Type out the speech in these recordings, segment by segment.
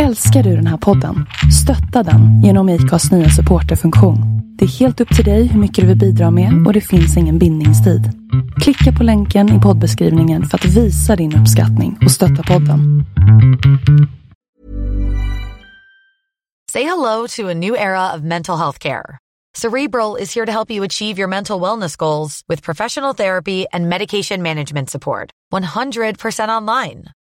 Älskar du den här podden? Stötta den genom IKAs nya supporterfunktion. Det är helt upp till dig hur mycket du vill bidra med och det finns ingen bindningstid. Klicka på länken i poddbeskrivningen för att visa din uppskattning och stötta podden. Say hello to a new era of mental health care. Cerebral is here to help you achieve your mental wellness goals with professional therapy and medication management support. 100% online.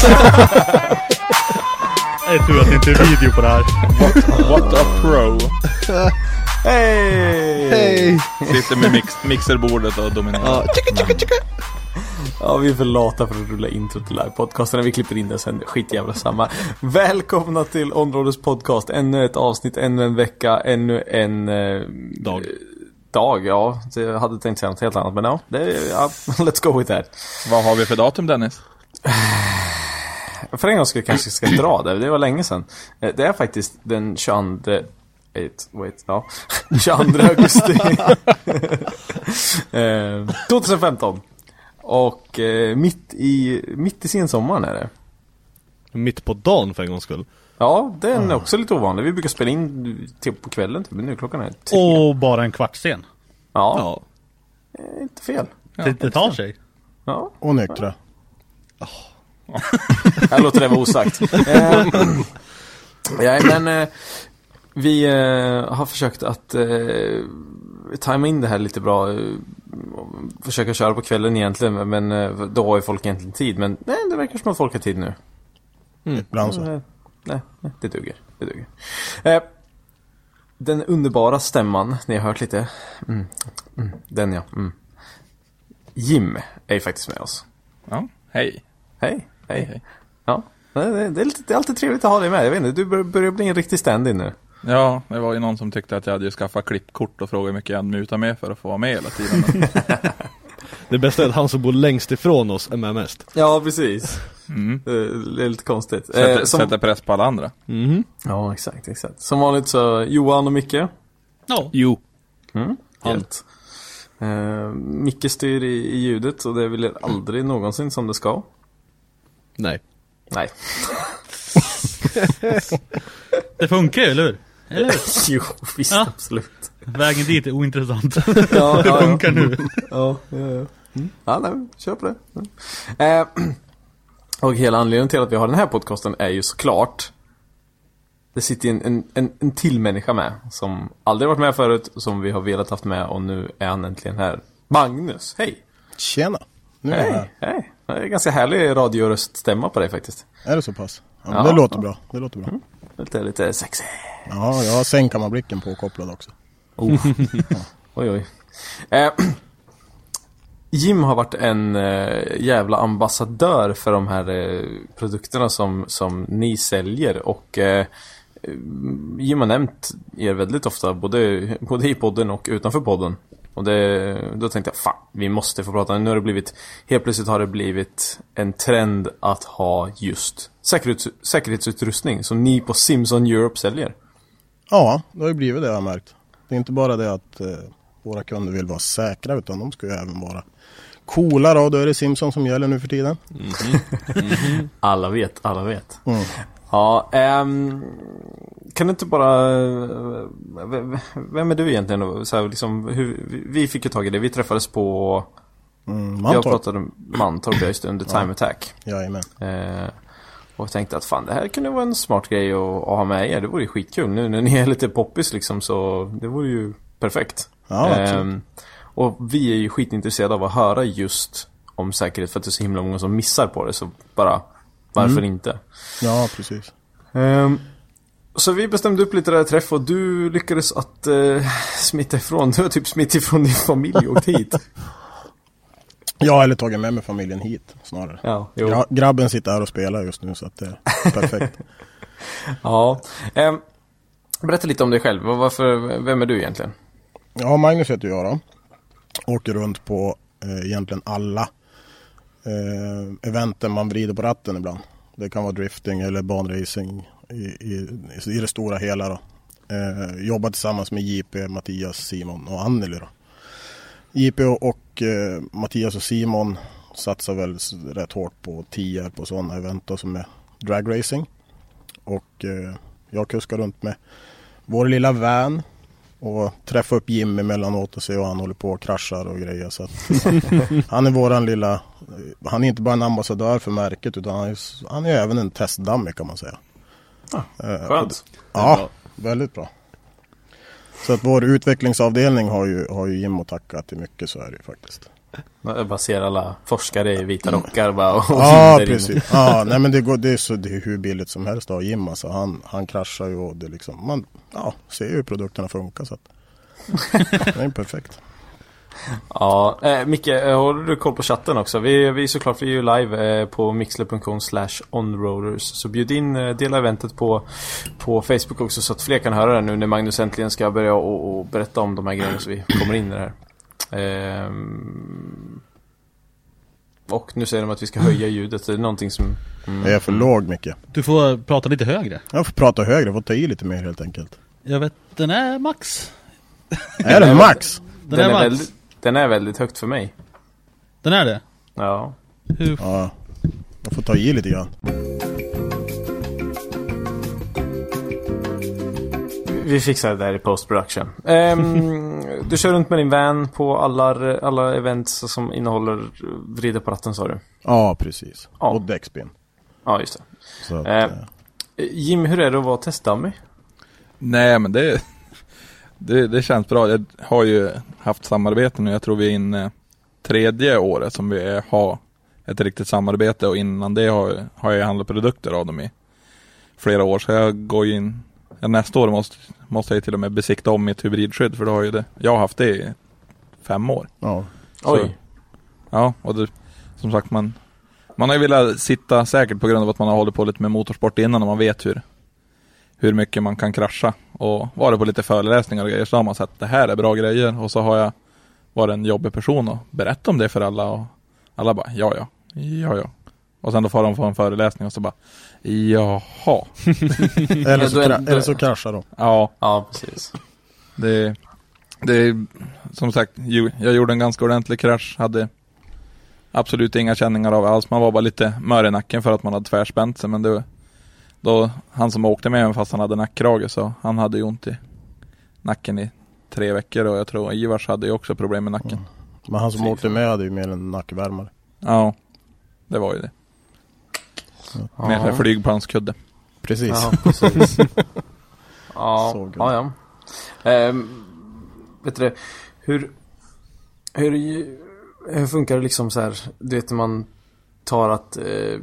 Det är tur att det inte är video på det här. What a pro. Hej! Hej! Sitter med mix mixerbordet och dominerar. Ja, tjicka, tjicka, tjicka. Ja, vi är för lata för att rulla intro till livepodcasten när vi klipper in det sen. Skitjävla samma. Välkomna till Områdes podcast. Ännu ett avsnitt, ännu en vecka, ännu en... Eh, Dag. dag, ja. Jag hade tänkt säga något helt annat, men ja. Det, ja let's go with that. Vad har vi för datum Dennis? För en gång ska jag kanske ska dra det. Det var länge sedan. Eh, Det är faktiskt den 22... Wait, wait, ja. 22 augusti. eh, 2015. Och eh, mitt i, mitt i sensommaren är det. Mitt på dagen för en gångs skull. Ja, den är också lite ovanlig. Vi brukar spela in typ på kvällen typ. Men nu klockan är tre. Och bara en kvart sen. Ja, Ja. eh, inte fel. Det, det tar sig. Ja, Och nyktra. Jag låter det vara osagt. eh, ja, men eh, vi eh, har försökt att eh, tajma in det här lite bra. Eh, försöka köra på kvällen egentligen, men eh, då har ju folk egentligen tid. Men nej, det verkar som att folk har tid nu. Ibland så. Nej, nej, det duger. Det duger. Eh, den underbara stämman, ni har hört lite. Mm, mm, den ja. Mm. Jim är ju faktiskt med oss. Ja, hej. Hej, hej. hej. Ja, det är, det, är lite, det är alltid trevligt att ha dig med. Jag vet inte, du bör- börjar bli en riktig stand-in nu. Ja, det var ju någon som tyckte att jag hade ju skaffat klippkort och frågade hur mycket jag mutar med för att få vara med hela tiden. Det bästa är att han som bor längst ifrån oss är med mest. Ja, precis. Mm. Det är lite konstigt. Sätter, Eh, som, sätter press på alla andra. Mhm. Ja, exakt, exakt. Som vanligt så Johan och Micke. Ja. Jo. Mm, helt. Eh, Micke styr i, i ljudet och det blir aldrig någonsin som det ska. Nej. Nej. Det funkar ju, eller hur? Eller hur? jo, visst Ja. absolut. Vägen dit är ointressant. Ja, Det ja, ja. funkar nu. Ja, ja, ja. Mm. Ja, nej, kör på det. Mm. Eh, och hela anledningen till att vi har den här podcasten är ju såklart Det sitter en, en, en, en till människa med som aldrig varit med förut, som vi har velat haft med och nu är han äntligen här. Magnus, hej! Tjena! Här. hej! Det är ganska härlig radioröststämma på dig faktiskt. Är det så pass? Ja, Ja, det låter bra. Det låter bra. Lite, lite sexy. Ja, jag har sängkammarblicken påkopplad också. Oh. oj, oj. Eh, Jim har varit en eh, jävla ambassadör för de här eh, produkterna som, som ni säljer och eh, Jim har nämnt er väldigt ofta, både, både i podden och utanför podden. Och det, då tänkte jag, fan, vi måste få prata. Nu har det blivit, helt plötsligt har det blivit en trend att ha just säkerhets, säkerhetsutrustning som ni på Simson Europe säljer. Ja, det har ju blivit det jag har märkt. Det är inte bara det att eh, våra kunder vill vara säkra utan de ska ju även vara coola då. Då är det Simpson som gäller nu för tiden. Alla vet, alla vet. Mm. Ja, ehm, kan du inte bara... eh, Vem är du egentligen? Så här, liksom, hur, vi- fick ju tag i det, vi träffades på... Mm, Jag Mantorp. pratade om Mantorp, ja, just under Time Attack. Jajamän. Eh, Och tänkte att fan det här kunde vara en smart grej att, att ha med er. Det vore ju skitkul. Nu när ni är lite poppis liksom så det vore ju perfekt. Ja. Ehm, och vi är ju skitintresserade av att höra just om säkerhet för att det är så himla många som missar på det. Så bara, varför Mm. inte? Ja, precis. Ehm, så vi bestämde upp lite där träff och du lyckades att eh, smita ifrån. Du har typ smitt ifrån din familj och åkt hit. Ja, eller tagit med mig familjen hit snarare. Ja, jo. Gra- grabben sitter här och spelar just nu så att det är perfekt. Ja. Ehm, berätta lite om dig själv. Varför, vem är du egentligen? Ja, Magnus heter jag då. Åker runt på eh, egentligen alla eh, eventen man vrider på ratten ibland. Det kan vara drifting eller banracing i, i, i det stora hela då. Eh, jobbar tillsammans med JP, Mattias, Simon och Anneli då. JP och, och eh, Mattias och Simon satsar väl rätt hårt på TR på sådana event då, som är dragracing. Och eh, jag kuskar runt med vår lilla van och träffa upp Jimmy emellanåt och se hur han håller på och kraschar och grejer. Så han är våran lilla, han är inte bara en ambassadör för märket utan han är, han är även en testdummy kan man säga. Eh, Skönt. Ja, väldigt bra. Så att vår utvecklingsavdelning har ju, har ju Jim att tacka till mycket så är det ju faktiskt. Jag bara ser alla forskare i vita rockar bara och Ja, precis. Ja, nej men det, går, det, är så, det är hur billigt som helst ha Jim. Alltså, han, han kraschar ju och det liksom, man ja, ser ju hur produkterna funkar. Så att, det är perfekt. Ja, eh, Micke, eh, håller du koll på chatten också? Vi, vi är såklart, vi är ju live eh, på mixler.com slash onroaders. Så bjud in, eh, dela eventet på, på Facebook också så att fler kan höra det nu när Magnus äntligen ska börja och, och berätta om de här grejerna så vi kommer in i det här. Ehm, och nu säger de att vi ska höja ljudet, det är någonting som... Mm. Jag är för låg mycket. Du får prata lite högre. Jag får prata högre, jag får ta i lite mer helt enkelt. Jag vet, den är max. Är det max? Den, Den, är, är max. väldigt, den är väldigt högt för mig. Den är det? Ja. Hur? Ja, jag får ta i lite grann. Vi fixar det där i post production. Ehm, du kör runt med din van på alla, alla events som innehåller vrida på ratten sa du? Ja, precis. Ja. Och däckspinn. Ja, just det. Så att, Eh. eh, Jim, hur är det att vara testdummy? Nej men det, det, det känns bra. Jag har ju haft samarbete nu. Jag tror vi är inne tredje året som vi har ett riktigt samarbete och innan det har, har jag handlat produkter av dem i flera år. Så jag går in, nästa år måste, måste jag ju till och med besikta om mitt hybridskydd för då har ju det, jag har haft det i fem år. ja. Så- Oj. Ja, och det, som sagt man Man har ju velat sitta säkert på grund av att man har hållit på lite med motorsport innan och man vet hur Hur mycket man kan krascha och varit på lite föreläsningar och grejer så har man sett det här är bra grejer och så har jag varit en jobbig person och berättat om det för alla och alla bara ja ja, ja ja och sen då får de få en föreläsning och så bara jaha, Eller, så eller så kraschar de. ja Ja, precis. Det, det som sagt, jag gjorde en ganska ordentlig krasch. Hade absolut inga känningar av alls. Man var bara lite mör i nacken för att man hade tvärspänt sig. Men det, då, han som åkte med mig fast han hade nackkrage så han hade ju ont i nacken i tre veckor och jag tror Ivars hade ju också problem med nacken. Men han som Fy åkte med hade ju mer en nackvärmare. Ja, det var ju det. Mer så här flygplanskudde. Precis. Ja, precis. ja, ja, ja. Ehm, vet du det, hur, hur, hur funkar det liksom så här, du vet när man tar att, eh,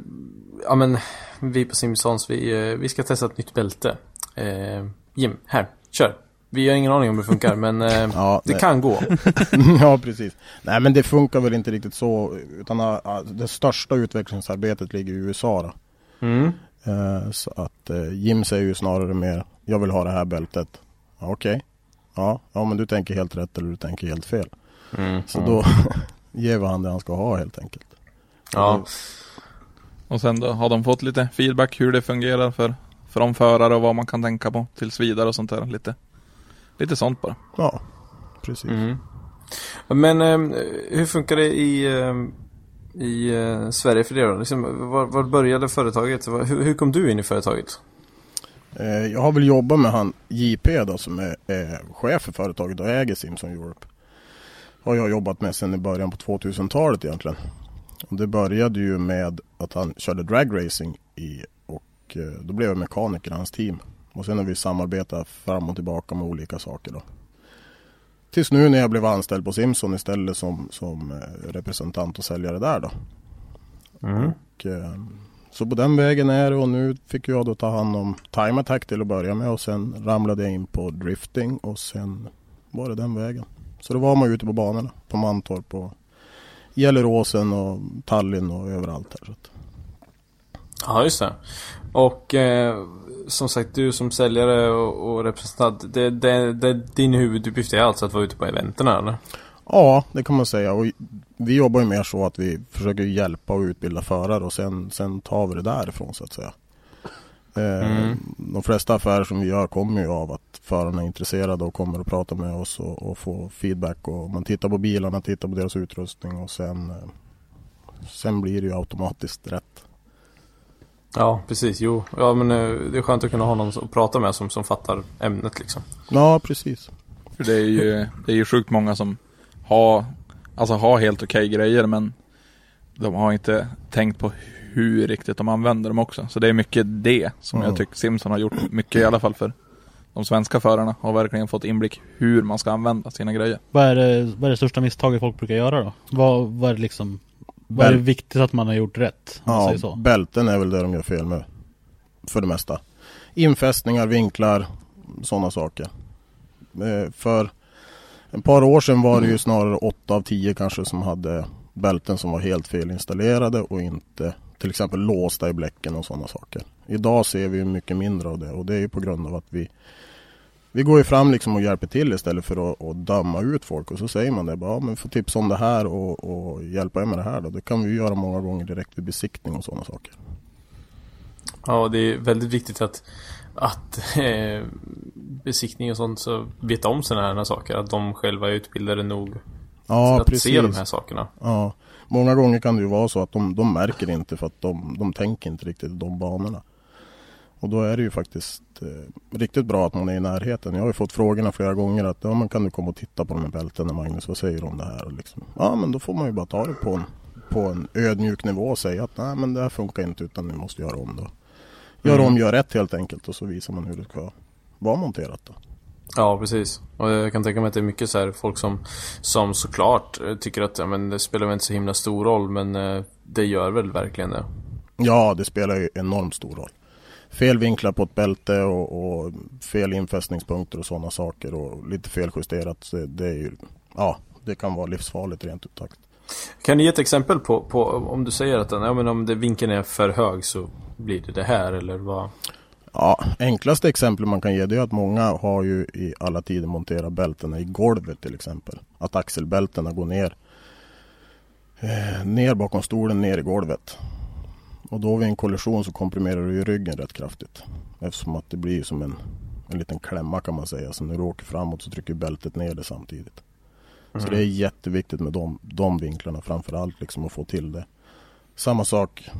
ja men vi på Simpsons, vi, eh, vi ska testa ett nytt bälte. Eh, Jim, här, kör. Vi har ingen aning om hur det funkar men eh, Ja, det nej. kan gå. ja, precis. Nej, men det funkar väl inte riktigt så. Utan det största utvecklingsarbetet ligger i USA då. Mm. Eh, så att eh, Jim säger ju snarare mer, jag vill ha det här bältet. Ja, Okej. Ja, ja, men du tänker helt rätt eller du tänker helt fel. Mm. Så då ger vi han det han ska ha helt enkelt. Ja. Och sen då har de fått lite feedback hur det fungerar för, för de förare och vad man kan tänka på tills vidare och sånt där. Lite, lite sånt bara. Ja, precis. Mm. Men eh, hur funkar det i, eh, i eh, Sverige för det då? Liksom, var, var började företaget? Var, hur, hur kom du in i företaget? Eh, jag har väl jobbat med han JP då som är, är chef för företaget och äger Simson Europe. Har jag jobbat med sedan i början på 2000-talet egentligen. Och det började ju med att han körde dragracing i, och och eh, då blev jag mekaniker i hans team. Och sen har vi samarbetat fram och tillbaka med olika saker då. Tills nu när jag blev anställd på Simson istället som, som eh, representant och säljare där då. Mm. Och, eh, så på den vägen är det och nu fick jag då ta hand om Time Attack till att börja med och sen ramlade jag in på drifting och sen var det den vägen. Så då var man ute på banorna på Mantorp och Gelleråsen och Tallinn och överallt här. Så Ja, just det. Och eh, som sagt, du som säljare och, och representant, det, det, det, din huvuduppgift är alltså att vara ute på eventen eller? Ja, det kan man säga. Och vi jobbar ju mer så att vi försöker hjälpa och utbilda förare och sen, sen tar vi det därifrån så att säga. Eh, Mm. De flesta affärer som vi gör kommer ju av att förarna är intresserade och kommer och pratar med oss och, och får feedback. Och man tittar på bilarna, tittar på deras utrustning och sen, eh, sen blir det ju automatiskt rätt. Ja, precis. Jo, ja men eh, det är skönt att kunna ha någon att prata med som, som fattar ämnet liksom. Ja, precis. För det är ju, det är ju sjukt många som har, alltså har helt okej grejer men de har inte tänkt på hur riktigt de använder dem också. Så det är mycket det som Mm. jag tycker Simson har gjort mycket i alla fall för de svenska förarna. Har verkligen fått inblick hur man ska använda sina grejer. Vad är, det, vad är det största misstaget folk brukar göra då? Vad, vad är det liksom Vad är det viktigt att man har gjort rätt? Ja, bälten är väl det de gör fel med. För det mesta. Infästningar, vinklar, sådana saker. Eh, För ett par år sedan var det ju snarare 8 av 10 kanske som hade bälten som var helt felinstallerade och inte till exempel låsta i bläcken och sådana saker. Idag ser vi mycket mindre av det och det är ju på grund av att vi vi går ju fram liksom och hjälper till istället för att, att döma ut folk och så säger man det bara, ja, men få tips om det här och, och hjälpa er med det här då. Det kan vi ju göra många gånger direkt vid besiktning och sådana saker. Ja, det är väldigt viktigt att, att eh, besiktning och sånt så vet om sådana här saker. Att de själva är utbildade nog Ja, att precis. se de här sakerna. Ja, många gånger kan det ju vara så att de, de märker inte för att de, de tänker inte riktigt i de banorna. Och då är det ju faktiskt eh, riktigt bra att man är i närheten. Jag har ju fått frågorna flera gånger att ja, men kan du komma och titta på de här bältena Magnus, vad säger du om det här? Och liksom, ja men då får man ju bara ta det på en, på en ödmjuk nivå och säga att nej men det här funkar inte utan ni måste göra om det. Gör Mm. om, gör rätt helt enkelt och så visar man hur det ska vara monterat då. Ja, precis. Och jag kan tänka mig att det är mycket så här folk som, som såklart eh, tycker att ja, men det spelar väl inte så himla stor roll, men eh, det gör väl verkligen det. Ja, det spelar ju enormt stor roll. Fel vinklar på ett bälte och, och fel infästningspunkter och sådana saker och lite feljusterat. Det är ju, ja, det kan vara livsfarligt rent ut sagt. Kan du ge ett exempel på, på om du säger att den, ja, men om det, vinkeln är för hög så blir det det här eller vad? Ja, enklaste exempel man kan ge det är att många har ju i alla tider monterat bältena i golvet till exempel. Att axelbältena går ner, eh, ner bakom stolen, ner i golvet. Och då vid en kollision så komprimerar du ju ryggen rätt kraftigt. Eftersom att det blir som en, en liten klämma kan man säga. Så när du åker framåt så trycker bältet ner det samtidigt. Så det är jätteviktigt med de, de vinklarna framför allt liksom att få till det. Samma sak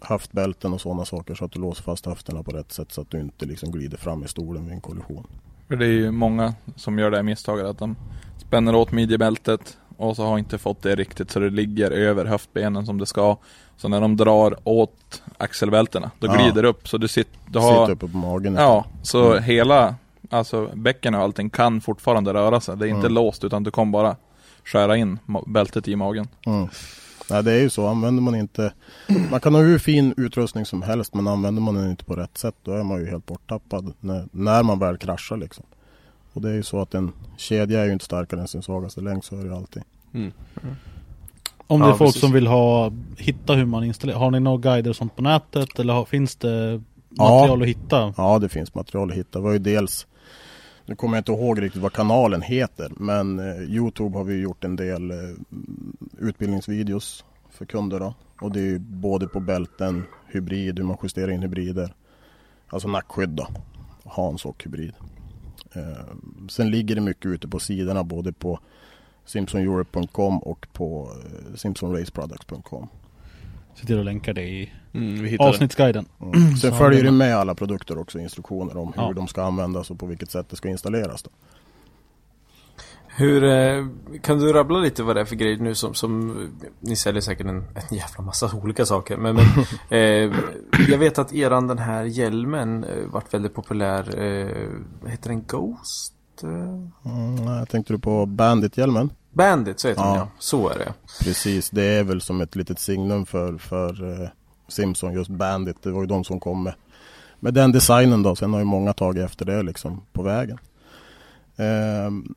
höftbälten och sådana saker så att du låser fast höfterna på rätt sätt så att du inte liksom glider fram i stolen vid en kollision. För det är ju många som gör det här misstaget att de spänner åt midjebältet och så har inte fått det riktigt så det ligger över höftbenen som det ska. Så när de drar åt axelbältena, då Ja. glider det upp så du, sitter, du har Sitter uppe på magen. Ja, så Mm. hela Alltså bäcken och allting kan fortfarande röra sig. Det är inte Mm. låst utan du kommer bara skära in bältet i magen. Mm. Nej, det är ju så. Använder man inte... Man kan ha hur fin utrustning som helst men använder man den inte på rätt sätt då är man ju helt borttappad när, när man väl kraschar liksom. Och det är ju så att en kedja är ju inte starkare än sin svagaste länk, så är det ju alltid. Om det Ja, är folk precis. som vill ha, hitta hur man installerar. Har ni några guider och sånt på nätet? Eller har, finns det Ja. material att hitta? Ja, det finns material att hitta. Det var ju dels... Nu kommer jag inte ihåg riktigt vad kanalen heter men eh, Youtube har vi gjort en del eh, utbildningsvideos för kunder då. Och det är ju både på bälten, hybrid, hur man justerar in hybrider. Alltså nackskydd då. Hans och hybrid. Eh, sen ligger det mycket ute på sidorna både på simpsoneurope.com och på eh, simpsonraceproducts.com. Se till att länka det i Mm, avsnittsguiden. Mm. Sen följer det med alla produkter också instruktioner om hur Ja. de ska användas och på vilket sätt det ska installeras. Då. Hur, eh, kan du rabbla lite vad det är för grejer nu som, som ni säljer säkert en, en jävla massa olika saker men, men eh, jag vet att eran den här hjälmen eh, vart väldigt populär, eh, heter den Ghost? Eh, Mm, nej, tänkte du på Bandit-hjälmen? Bandit, så heter den Ja. ja, så är det Precis, det är väl som ett litet signum för, för eh, Simpson, just Bandit. Det var ju de som kom med, med den designen då. Sen har ju många tagit efter det liksom på vägen. Ehm,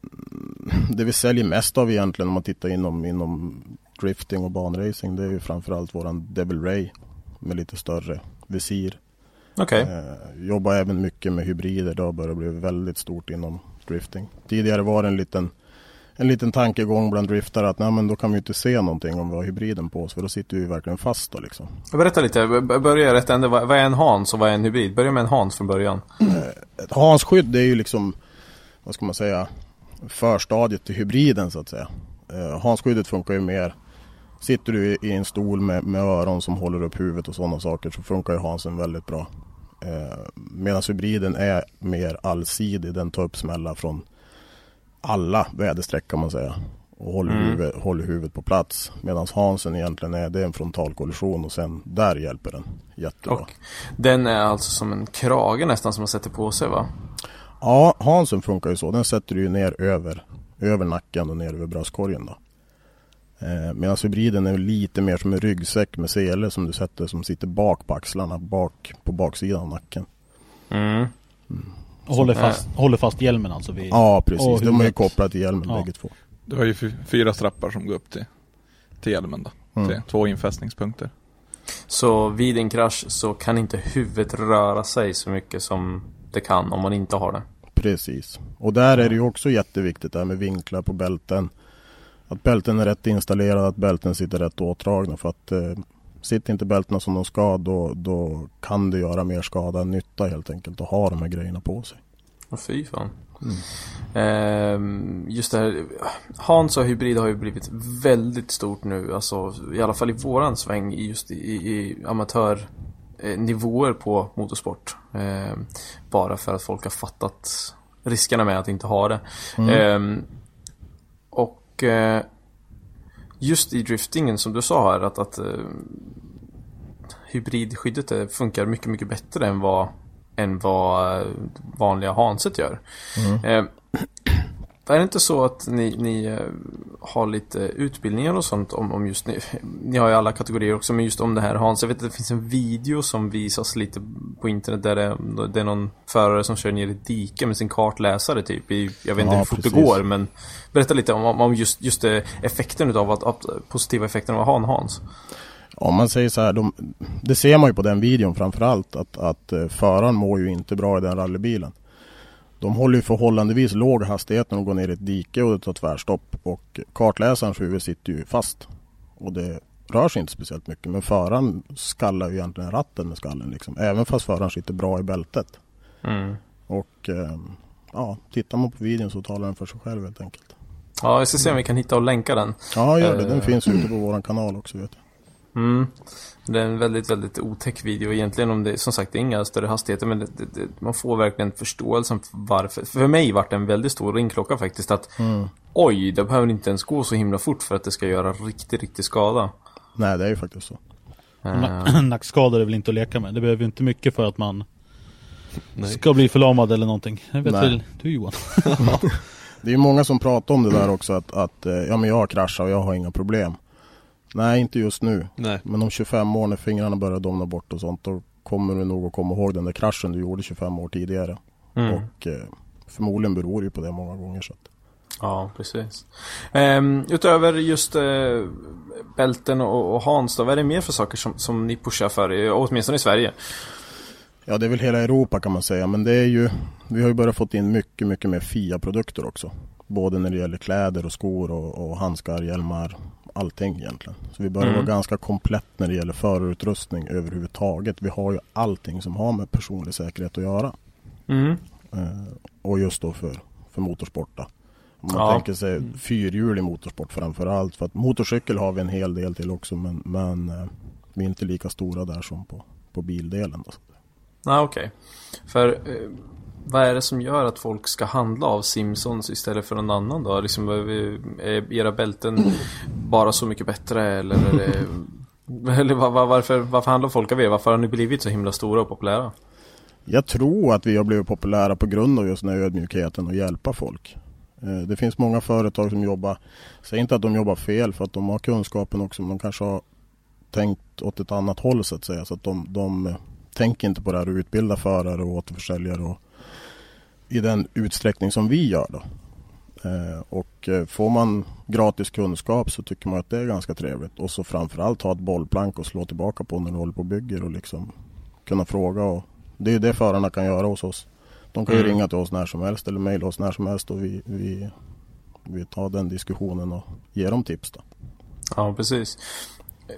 det vi säljer mest av egentligen om man tittar inom, inom drifting och banracing det är ju framförallt våran Devil Ray med lite större visir. Okej, Eh, jobbar även mycket med hybrider. Det har börjat bli väldigt stort inom drifting. Tidigare var det en liten, en liten tankegång bland driftare att nej, men då kan vi inte se någonting om vi har hybriden på oss. För då sitter vi verkligen fast då liksom. berätta lite, börja rätt ände, vad, är en Hans och vad är en hybrid? Börja med en Hans från början Ett Hansskydd det är ju liksom, vad ska man säga, förstadiet till hybriden så att säga. Eh, Hansskyddet funkar ju mer Sitter du i- i en stol med, med öron som håller upp huvudet och sådana saker så funkar ju Hansen väldigt bra. Eh, Medan hybriden är mer allsidig. Den tar upp smällar från alla väderstreck kan man säga. Och håller, Mm. huvudet, håller huvudet på plats. Medan Hansen egentligen är, det är en frontalkollision och sen där hjälper den jättebra. Och den är alltså som en krage nästan som man sätter på sig va? Ja, Hansen funkar ju så. Den sätter du ju ner över, över nacken och ner över bröstkorgen. Då. Eh, Medan hybriden är lite mer som en ryggsäck med sele som du sätter som sitter bak på axlarna, bak på baksidan av nacken. Mm. Och håller fast, håller fast hjälmen alltså vid... Ja, precis. Och De är ju kopplade till hjälmen Ja. bägge två. Du har ju fy- fyra strappar som går upp till, till hjälmen då. Mm. Tre, två infästningspunkter. Så vid en krasch så kan inte huvudet röra sig så mycket som det kan om man inte har det. Precis. Och där är det ju också jätteviktigt det här med vinklar på bälten. Att bälten är rätt installerade, att bälten sitter rätt åtdragna. För att eh, sitter inte bältena som de ska då, då kan det göra mer skada än nytta helt enkelt att ha de här grejerna på sig. Och fy fan. Ehm, just det här, Hans och hybrid har ju blivit väldigt stort nu, alltså i alla fall i våran sväng just i, i amatörnivåer på motorsport. Ehm, bara för att folk har fattat riskerna med att inte ha det. Ehm, och eh, just i driftingen som du sa här att, att eh, hybridskyddet eh, funkar mycket, mycket bättre än vad, än vad vanliga Hanset gör. Eh, är det inte så att ni, ni eh, har lite utbildningar och sånt om, om just ni, ni har ju alla kategorier också men just om det här Hans, jag vet att det finns en video som visas lite på internet där det, det är någon förare som kör ner i ett dike med sin kartläsare typ i, jag vet inte Ja, hur fort det precis. går men Berätta lite om, om- just, just det, effekten utav att, att, positiva effekten av att ha en Hans. Om man säger så här, de, det ser man ju på den videon framförallt att, att eh, föraren mår ju inte bra i den rallybilen. De håller ju förhållandevis låg hastighet när de går ner i ett dike och det tar tvärstopp och kartläsarens huvud sitter ju fast. Och det rör sig inte speciellt mycket men föraren skallar ju egentligen ratten med skallen liksom. Även fast föraren sitter bra i bältet. Mm. Och eh, ja, tittar man på videon så talar den för sig själv helt enkelt. Ja, jag ska se om vi kan hitta och länka den. Ja, gör det. Den Eh. finns ute på våran kanal också vet jag. Mm. Det är en väldigt, väldigt otäck video egentligen om det, som sagt, det är inga större hastigheter men det, det, man får verkligen förståelsen för varför. För mig vart det en väldigt stor ringklocka faktiskt att oj, det behöver inte ens gå så himla fort för att det ska göra riktigt, riktigt skada. Nej, det är ju faktiskt så. Na- Nackskador är väl inte att leka med. Det behöver ju inte mycket för att man Nej. ska bli förlamad eller någonting. Det vet Nej. väl du Johan? Det är ju många som pratar om det där också att, att eh, ja, men jag har kraschat och jag har inga problem. Nej, inte just nu. Nej. Men om 25 år när fingrarna börjar domna bort och sånt då kommer du nog att komma ihåg den där kraschen du gjorde 25 år tidigare. mm. Och eh, förmodligen beror det ju på det många gånger. Så att, Ja, precis. Ehm, utöver just eh, bälten och, och Hans då, vad är det mer för saker som, som ni pushar för, åtminstone i Sverige? ja, det är väl hela Europa kan man säga. Men det är ju, vi har ju börjat fått in mycket, mycket mer FIA-produkter också. Både när det gäller kläder och skor och, och handskar, hjälmar, allting egentligen. Så vi börjar Mm. vara ganska komplett när det gäller förarutrustning överhuvudtaget. Vi har ju allting som har med personlig säkerhet att göra. Mm. Eh, och just då för, för motorsport då. Om man Ja. tänker sig fyrhjulig motorsport framför allt. För att motorcykel har vi en hel del till också men, men eh, vi är inte lika stora där som på, på bildelen. Då. Ja, okej. För eh, vad är det som gör att folk ska handla av Simpsons istället för någon annan då? Liksom, är era bälten bara så mycket bättre eller är det, eller var, var, varför, varför handlar folk av er? Varför har ni blivit så himla stora och populära? Jag tror att vi har blivit populära på grund av just den här ödmjukheten och hjälpa folk. Eh, Det finns många företag som jobbar, säg inte att de jobbar fel för att de har kunskapen också, men de kanske har tänkt åt ett annat håll så att säga. Så att de, de eh, tänker inte på det här att utbilda förare och återförsäljare och i den utsträckning som vi gör då. Eh, Och eh, får man gratis kunskap så tycker man att det är ganska trevligt. Och så framförallt ha ett bollplank och slå tillbaka på när du håller på och bygger och liksom kunna fråga. Och det är det förarna kan göra hos oss. De kan ju Mm. ringa till oss när som helst eller mejla oss när som helst och vi, vi, vi tar den diskussionen och ger dem tips då. Ja, precis.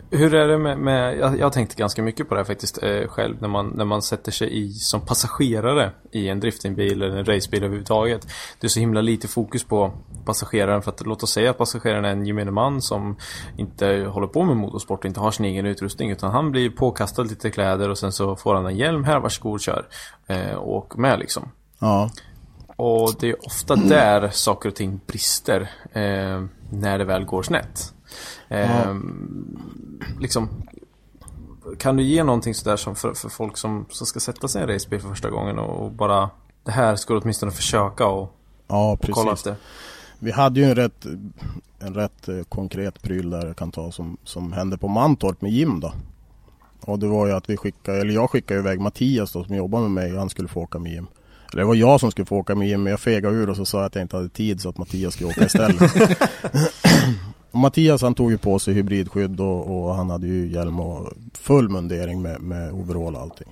Hur är det med, med jag, jag tänkte ganska mycket på det här faktiskt eh, själv när man, när man sätter sig i som passagerare i en driftingbil eller en racebil överhuvudtaget. Det är så himla lite fokus på passageraren för att låt oss säga att passageraren är en gemene man som inte håller på med motorsport och inte har sin egen utrustning utan han blir påkastad lite kläder och sen så får han en hjälm här, varsågod kör. Eh, och åk med liksom. Ja, Och det är ofta där saker och ting brister eh, när det väl går snett. Eh, Liksom Kan du ge någonting sådär som för, för folk som, som ska sätta sig i en racebil för första gången och, och bara Det här ska du åtminstone försöka och, ja och kolla efter. Vi hade ju en rätt, en rätt eh, konkret pryl där jag kan ta som, som hände på Mantorp med Jim då. Och det var ju att vi skickade, eller jag skickade iväg Mattias då som jobbar med mig och han skulle få åka med Jim. Eller det var jag som skulle få åka med Jim men jag fegade ur och så sa jag att jag inte hade tid så att Mattias skulle åka istället. Mattias han tog ju på sig hybridskydd och, och han hade ju hjälm och full mundering med, med overall och allting.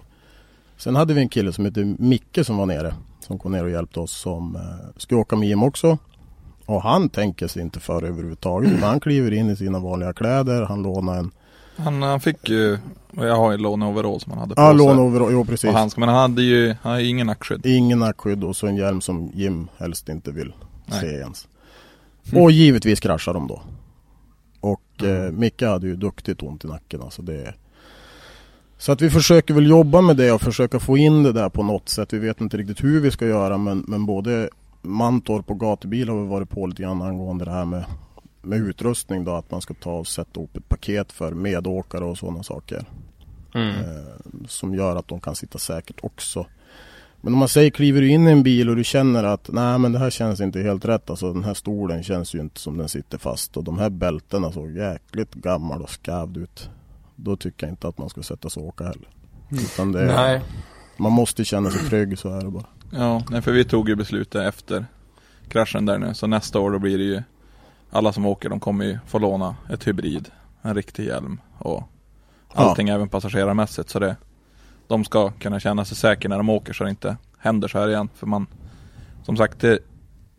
Sen hade vi en kille som hette Micke som var nere. Som kom ner och hjälpte oss som eh, skulle åka med Jim också. Och han tänker sig inte för överhuvudtaget. utan Han kliver in i sina vanliga kläder. Han lånar en... Han, han fick ju, jag har ju låneoverall som han hade på Ja, sig. lån over... Jo, precis. Och handskar, men han hade ju, han har ju ingen nackskydd. Ingen nackskydd och så en hjälm som Jim helst inte vill Nej. se ens. Och givetvis kraschar de då. Och eh, Micke hade ju duktigt ont i nacken. Alltså det... Så att vi försöker väl jobba med det och försöka få in det där på något sätt. Vi vet inte riktigt hur vi ska göra men, men både Mantorp och gatubil har vi varit på lite grann angående det här med, med utrustning då. Att man ska ta och sätta upp ett paket för medåkare och sådana saker. Mm. Eh, som gör att de kan sitta säkert också. Men om man säger kliver du in i en bil och du känner att nej men det här känns inte helt rätt. Alltså den här stolen känns ju inte som den sitter fast. Och de här bältena såg jäkligt gammal och skavd ut. Då tycker jag inte att man ska sätta sig och åka heller. Utan det är, Nej, man måste känna sig trygg, så är det bara. Ja, nej, för vi tog ju beslutet efter kraschen där nu. Så nästa år då blir det ju alla som åker, de kommer ju få låna ett hybrid, en riktig hjälm och allting även passagerarmässigt. Så det, de ska kunna känna sig säkra när de åker så det inte händer så här igen. För man, som sagt, det,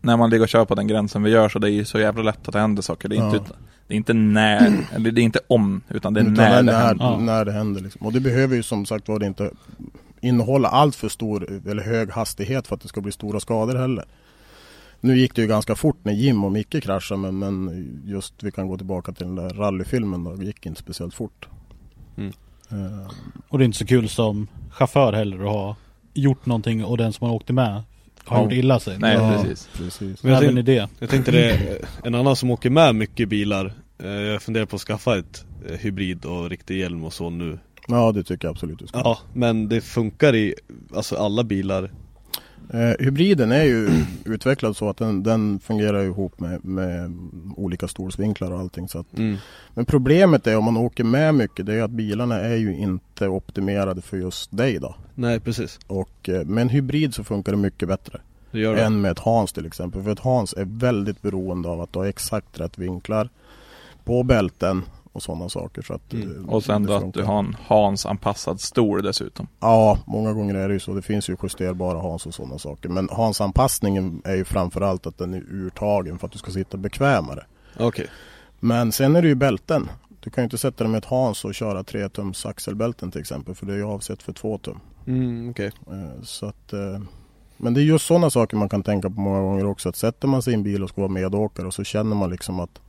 när man ligger och kör på den gränsen vi gör så det är ju så jävla lätt att det händer saker. Det är, Ja. inte, det är inte när, eller det är inte om, utan det är Utan när det när, händer. Ja. när det händer. Liksom. Och det behöver ju som sagt var inte innehålla allt för stor eller hög hastighet för att det ska bli stora skador heller. Nu gick det ju ganska fort när Jim och Micke kraschade men, men just vi kan gå tillbaka till den där rallyfilmen då. Det gick inte speciellt fort. Mm. Eh, Och det är inte så kul som chaufför heller att ha gjort någonting och den som man åkte med har Ja. gjort illa sig. Nej, ja, precis. precis. Men jag tänkte- det. Jag tänkte det, en annan som åker med mycket bilar eh, Jag funderar på att skaffa ett eh, hybrid och riktig hjälm och så nu Ja det tycker jag absolut du ska. Ja, men det funkar i alltså alla bilar Eh, hybriden är ju utvecklad så att den, den fungerar ihop med, med olika stolsvinklar och allting. Så att, mm. men problemet är om man åker med mycket det är att bilarna är ju inte optimerade för just dig då. Nej precis, Och eh, med en hybrid så funkar det mycket bättre det gör det än med ett Hans till exempel. För ett Hans är väldigt beroende av att du har exakt rätt vinklar på bälten och sådana saker. Så att, Mm. eh, Och sen då att du har en Hans-anpassad stol dessutom. Ja, många gånger är det ju så. Det finns ju justerbara Hans och sådana saker. Men Hans-anpassningen är ju framförallt att den är urtagen för att du ska sitta bekvämare. Okej, Men sen är det ju bälten. Du kan ju inte sätta dig med ett Hans och köra 3 tums axelbälten till exempel. För det är ju avsett för 2 tum. mm, okej Eh, Så att, eh, men det är just sådana saker man kan tänka på många gånger också. Att sätter man sig i en bil och ska vara medåkare och så känner man liksom att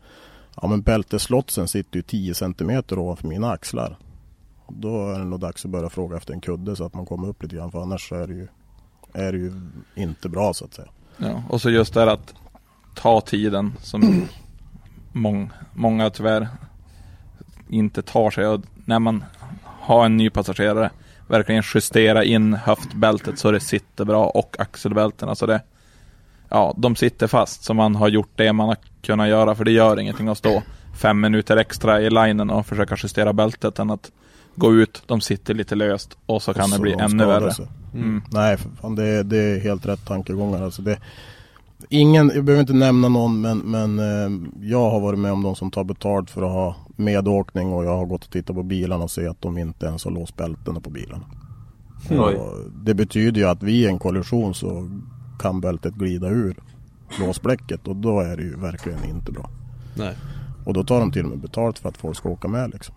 ja, men bälteslotsen sitter ju 10 centimeter ovanför mina axlar. Då är det nog dags att börja fråga efter en kudde så att man kommer upp lite grann. För annars är det ju är det ju inte bra så att säga. Ja, och så just det här att ta tiden som mång, många tyvärr inte tar sig. Och när man har en ny passagerare, verkligen justera in höftbältet så det sitter bra och axelbältena så det Ja, de sitter fast så man har gjort det man har kunnat göra för det gör ingenting att stå fem minuter extra i linen och försöka justera bältet än att gå ut, de sitter lite löst och så kan Och det så bli de ännu värre. sig. Mm. Nej, för fan, det, är- det är helt rätt tankegångar. Alltså det, ingen, jag behöver inte nämna någon, men, men eh, jag har varit med om de som tar betalt för att ha medåkning och jag har gått och tittat på bilarna och sett att de inte ens har låst bältena på bilarna. Och det betyder ju att vid en kollision så kan bältet glida ur låsblecket och då är det ju verkligen inte bra. Nej. Och då tar de till och med betalt för att folk ska åka med liksom.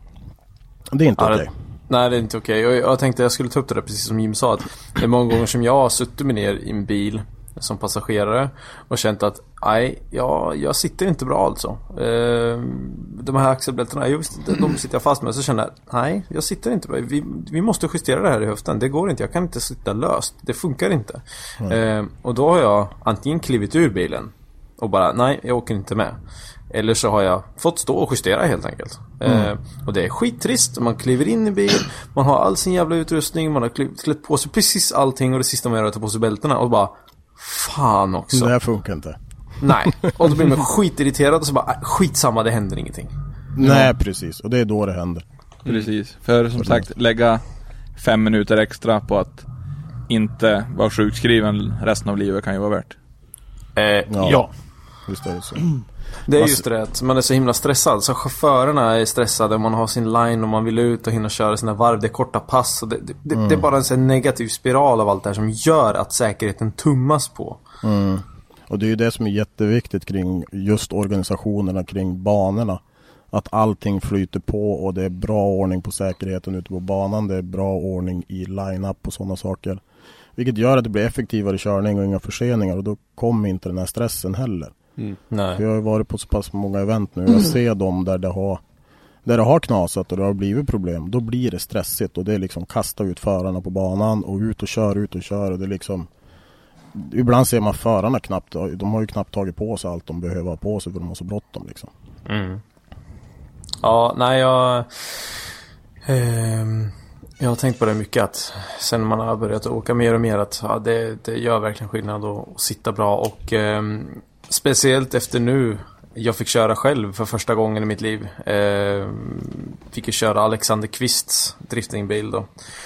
Det är inte Ja, okej. Nej det är inte okej. Och jag tänkte jag skulle ta upp det där precis som Jim sa. Att det är många gånger som jag har suttit mig ner i en bil som passagerare och känt att nej, jag, jag sitter inte bra alltså. Eh, de här axelbältena, de sitter jag fast med. Så känner jag, nej, jag sitter inte bra. Vi, vi måste justera det här i höften. Det går inte, jag kan inte sitta löst. Det funkar inte. Eh, och då har jag antingen klivit ur bilen och bara, nej, jag åker inte med. Eller så har jag fått stå och justera helt enkelt. Eh, och det är skittrist. Man kliver in i bil, man har all sin jävla utrustning, man har klätt på sig precis allting och det sista man gör är att ta på sig bältena och bara Fan också. Det här funkar inte. Nej. Och då blir man skitirriterad och så bara, äh, skitsamma det händer ingenting. Nej precis, och det är då det händer. Precis, för som sagt lägga fem minuter extra på att inte vara sjukskriven resten av livet kan ju vara värt. Eh, Ja. Ja. Visst är det så. Det är just det att man är så himla stressad. Så chaufförerna är stressade, man har sin line och man vill ut och hinna köra sina varv. Det är korta pass. Och det, det, det, det är bara en sån negativ spiral av allt det här som gör att säkerheten tummas på. Och det är ju det som är jätteviktigt kring just organisationerna kring banorna. Att allting flyter på och det är bra ordning på säkerheten ute på banan. Det är bra ordning i line-up och sådana saker. Vilket gör att det blir effektivare körning och inga förseningar och då kommer inte den här stressen heller. För Nej. jag har ju varit på så pass många event nu. Jag ser dem där det har där det har knasat och det har blivit problem. Då blir det stressigt och det är liksom kasta ut förarna på banan och ut och kör, ut och kör och det är liksom Ibland ser man förarna knappt, de har ju knappt tagit på sig allt de behöver ha på sig för de har så bråttom liksom. Mm. Ja, nej jag... ehm, jag har tänkt på det mycket att sen man har börjat åka mer och mer att ja, det, det gör verkligen skillnad att, att sitta bra och ehm, speciellt efter nu jag fick köra själv för första gången i mitt liv. Ehm, fick ju köra Alexander Kvists driftingbil då.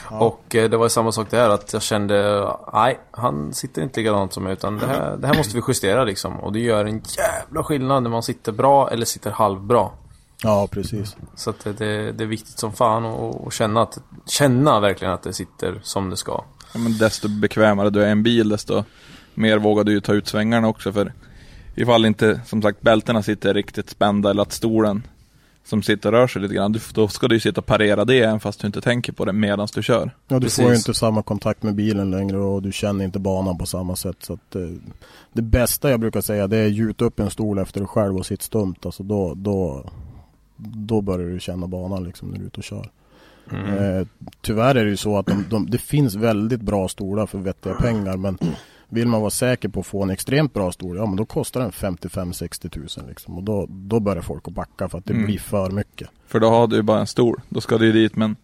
Och eh, det var ju samma sak där att jag kände, nej, han sitter inte likadant som mig utan det här, det här måste vi justera liksom. Och det gör en jävla skillnad när man sitter bra eller sitter halvbra. Ja precis. Så att det, det, det är viktigt som fan att att känna, att, känna verkligen att det sitter som det ska. Ja, men desto bekvämare du är i en bil desto mer vågar du ju ta ut svängarna också för ifall inte som sagt bältena sitter riktigt spända eller att stolen som sitter och rör sig lite grann, du, då ska du ju sitta och parera det även fast du inte tänker på det medan du kör. Ja, du Precis. får ju inte samma kontakt med bilen längre och du känner inte banan på samma sätt. Så att, eh, det bästa jag brukar säga det är gjut upp en stol efter dig själv och sitt stumt. Alltså då, då, då börjar du känna banan liksom när du är ute och kör. Eh, tyvärr är det ju så att de, de, det finns väldigt bra stolar för vettiga pengar men vill man vara säker på att få en extremt bra stol, ja men då kostar den 55-60 tusen liksom. Och då, då börjar folk att backa för att det Mm. blir för mycket. För då har du ju bara en stol, då ska du dit med en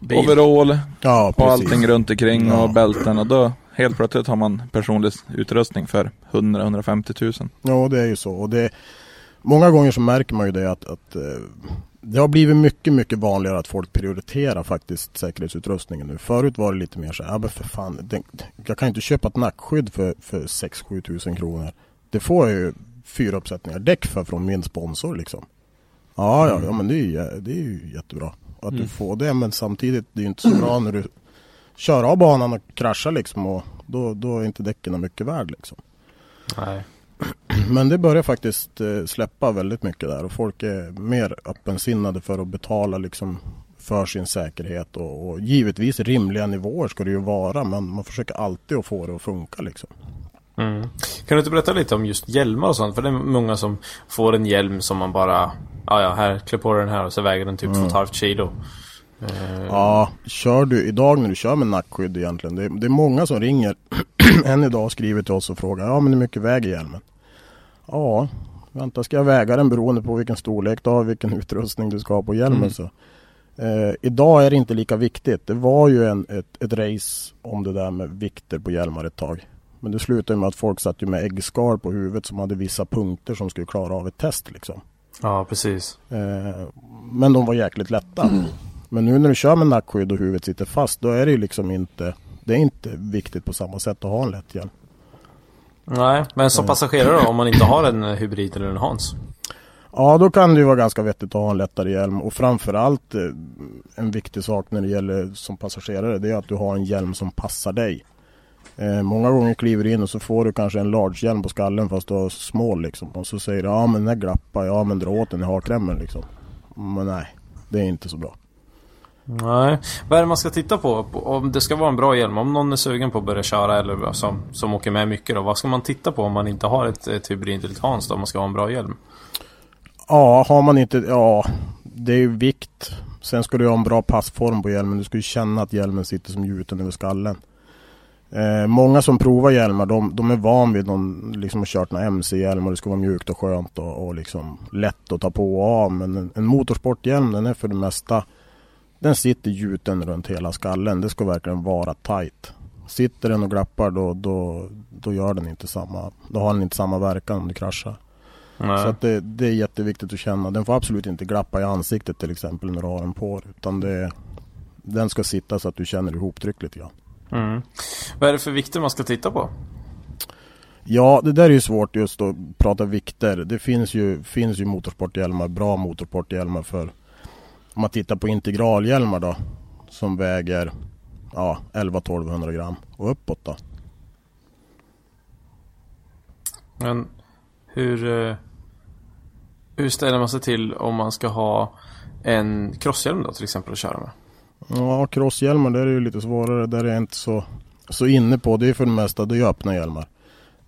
Bil. overall Ja, och allting runt omkring Ja. och bälten och då helt plötsligt har man personlig utrustning för 100-150 tusen. Ja, det är ju så. Och det, många gånger så märker man ju det att, att eh, det har blivit mycket, mycket vanligare att folk prioriterar faktiskt säkerhetsutrustningen nu. Förut var det lite mer så här, ja men för fan, det, jag kan ju inte köpa ett nackskydd för, för 6-7 tusen kronor. Det får jag ju fyra uppsättningar däck för från min sponsor liksom. Ja, ja, ja men det är ju, det är ju jättebra att du får det. Men samtidigt, det är ju inte så bra när du kör av banan och kraschar liksom. Och då, då är inte däcken mycket värd liksom. Nej. Men det börjar faktiskt eh, släppa väldigt mycket där och folk är mer öppensinnade för att betala liksom för sin säkerhet och, och givetvis rimliga nivåer ska det ju vara men man försöker alltid att få det att funka liksom. Mm. Kan du inte berätta lite om just hjälmar och sånt? För det är många som får en hjälm som man bara Ja, ja, här, klä på den här och så väger den typ två och ett halvt kilo. Eh, Ja, kör du idag när du kör med nackskydd egentligen. Det, det är många som ringer än idag och skriver till oss och frågar ja men hur mycket väger hjälmen? Ja, vänta ska jag väga den beroende på vilken storlek du har, vilken utrustning du ska ha på hjälmen. Mm. Så. Eh, idag är det inte lika viktigt. Det var ju en, ett, ett race om det där med vikter på hjälmar ett tag. Men det slutade med att folk satt ju med äggskal på huvudet som hade vissa punkter som skulle klara av ett test liksom. ja, precis. Eh, men de var jäkligt lätta. Men nu när du kör med nackskydd och huvudet sitter fast då är det ju liksom inte Det är inte viktigt på samma sätt att ha en lätt hjälm. Nej, men som passagerare då, om man inte har en eh, hybrid eller en Hans? Ja då kan det ju vara ganska vettigt att ha en lättare hjälm och framförallt eh, en viktig sak när det gäller som passagerare det är att du har en hjälm som passar dig. Eh, många gånger kliver du in och så får du kanske en large hjälm på skallen fast du har small liksom. Och så säger du ja men den här glappar, ja men dra åt den i hakremmen liksom. Men nej, det är inte så bra. Nej. Vad är det man ska titta på? Om det ska vara en bra hjälm, om någon är sugen på att börja köra eller som, som åker med mycket då. Vad ska man titta på om man inte har ett, ett hybrid Hans då, om man ska ha en bra hjälm? Ja, har man inte, ja det är ju vikt. Sen ska du ha en bra passform på hjälmen. Du ska ju känna att hjälmen sitter som gjuten över skallen. Eh, många som provar hjälmar, de, de är van vid någon, liksom har kört några MC-hjälmar. Det ska vara mjukt och skönt och, och liksom lätt att ta på och av. Men en, en motorsporthjälm, den är för det mesta, den sitter gjuten runt hela skallen. Det ska verkligen vara tight. Sitter den och glappar då, då, då gör den inte samma, då har den inte samma verkan om du kraschar. Nej. Så att det, det är jätteviktigt att känna. Den får absolut inte glappa i ansiktet till exempel när du har den på Utan det, den ska sitta så att du känner ihoptryck lite grann. Mm. Vad är det för vikter man ska titta på? Ja, det där är ju svårt just att prata vikter. Det finns ju, finns ju motorsporthjälmar, bra motorsporthjälmar för om man tittar på integralhjälmar då som väger ja, 11-1200 gram och uppåt då. Men hur, eh, hur ställer man sig till om man ska ha en crosshjälm då till exempel att köra med? Ja, crosshjälmar där är ju lite svårare. Där är jag inte så, så inne på. Det är för det mesta, det är öppna hjälmar.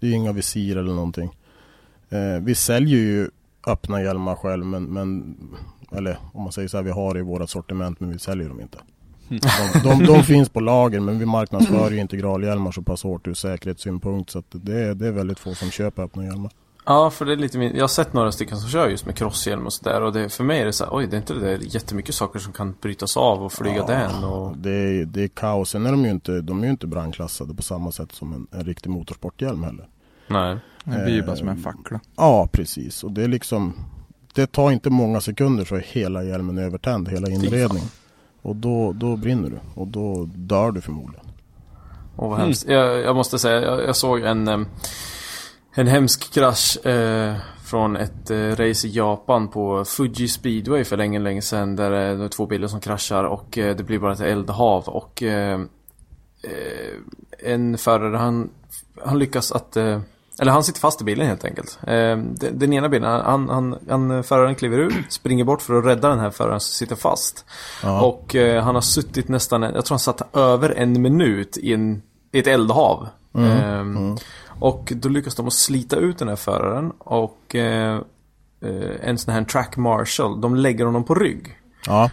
Det är inga visir eller någonting. Eh, vi säljer ju öppna hjälmar själv men, men eller om man säger så här, vi har det i våra sortiment men vi säljer dem inte. De, de, de finns på lager men vi marknadsför ju integralhjälmar så pass hårt ur säkerhetssynpunkt så att det, är- det är väldigt få som köper öppna hjälmar. Ja, för det är lite min... Jag har sett några stycken som kör just med crosshjälm och sådär och det, för mig är det så här, oj, det är inte det där jättemycket saker som kan brytas av och flyga den och... Det är, det är kaos. Sen är de ju inte, de är ju inte brandklassade på samma sätt som en, en riktig motorsporthjälm heller. Nej. Det blir ju bara som en fackla. Ja, precis. Och det är liksom Det tar inte många sekunder så är hela hjälmen övertänd, hela inredningen. Och då, då brinner du och då dör du förmodligen. Åh vad hemskt. Jag, jag måste säga, jag, jag såg en, en hemsk krasch eh, från ett eh, race i Japan på Fuji speedway för länge, länge sedan. Där eh, det är två bilar som kraschar och eh, det blir bara ett eldhav. Och eh, eh, en förare, han, han lyckas att eller han sitter fast i bilen helt enkelt. Eh, den, den ena bilen, han, han, han, föraren kliver ut, springer bort för att rädda den här föraren som sitter fast. Ja. Och eh, han har suttit nästan, jag tror han satt över en minut i, en, i ett eldhav. Ehm, Och då lyckas de att slita ut den här föraren och eh, eh, en sån här track marshal, de lägger honom på rygg. Ja,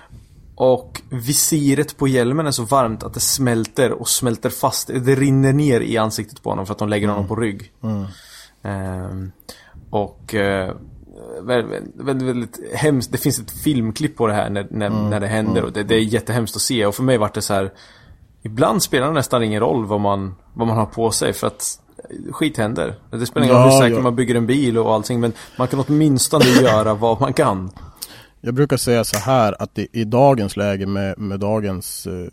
Och visiret på hjälmen är så varmt att det smälter och smälter fast. Det rinner ner i ansiktet på honom för att de lägger honom på rygg. Ehm, och eh, väldigt, väldigt, väldigt hemskt. Det finns ett filmklipp på det här när, när, när det händer och det, det är jättehemskt att se. Och för mig var det så här. Ibland spelar det nästan ingen roll vad man, vad man har på sig för att skit händer. Det spelar ingen roll Ja, hur säkert ja. man bygger en bil och allting men man kan åtminstone göra vad man kan. Jag brukar säga så här att i, i dagens läge med, med dagens eh,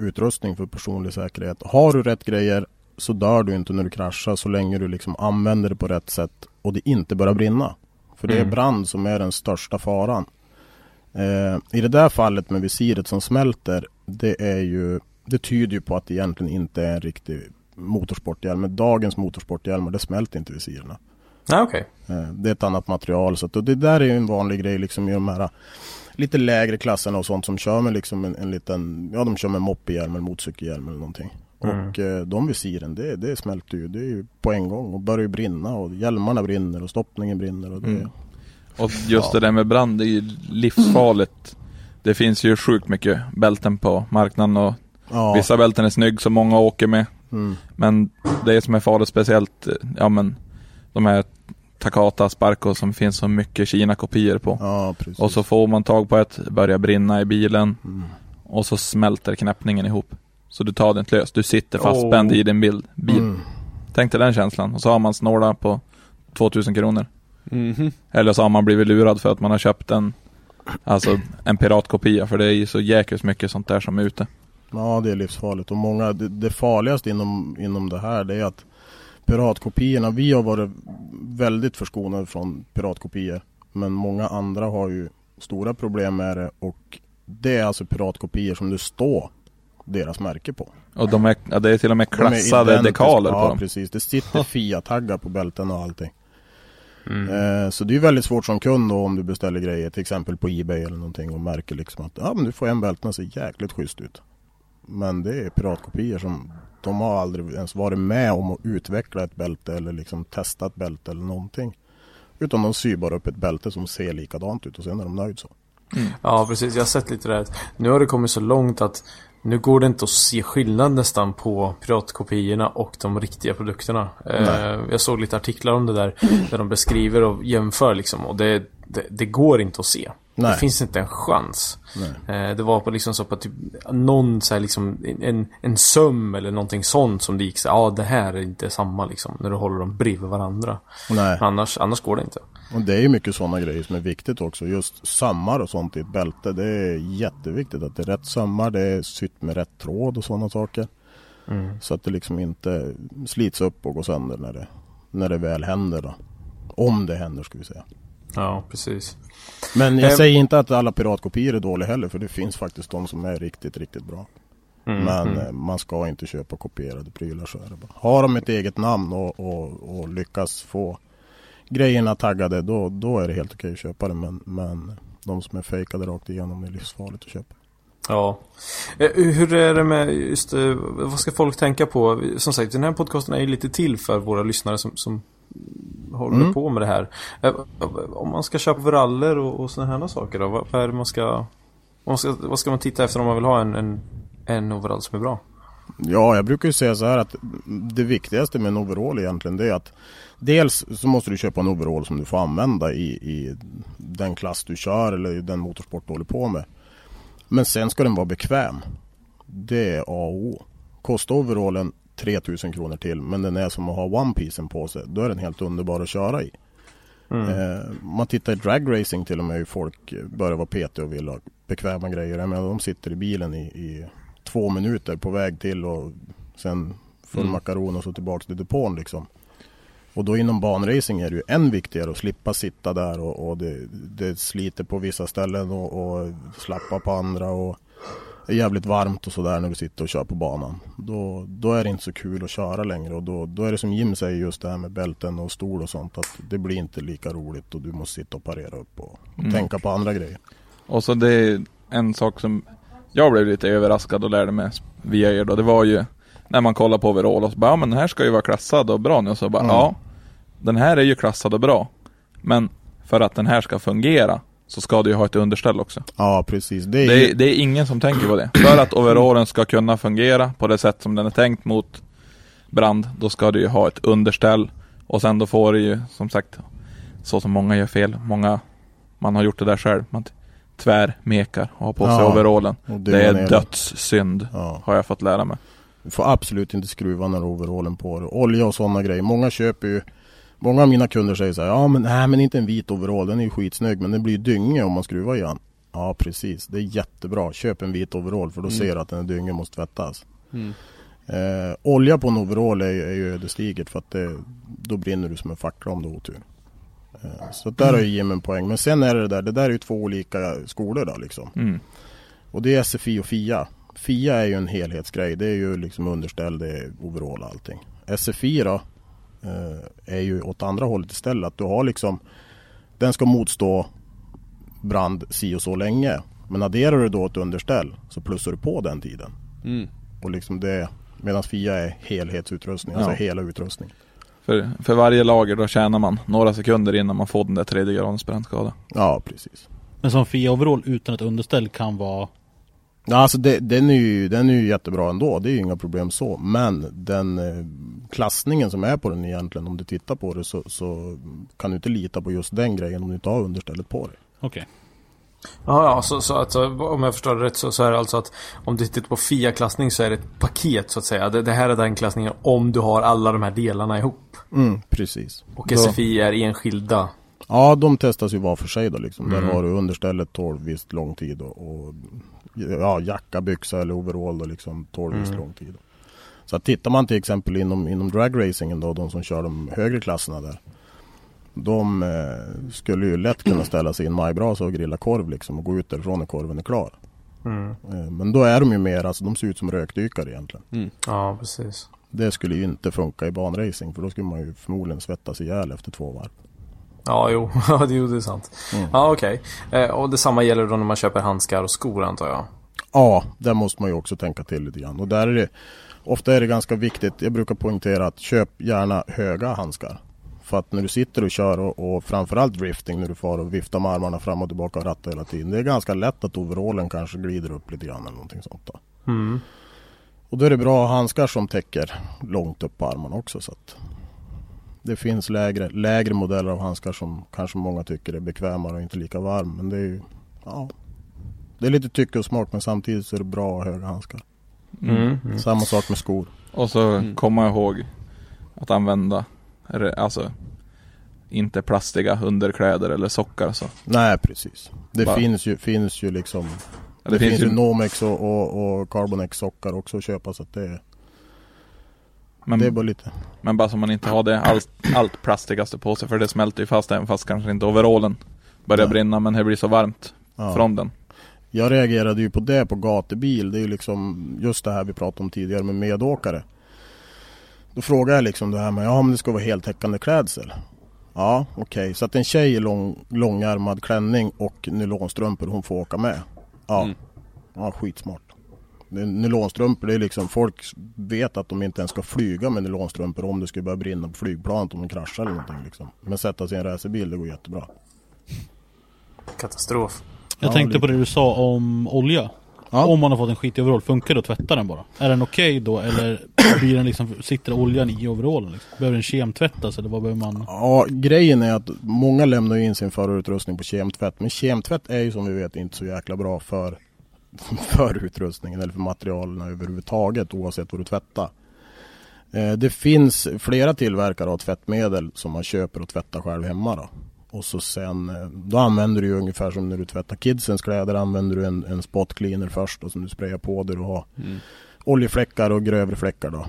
utrustning för personlig säkerhet. Har du rätt grejer så dör du inte när du kraschar så länge du liksom använder det på rätt sätt och det inte börjar brinna. För det är Mm. brand som är den största faran. Eh, I det där fallet med visiret som smälter, det är ju det tyder ju på att det egentligen inte är en riktig motorsporthjälm. Men dagens motorsporthjälmar, det smälter inte visirerna. Nej okej. Eh, Det är ett annat material. Så att, det där är ju en vanlig grej liksom i de här lite lägre klasserna och sånt som kör med liksom en, en liten, ja de kör med moppehjälm eller motorcykelhjälm eller någonting. Mm. Och eh, de visiren, det, det smälter ju, det är ju på en gång och börjar ju brinna och hjälmarna brinner och stoppningen brinner och det, Mm. Och just det där med brand, det är ju livsfarligt. det finns ju sjukt mycket bälten på marknaden och Ja, vissa bälten är snygg som många åker med. mm, Men det som är farligt speciellt, eh, ja men de här Takata, Sparko som finns så mycket Kina-kopior på. ja precis. Och så får man tag på ett, börjar brinna i bilen Mm. och så smälter knäppningen ihop. Så du tar det inte löst, du sitter fastspänd Oh. i din bild, bil. Mm. Tänk dig den känslan. Och så har man snåla på 2000 kronor. Mhm. Eller så har man blivit lurad för att man har köpt en Alltså en piratkopia för det är ju så jäkligt mycket sånt där som är ute. Ja, det är livsfarligt. Och många, det, det farligaste inom, inom det här det är att piratkopiorna, vi har varit väldigt förskonade från piratkopior. Men många andra har ju stora problem med det och det är alltså piratkopior som det står deras märke på. Och de är, ja, det är till och med De klassade identiska. dekaler på ja, dem. precis. Det sitter FIA-taggar på bälten och allting. Mm. Eh, så det är ju väldigt svårt som kund då, om du beställer grejer till exempel på Ebay eller någonting och märker liksom att ja, men du får en bälten ser jäkligt schysst ut. Men det är piratkopior som de har aldrig ens varit med om att utveckla ett bälte eller liksom testa ett bälte eller någonting. Utan de syr bara upp ett bälte som ser likadant ut och sen är de nöjda så. Mm. Ja, precis. Jag har sett lite det här. Nu har det kommit så långt att nu går det inte att se skillnad nästan på piratkopiorna och de riktiga produkterna. Eh, jag såg lite artiklar om det där, där de beskriver och jämför liksom. Och det, det, det går inte att se. Nej. Det finns inte en chans. Eh, det var på liksom så på typ någon så här liksom en, en söm eller någonting sånt som det gick så ja det här är inte samma liksom. När du håller dem bredvid varandra. Nej. Annars, annars går det inte. Och det är ju mycket sådana grejer som är viktigt också. Just sömmar och sånt i ett bälte. Det är jätteviktigt att det är rätt sömmar. Det är sytt med rätt tråd och sådana saker. Mm. Så att det liksom inte slits upp och går sönder när det, när det väl händer då. Om det händer ska vi säga. Ja, precis. Men jag Eh, säger inte att alla piratkopior är dåliga heller. För det finns faktiskt de som är riktigt, riktigt bra. Mm, Men mm. eh, man ska inte köpa kopierade prylar så är det bara. Har de ett eget namn och, och, och lyckas få grejerna taggade då, då är det helt okej att köpa det. Men, men de som är fejkade rakt igenom är livsfarligt att köpa. Ja. Eh, Hur är det med just eh, vad ska folk tänka på? Som sagt, den här podcasten är ju lite till för våra lyssnare som, som håller Mm. på med det här. Eh, Om man ska köpa veraller och, och sådana här saker då? Vad, är det man ska, vad, man ska... Vad ska man titta efter om man vill ha en, en, en overall som är bra? Ja, jag brukar ju säga så här att det viktigaste med en overall egentligen det är att Dels så måste du köpa en overall som du får använda i, i den klass du kör eller i den motorsport du håller på med. Men sen ska den vara bekväm. Det är A och O. Kostar overallen 3000 kronor till men den är som att ha One Piecen på sig. Då är den helt underbar att köra i. Eh, man tittar i dragracing till och med hur folk börjar vara petiga och vill ha bekväma grejer. Jag menar, de sitter i bilen i, i två minuter på väg till och sen full Mm. makaron och så tillbaks till depån liksom. Och då inom banracing är det ju än viktigare att slippa sitta där och, och det, det sliter på vissa ställen och, och slappa på andra och det är jävligt varmt och sådär när du sitter och kör på banan. Då, då är det inte så kul att köra längre och då, då är det som Jim säger just det här med bälten och stol och sånt att det blir inte lika roligt och du måste sitta och parera upp och, och Mm. tänka på andra grejer. Och så det är en sak som jag blev lite överraskad och lärde mig via er då. Det var ju när man kollar på overall och så bara, ja men den här ska ju vara klassad och bra nu. Och så bara, Mm. ja. Den här är ju klassad och bra. Men för att den här ska fungera så ska du ju ha ett underställ också. Ja precis. Det är, Det är, det är ingen som tänker på det. För att overallen ska kunna fungera på det sätt som den är tänkt mot brand, då ska du ju ha ett underställ. Och sen då får du ju, som sagt, så som många gör fel. Många, man har gjort det där själv. Man tvärmekar och har på sig Ja, overallen. Det drar är dödssynd, Ja. har jag fått lära mig. Du får absolut inte skruva när overallen på dig. Olja och sådana grejer. Många köper ju Många av mina kunder säger så här, ja men nej men inte en vit overall, den är ju skitsnygg men den blir ju dynge om man skruvar i den. Ja precis, det är jättebra. Köp en vit overall för då ser du att den är dynge måste tvättas. Mm. Eh, olja på en overall är, ju- är ju ödesdigert för att det, då brinner du som en fackla om du har otur. Eh, så där har ju Jim en poäng. Men sen är det där, det där är ju två olika skolor då liksom. Mm. Och det är SFI och FIA. FIA är ju en helhetsgrej. Det är ju liksom underställd, det är overall och allting. SFI då är ju åt andra hållet istället. Att du har liksom den ska motstå brand si och så länge. Men adderar du då ett underställ så plussar du på den tiden. Mm. Och liksom det Medan FIA är helhetsutrustning, alltså Ja. hela utrustning. För, för varje lager då tjänar man några sekunder innan man får den där tredje gradens brännskada. Ja, precis. Men som Fia overall utan ett underställ kan vara Ja, alltså det, den, är ju, den är ju jättebra ändå, det är ju inga problem så. Men den eh, klassningen som är på den egentligen, om du tittar på det så, så kan du inte lita på just den grejen om du inte har understället på dig. Okej. Ja, ja så, så att, så, om jag förstår det rätt så, så är det alltså att om du tittar på FIA-klassning så är det ett paket så att säga. Det, det här är den klassningen om du har alla de här delarna ihop. Mm, precis. Och Då- SFI är enskilda. Ja, de testas ju var för sig då liksom. Mm. Där har du understället 12 visst lång tid och, och ja, jacka, byxa eller overall då liksom 12 visst Mm. lång tid. Så att tittar man till exempel inom, inom dragracingen då, de som kör de högre klasserna där. De eh, skulle ju lätt kunna ställa sig i en majbrasa och grilla korv liksom och gå ut därifrån när korven är klar. Mm. Eh, men då är de ju mer, alltså de ser ut som rökdykare egentligen. Ja, precis. Det skulle ju inte funka i banracing för då skulle man ju förmodligen svettas ihjäl efter två varv. Ja, jo, det är sant. Mm. Ja, okej. Eh, och detsamma gäller då när man köper handskar och skor antar jag. Ja, där måste man ju också tänka till lite grann. Och där är det, ofta är det ganska viktigt, jag brukar poängtera att köp gärna höga handskar. För att när du sitter och kör och, och framförallt drifting när du får och viftar med armarna fram och tillbaka och rattar hela tiden. Det är ganska lätt att overallen kanske glider upp lite grann eller någonting sånt då. Mm. Och då är det bra handskar som täcker långt upp på armarna också. Så att det finns lägre, lägre modeller av handskar som kanske många tycker är bekvämare och inte lika varm. Men det är ju, ja. Det är lite tycke och smak men samtidigt så är det bra att ha höga handskar. Mm. Mm. Samma sak med skor. Och så Mm. komma ihåg att använda, alltså inte plastiga underkläder eller sockar så. Nej precis. Det Va? finns ju, finns ju liksom Ja, Det, finns, ju Nomex och, och, och Carbonex sockar också att köpa så att det, men, det är bara lite men bara så man inte har det allt, allt plastigaste på sig för det smälter ju fast även fast kanske inte overallen börjar Nej. brinna men det blir så varmt ja. från den. Jag reagerade ju på det på gatubil. Det är ju liksom just det här vi pratade om tidigare med medåkare. Då frågade jag liksom det här med, ja men det ska vara heltäckande klädsel. Ja okej, så att en tjej i lång, långärmad klänning och nylonstrumpor hon får åka med. Ja, Mm. ja skitsmart. Nylonstrumpor, det är liksom folk vet att de inte ens ska flyga med nylonstrumpor om det skulle börja brinna på flygplanet om de kraschar eller någonting liksom. Men sätta sig i en racerbil, det går jättebra. Katastrof. Jag Ja, tänkte lite. på det du sa om olja. Ja. Om man har fått en skitig overall, funkar det att tvätta den bara? Är den okej då eller blir den liksom, sitter oljan i overallen? Liksom? Behöver den kemtvättas eller vad behöver man? Ja, grejen är att många lämnar ju in sin förutrustning på kemtvätt. Men kemtvätt är ju som vi vet inte så jäkla bra för, för utrustningen eller för materialen överhuvudtaget oavsett vad du tvättar. Eh, Det finns flera tillverkare av tvättmedel som man köper och tvättar själv hemma då. Och så sen, eh, då använder du ju ungefär som när du tvättar kidsens kläder använder du en, en spot cleaner först och som du sprayar på där du har Mm. oljefläckar och grövre fläckar då.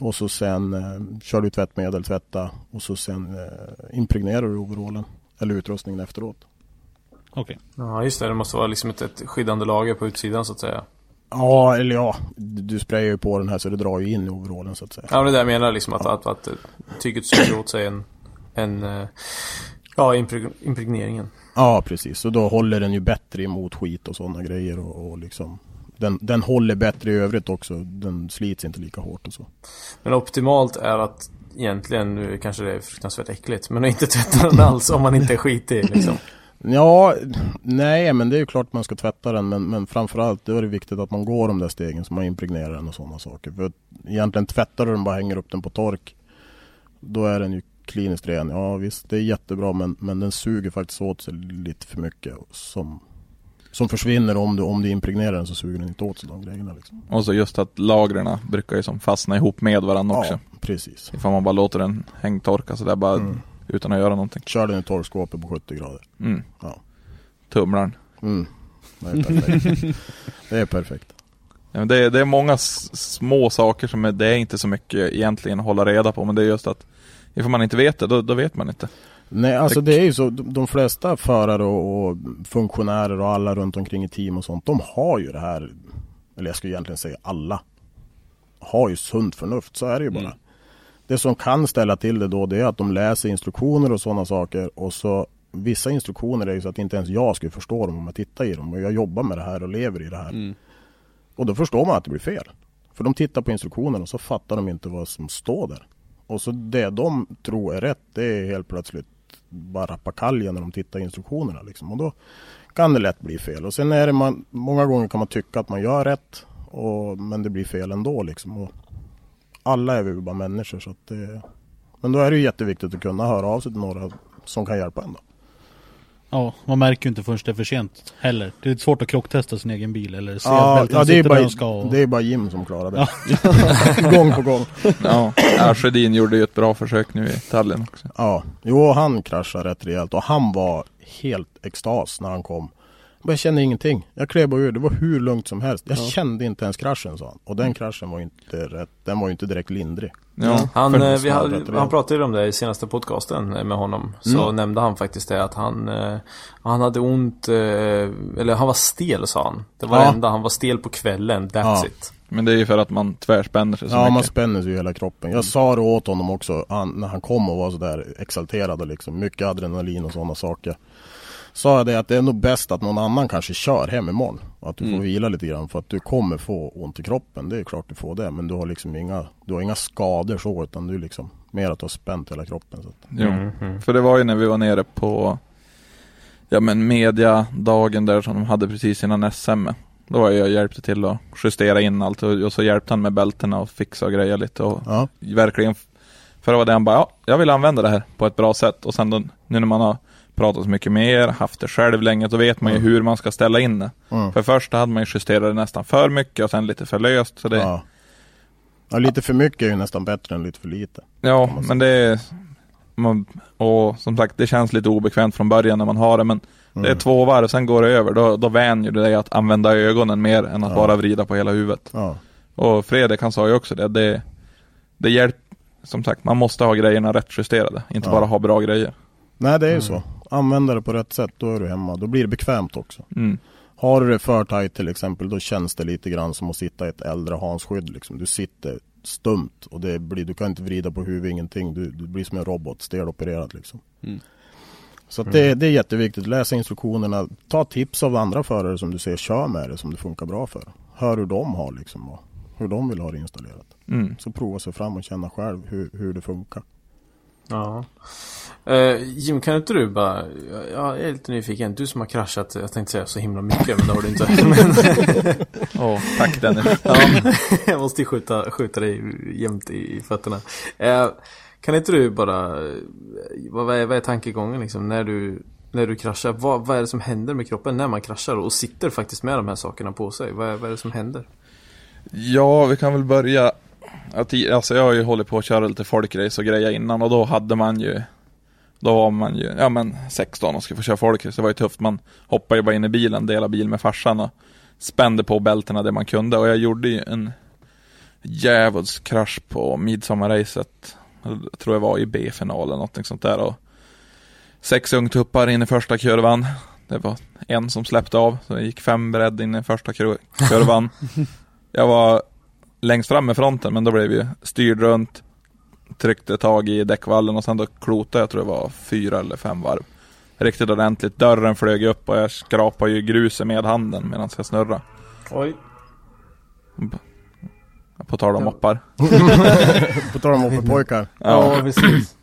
Och så sen eh, kör du tvättmedel, tvätta och så sen eh, impregnerar du overallen eller utrustningen efteråt. Okej. Ja, just det. Det måste vara liksom ett, ett skyddande lager på utsidan så att säga. Ja, eller ja, du sprayar ju på den här så det drar ju in i overallen så att säga. Ja, men det är det jag menar liksom att, att, att, eh, tyget suger åt sig en, en eh, ja, impreg- impregneringen. Ja, precis. Och då håller den ju bättre emot skit och sådana grejer och, och liksom den, den håller bättre i övrigt också. Den slits inte lika hårt och så. Men optimalt är att egentligen, nu kanske det är fruktansvärt äckligt, men att inte tvätta den alls om man inte är skitig liksom. Ja, nej men det är ju klart man ska tvätta den men, men framförallt då är det viktigt att man går de där stegen så man impregnerar den och sådana saker. För egentligen tvättar du den bara hänger upp den på tork då är den ju kliniskt ren. Ja visst, det är jättebra men, men den suger faktiskt åt sig lite för mycket som, som försvinner om du, om du impregnerar den så suger den inte åt sig de grejerna liksom. Och så just att lagren brukar ju som fastna ihop med varandra också. Ja, precis. Ifall man bara låter den hängtorka sådär bara Mm. Utan att göra någonting. Kör den i torkskåpet på 70 grader. Mm. Ja. Tumlaren. Mm. Det är perfekt. det är perfekt. Ja, men det, är, det är många små saker som är, det är inte så mycket egentligen att hålla reda på men det är just att ifall man inte vet det, då, då vet man inte. Nej, alltså det är ju så. De de flesta förare och, och funktionärer och alla runt omkring i team och sånt. De har ju det här. Eller jag skulle egentligen säga alla. Har ju sunt förnuft. Så är det ju bara. Mm. Det som kan ställa till det då det är att de läser instruktioner och sådana saker. Och så vissa instruktioner är ju så att inte ens jag skulle förstå dem om jag tittar i dem. Och jag jobbar med det här och lever i det här. Mm. Och då förstår man att det blir fel. För de tittar på instruktionen och så fattar de inte vad som står där. Och så det de tror är rätt, det är helt plötsligt bara rappakalja när de tittar i instruktionerna. Liksom. Och då kan det lätt bli fel. Och sen är det man, många gånger kan man tycka att man gör rätt. Och, men det blir fel ändå liksom. Och alla är vi bara människor. Så att det, men då är det ju jätteviktigt att kunna höra av sig till några som kan hjälpa en. Då. Ja, man märker ju inte förrän det är för sent heller. Det är svårt att krocktesta sin egen bil eller se Ja, att ja det, är bara, ska. Och... det är bara Jim som klarar det. gång på gång. Ja, ja Sjödin gjorde ju ett bra försök nu i Tallinn också. Ja, jo han kraschade rätt rejält och han var helt extas när han kom. Men jag kände ingenting. Jag klev bara ur. Det var hur lugnt som helst. Jag kände inte ens kraschen sa han. Och den kraschen var ju inte rätt. Den var ju inte direkt lindrig. Ja, Han, eh, vi hade, han pratade ju om det i senaste podcasten eh, med honom. Så Mm. nämnde han faktiskt det att han, eh, han hade ont, eller han var stel sa han. Det var Ja. det enda, han var stel på kvällen, that's Ja. it. Men det är ju för att man tvärspänner sig så Ja, man mycket. spänner sig i hela kroppen. Jag sa det åt honom också han, när han kom och var sådär exalterad och liksom mycket adrenalin och sådana saker. Sa jag det att det är nog bäst att någon annan kanske kör hem imorgon. Och att du får Mm. vila lite grann för att du kommer få ont i kroppen. Det är klart du får det. Men du har liksom inga, du har inga skador så utan du liksom mer att du har spänt hela kroppen. Så att, Jo. Mm, För det var ju när vi var nere på Ja men mediadagen där som de hade precis innan SM Då var jag och hjälpte till att justera in allt och, och så hjälpte han med bältena och fixa och greja lite och ja. verkligen För det var det han bara, ja jag vill använda det här på ett bra sätt och sen då, nu när man har pratat så mycket med er, haft det själv länge, då vet man ju hur man ska ställa in det. Mm. För först hade man ju justerat det nästan för mycket och sen lite för löst. Så det, ja, Ja. ja, lite för mycket är ju nästan bättre än lite för lite. men det är, man, och som sagt det känns lite obekvämt från början när man har det men det är Mm. två varv, sen går det över. Då, då vänjer du dig att använda ögonen mer än att Ja. bara vrida på hela huvudet. Ja. Och Fredrik han sa ju också det, det, det hjälper, som sagt man måste ha grejerna rätt justerade, inte Ja. bara ha bra grejer. Nej det är ju så. Använda det på rätt sätt, då är du hemma. Då blir det bekvämt också. Mm. Har du det för tajt till exempel, då känns det lite grann som att sitta i ett äldre hansskydd. Liksom. Du sitter stumt och det blir, du kan inte vrida på huvudet, ingenting. Du, du blir som en robot, stelopererad liksom. Mm. Så att det, det är jätteviktigt. Läsa instruktionerna, ta tips av andra förare som du ser kör med det, som det funkar bra för. Hör hur de har liksom och hur de vill ha det installerat. Mm. Så prova sig fram och känna själv hur, hur det funkar. Ja. Eh, Jim, kan inte du bara, jag är lite nyfiken, du som har kraschat, jag tänkte säga så himla mycket, men det har du inte. Åh, tack Dennis. ja, jag måste ju skjuta, skjuta dig jämt i, i fötterna. Eh, kan inte du bara, eh, vad, vad, är, vad är tankegången liksom, när du, när du kraschar? Vad, vad är det som händer med kroppen när man kraschar och sitter faktiskt med de här sakerna på sig? Vad, är- vad är det som händer? Ja, vi kan väl börja. Att, alltså jag har ju hållit på att köra lite folkrace och grejer innan och då hade man ju Då var man ju, ja men 16 och skulle få köra folkrace, det var ju tufft. Man hoppade ju bara in i bilen, delade bil med farsan och spände på bältena det man kunde. Och jag gjorde ju en djävulsk krasch på midsommarracet. Jag tror jag var i B-finalen, någonting sånt där. Och sex ungtuppar in i första kurvan. Det var en som släppte av, så det gick fem bredd in i första kur- kurvan. Jag var längst fram med fronten men då blev vi styrd runt Tryckte tag i däckvallen och sen då klotade jag tror det var fyra eller fem varv Riktigt ordentligt, dörren flög upp och jag skrapade ju gruset med handen medan jag snurrade Oj. På tal om Ja. moppar På tal om moppepojkar. ja. precis.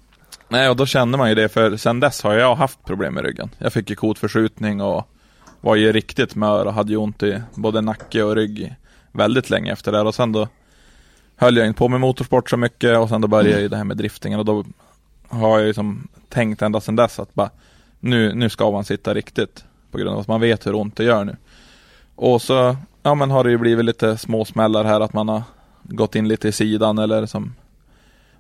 Nej och då kände man ju det för sen dess har jag haft problem med ryggen Jag fick ju kotförskjutning och var ju riktigt mör och hade ju ont i både nacke och rygg väldigt länge efter det och sen då höll jag inte på med motorsport så mycket. Och sen då började jag ju det här med driftingen. Och då har jag ju som tänkt ända sedan dess att bara nu, nu ska man sitta riktigt. På grund av att man vet hur ont det gör nu. Och så ja men har det ju blivit lite små smällar här. Att man har gått in lite i sidan eller som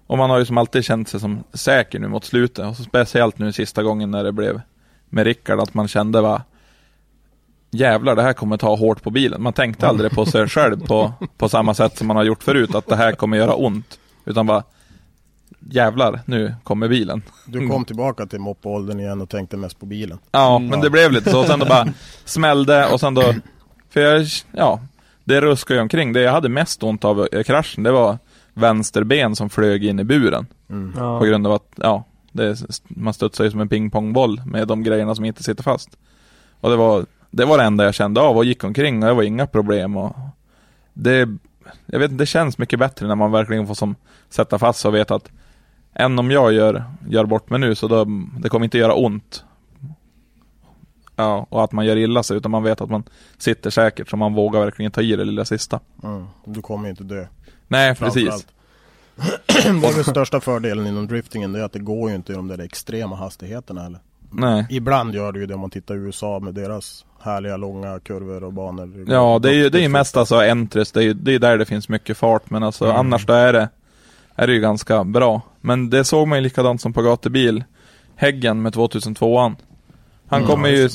och man har ju som alltid känt sig som säker nu mot slutet. Och så speciellt nu sista gången när det blev med Rickard att man kände va Jävlar det här kommer ta hårt på bilen. Man tänkte aldrig på sig själv på, på samma sätt som man har gjort förut att det här kommer göra ont. Utan bara Jävlar, nu kommer bilen. Du kom tillbaka till moppeåldern igen och tänkte mest på bilen. Ja, men det blev lite så. Och sen då bara smällde och sen då För jag, ja Det ruskade ju omkring. Det jag hade mest ont av eh, kraschen det var Vänsterben som flög in i buren. Ja. På grund av att, ja, det, man studsar ju som en pingpongboll med de grejerna som inte sitter fast. Och det var, det var det enda jag kände av och gick omkring och det var inga problem och det, jag vet det känns mycket bättre när man verkligen får som sätta fast sig och veta att än om jag gör, gör bort mig nu så då, det kommer inte göra ont. Ja, och att man gör illa sig utan man vet att man sitter säkert så man vågar verkligen ta i det lilla sista. Mm. Du kommer inte dö. Nej, precis. Det är den största fördelen inom driftingen, det är att det går ju inte i de där extrema hastigheterna heller. Nej. Ibland gör det ju det om man tittar i USA med deras härliga långa kurvor och banor. Ja, det är ju det är mest alltså entres, det är ju det är där det finns mycket fart men alltså Mm. annars då är det, är det ju ganska bra. Men det såg man ju likadant som på gatubil, Häggen med 2002an. Han Mm, kommer ju,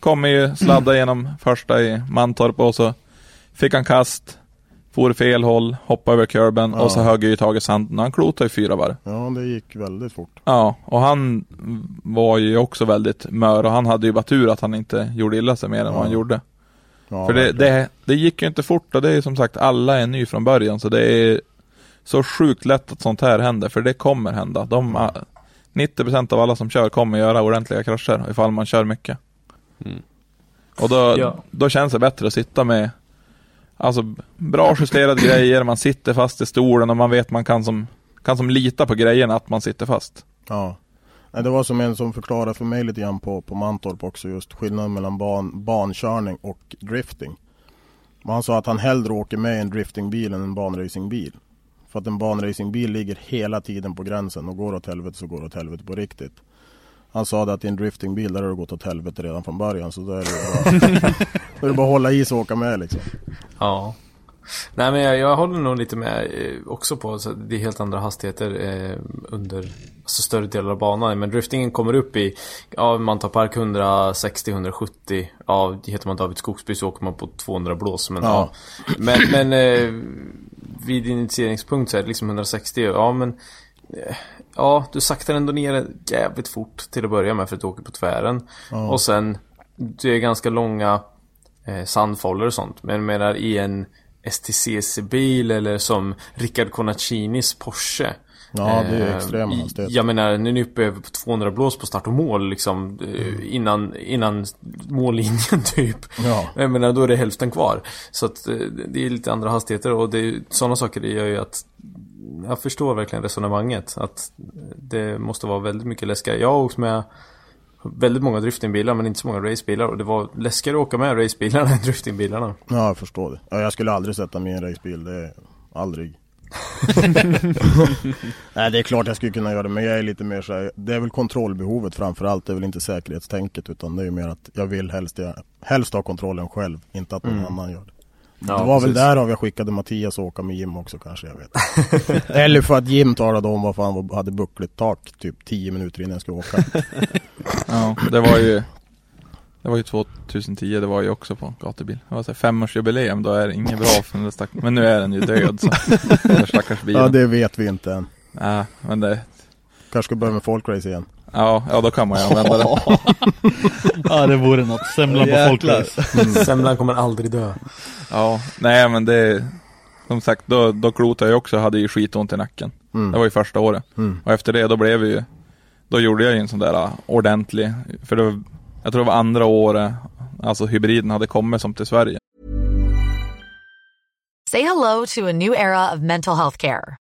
kommer ju sladda genom första i Mantorp och så fick han kast, for fel håll, hoppade över kurben Ja. och så högg ju Tage Sanden. Han klotade i fyra varv. Ja, det gick väldigt fort. Ja, och han var ju också väldigt mör och han hade ju bara tur att han inte gjorde illa sig mer än vad Ja. han gjorde. Ja, För det, det, det gick ju inte fort och det är som sagt alla är ny från början så det är så sjukt lätt att sånt här händer för det kommer hända. De, Mm. 90% av alla som kör kommer göra ordentliga krascher ifall man kör mycket. Mm. Och då, Ja. då känns det bättre att sitta med Alltså bra justerade grejer, man sitter fast i stolen och man vet man kan som, kan som lita på grejerna att man sitter fast. Ja. Det var som en som förklarade för mig lite grann på, på Mantorp också just skillnaden mellan ban, bankörning och drifting. Han sa att han hellre åker med i en driftingbil än en banracingbil. För att en banracingbil ligger hela tiden på gränsen och går åt helvete så går det åt helvete på riktigt. Han sa det att i en driftingbil där har det gått åt helvete redan från början så då är det bara, då är det bara att hålla i sig och åka med liksom. Ja. Nej men jag, jag håller nog lite med eh, också på så det är helt andra hastigheter eh, under alltså större delar av banan. Men driftingen kommer upp i, ja man tar park 160-170. Ja, heter man David Skogsby så åker man på 200 blås. Men, ja. Ja. men, men eh, vid initieringspunkt så är det liksom 160. Ja men eh, Ja, du saktar ändå ner det jävligt fort till att börja med för att du åker på tvären. Ja. Och sen, det är ganska långa eh, sandfållor och sånt. Men menar i en STCC-bil eller som Rickard Conacinis Porsche. Ja, det är Eh, extrema hastigheter. Jag menar, nu är ni uppe över på 200 blås på start och mål liksom. eh, Innan, innan mållinjen typ. Ja. Jag menar, då är det hälften kvar. Så att eh, det är lite andra hastigheter och det sådana saker det gör ju att jag förstår verkligen resonemanget. Att det måste vara väldigt mycket läskigare. Jag har åkt med väldigt många driftingbilar men inte så många racebilar. Och det var läskigare att åka med racebilarna än driftingbilarna. Ja, jag förstår det. Ja, jag skulle aldrig sätta mig i en racebil. Det är aldrig. Nej, det är klart jag skulle kunna göra det, men jag är lite mer så här, Det är väl kontrollbehovet framförallt. Det är väl inte säkerhetstänket, utan det är mer att jag vill helst, helst ha kontrollen själv, inte att någon Mm. annan gör det. Det var väl precis. därav jag skickade Mattias och åka med Jim också kanske, jag vet. Eller för att Jim talade om varför han hade buckligt tak typ 10 minuter innan jag skulle åka. Ja, det var ju Det var ju 2010, det var ju också på gatubil. Det var så femårsjubileum, då är det inget bra för den stack... Men nu är den ju död så. Den stackars bilen. ja, det vet vi inte än. Ja, men det... Kanske ska börja med folkrace igen. Ja, ja då kan man ju använda den. Ja det vore något. Semlan på folkrace. Semlan kommer aldrig dö. Ja, nej men det... Som sagt, då, då klotade jag också och hade ju skitont i nacken. Mm. Det var ju första året. Mm. Och efter det, då blev vi ju... Då gjorde jag ju en sån där uh, ordentlig... För det var, jag tror det var andra året, alltså hybriden hade kommit som till Sverige. Say hello to a new era of mental health care.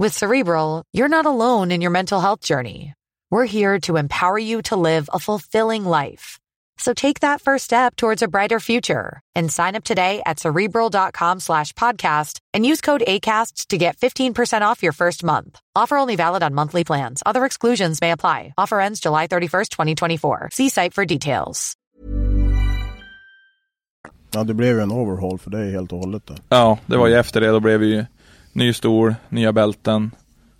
With Cerebral, you're not alone in your mental health journey. We're here to empower you to live a fulfilling life. So take that first step towards a brighter future and sign up today at cerebral.com slash podcast and use code ACAST to get 15% off your first month. Offer only valid on monthly plans. Other exclusions may apply. Offer ends July 31st, 2024. See site for details. Ja, det blev ju en overhaul för dig helt och hållet där. Ja, det var ju efter det, då blev vi ju ny stol, nya bälten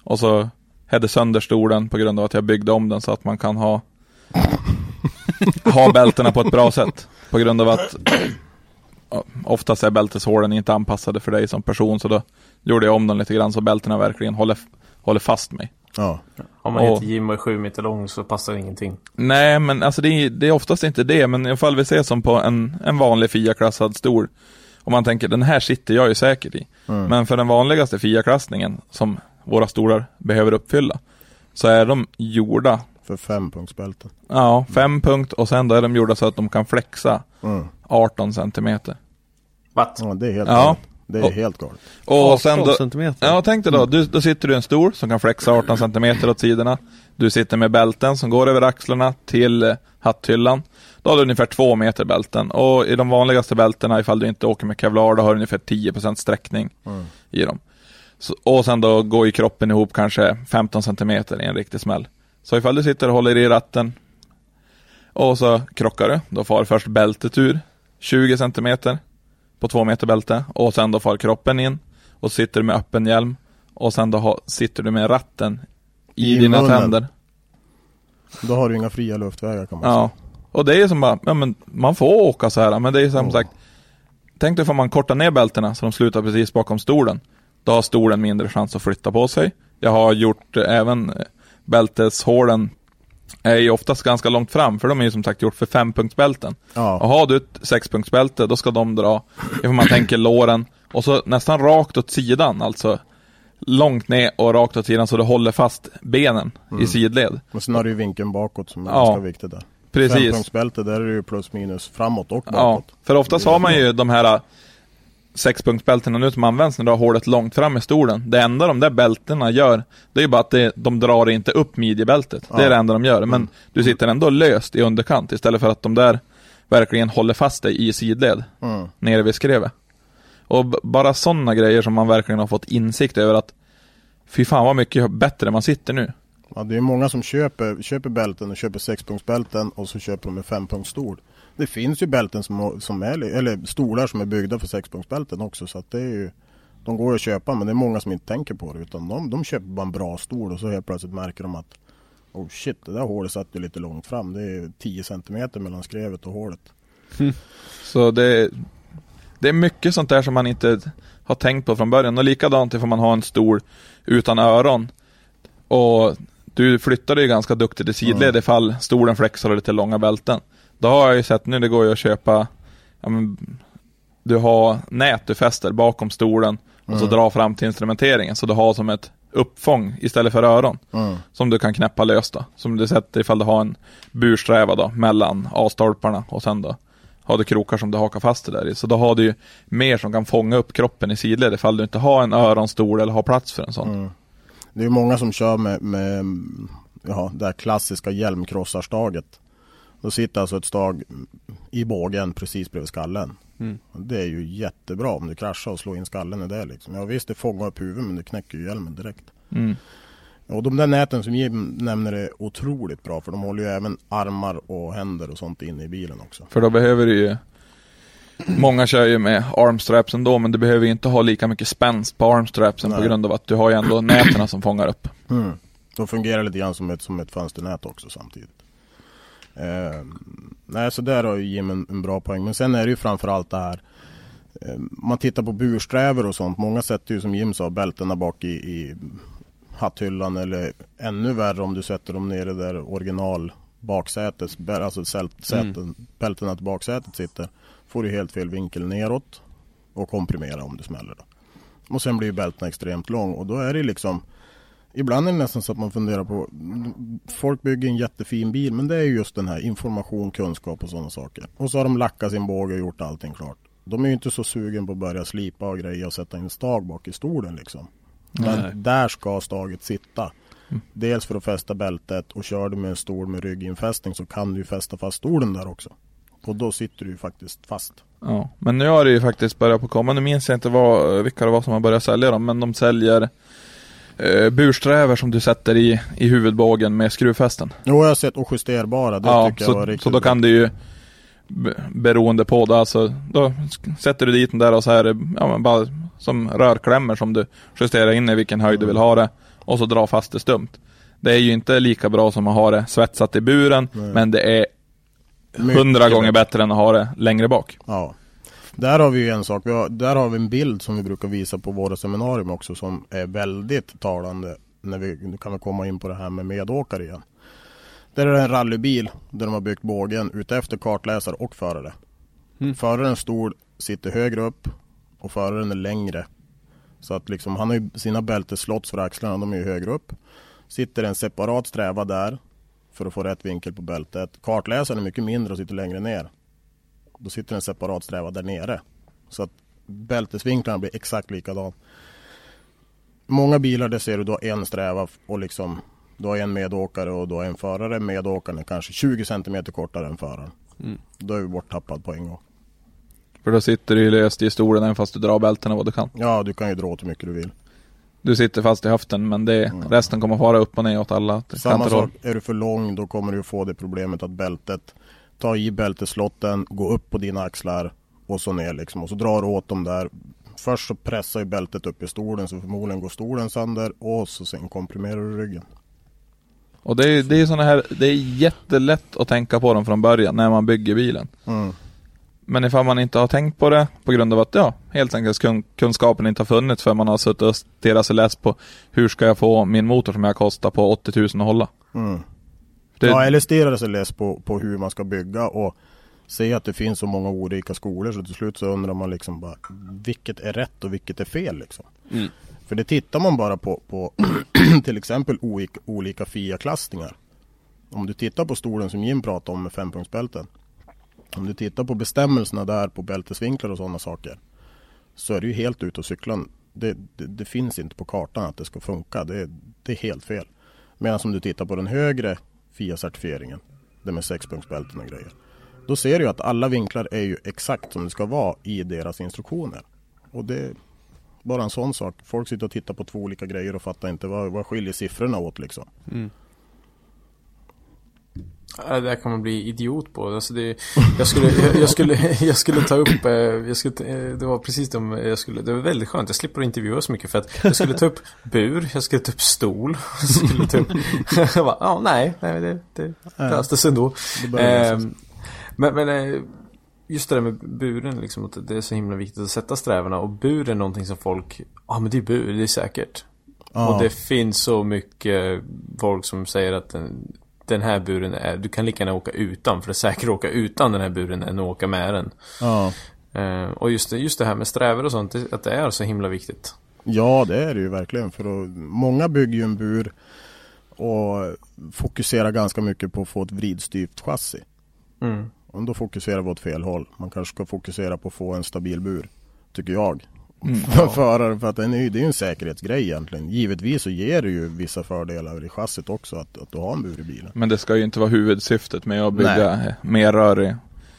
och så hade sönder stolen på grund av att jag byggde om den så att man kan ha ha bältena på ett bra sätt. På grund av att oftast är bälteshålen inte anpassade för dig som person så då gjorde jag om dem lite grann så bältena verkligen håller, håller fast mig. Ja. Om man Och- heter Jim och är sju meter lång så passar ingenting. Nej, men alltså det är, det är oftast inte det, men i alla fall vi ser som på en, en vanlig FIA-klassad stol. Om man tänker, den här sitter jag ju säkert i. Men för den vanligaste FIA-klassningen, som våra stolar behöver uppfylla, så är de gjorda, För fempunktsbälten. ja, fem punkt och sen då är de gjorda så att de kan flexa Mm. 18 centimeter. What? Ja, det är helt Ja. galet. Det är Och- helt galet. Och sen då, centimeter. Ja, tänk dig då, du, då sitter du i en stol som kan flexa 18 cm åt sidorna. Du sitter med bälten som går över axlarna till eh, hatthyllan. Då har du ungefär 2 meter bälten. Och i de vanligaste bältena, ifall du inte åker med kevlar, då har du ungefär 10% sträckning i dem. Så, och sen då går ju kroppen ihop kanske 15 cm i en riktig smäll. Så ifall du sitter och håller i ratten och så krockar du, då far först bältet ur 20 cm på 2 meter bälte och sen då far kroppen in och sitter du med öppen hjälm och sen då ha, sitter du med ratten i, I dina munnen. tänder. Då har du inga fria luftvägar kan man Ja. Och det är som bara, ja men man får åka så här, men det är som Ja. sagt Tänk dig får man korta ner bältena så de slutar precis bakom stolen. Då har stolen mindre chans att flytta på sig. Jag har gjort eh, även eh, bälteshålen är ju oftast ganska långt fram, för de är ju som sagt gjort för fempunktsbälten. Ja. Och har du ett sexpunktsbälte, då ska de dra, ifall man tänker låren, och så nästan rakt åt sidan, alltså långt ner och rakt åt sidan så du håller fast benen i sidled. Och sen har du ju vinkeln bakåt som är Ja. ganska viktigt där. Precis. Fempunktsbälte, där är det ju plus minus framåt och Ja, bakåt. för oftast har man ju de här äh, sexpunktsbältena nu som används när du har hålet långt fram i stolen. Det enda de där bältena gör, det är ju bara att det, de drar inte upp midjebältet. Det är Ja. det enda de gör. Men du sitter ändå löst i underkant istället för att de där verkligen håller fast dig i sidled, Mm. nere vid skrevet. Och bara sådana grejer som man verkligen har fått insikt över att fy fan vad mycket bättre man sitter nu. Ja, det är många som köper, köper bälten och köper sexpunktsbälten och så köper de en fempunktsstol. Det finns ju bälten som, som är, eller stolar som är byggda för sexpunktsbälten också så att det är ju De går att köpa men det är många som inte tänker på det utan de, de köper bara en bra stol och så helt plötsligt märker de att Oh shit, det där hålet satt ju lite långt fram. Det är 10 centimeter mellan skrevet och hålet. Hm. Så det, det är mycket sånt där som man inte har tänkt på från början. Och likadant ifall man har en stol utan öron. Och du flyttar dig ju ganska duktigt i sidled ifall stolen flexar och lite långa bälten. Då har jag ju sett nu, det går ju att köpa ja, men, Du har nät du fäster bakom stolen och så drar fram till instrumenteringen. Så du har som ett uppfång istället för öron. Mm. Som du kan knäppa löst då. Som du sätter ifall du har en bursträva då mellan A-stolparna och sen då har du krokar som du hakar fast det där i. Så då har du ju mer som kan fånga upp kroppen i sidled ifall du inte har en öronstol eller har plats för en sån. Mm. Det är många som kör med, med ja, det här klassiska hjälmkrossarstaget. Då sitter alltså ett stag i bågen precis bredvid skallen. Det är ju jättebra om du kraschar och slår in skallen i det liksom. Ja visst det fångar upp huvudet men det knäcker ju hjälmen direkt. Mm. Och de där näten som Jim nämner är otroligt bra för de håller ju även armar och händer och sånt inne i bilen också. För då behöver du ju Många kör ju med armstraps ändå men du behöver ju inte ha lika mycket spänst på armstrapsen på Nej. grund av att du har ju ändå näten som fångar upp. Mm. De fungerar lite grann som ett, som ett fönsternät också samtidigt. Eh, nej, så där har ju Jim en, en bra poäng. Men sen är det ju framförallt det här. Eh, man tittar på bursträvor och sånt. Många sätter ju som Jim sa bältena bak i, i hatthyllan eller ännu värre om du sätter dem nere där original baksätet, alltså sält- säten, bältena till baksätet sitter. Får du helt fel vinkel neråt och komprimera om det smäller. Då. Och sen blir bältena extremt lång och då är det liksom Ibland är det nästan så att man funderar på Folk bygger en jättefin bil men det är ju just den här information, kunskap och sådana saker. Och så har de lackat sin båge och gjort allting klart. De är ju inte så sugen på att börja slipa och grejer och sätta in stag bak i stolen liksom. Men Nej. där ska staget sitta. Dels för att fästa bältet och kör du med en stol med rygginfästning så kan du ju fästa fast stolen där också. Och då sitter du ju faktiskt fast. Ja, men nu har det ju faktiskt börjat på komma. Nu minns jag inte vad, vilka det var som har börjat sälja dem, men de säljer eh, bursträver som du sätter i, i huvudbågen med skruvfästen. Jo, jag har sett och justerbara. Det ja, tycker jag var så, riktigt så då bra. kan du ju be- beroende på det, alltså då sätter du dit den där och så här, ja men bara som rörklämmor som du justerar in i vilken höjd du vill ha det och så dra fast det stumt. Det är ju inte lika bra som att ha det svetsat i buren, men det är hundra gånger bättre. än att ha det längre bak. Ja. Där har vi ju en sak. Vi har, där har vi en bild som vi brukar visa på våra seminarium också som är väldigt talande. när vi, nu kan vi komma in på det här med medåkare igen. Där är det en rallybil där de har byggt bågen utefter kartläsare och förare. Mm. Förarens stol sitter högre upp och föraren är längre. Så att liksom, han har ju sina bältesslotts för axlarna, de är ju högre upp. Sitter en separat sträva där för att få rätt vinkel på bältet. Kartläsaren är mycket mindre och sitter längre ner. Då sitter en separat sträva där nere. Så att bältesvinklarna blir exakt likadant. Många bilar där ser du då en sträva och liksom du har en medåkare och du har en förare. Medåkaren är kanske 20 cm kortare än föraren. Mm. Då är vi borttappad på en gång. För då sitter du ju löst i stolen även fast du drar bältena vad du kan. Ja, du kan ju dra åt hur mycket du vill. Du sitter fast i höften men det, Mm. resten kommer fara upp och ner åt alla Samma och håll. sak, är du för lång då kommer du få det problemet att bältet tar i bälteslotten, går upp på dina axlar och så ner liksom. Och så drar du åt dem där. Först så pressar ju bältet upp i stolen så förmodligen går stolen sönder och så sen komprimerar du ryggen. Och det är, det är såna här, det är jättelätt att tänka på dem från början när man bygger bilen. Mm. Men ifall man inte har tänkt på det på grund av att ja, helt enkelt kun, kunskapen inte har funnits för man har suttit och stirrat sig läst på hur ska jag få min motor som jag kostar på 80 000 att hålla. Mm. Det, Ja, eller stirrar sig less på, på hur man ska bygga och se att det finns så många olika skolor så till slut så undrar man liksom bara vilket är rätt och vilket är fel liksom. Mm. För det tittar man bara på, på till exempel olika, olika FIA-klassningar. Om du tittar på stolen som Jim pratade om med fempunktsbälten. Om du tittar på bestämmelserna där på bältesvinklar och sådana saker. Så är det ju helt ute och cyklar Det, det, det finns inte på kartan att det ska funka. Det, det är helt fel. Medan om du tittar på den högre FIA-certifieringen. Det med sexpunktsbälten och grejer. Då ser du att alla vinklar är ju exakt som det ska vara i deras instruktioner. Och det är bara en sån sak. Folk sitter och tittar på två olika grejer och fattar inte vad, vad skiljer siffrorna åt liksom. Mm. Det där kan man bli idiot på. Alltså det, jag, skulle, jag, jag, skulle, jag skulle ta upp, eh, jag skulle, eh, det var precis de, jag skulle, det var väldigt skönt. Jag slipper intervjua så mycket för att jag skulle ta upp bur, jag skulle ta upp stol. Jag skulle ta upp, jag bara, ja nej, nej det, det löste sig ändå. Det. Ehm, men, men eh, just det där med buren liksom, att det är så himla viktigt att sätta strävorna. Och bur är någonting som folk, ja men det är bur, det är säkert. Ja. Och det finns så mycket folk som säger att den, den här buren är, du kan lika gärna åka utan, för det är säkrare att åka utan den här buren än att åka med den. Ja. Eh, och just det, just det här med strävor och sånt, att det är så himla viktigt. Ja, det är det ju verkligen. För att, många bygger ju en bur och fokuserar ganska mycket på att få ett vridstyvt chassi. Mm. Och då fokuserar vi åt fel håll. Man kanske ska fokusera på att få en stabil bur. Tycker jag. För föraren, för att den är, det är ju en säkerhetsgrej egentligen. Givetvis så ger det ju vissa fördelar i chassit också att, att du har en bur i bilen. Men det ska ju inte vara huvudsyftet med att bygga Nej. mer rör i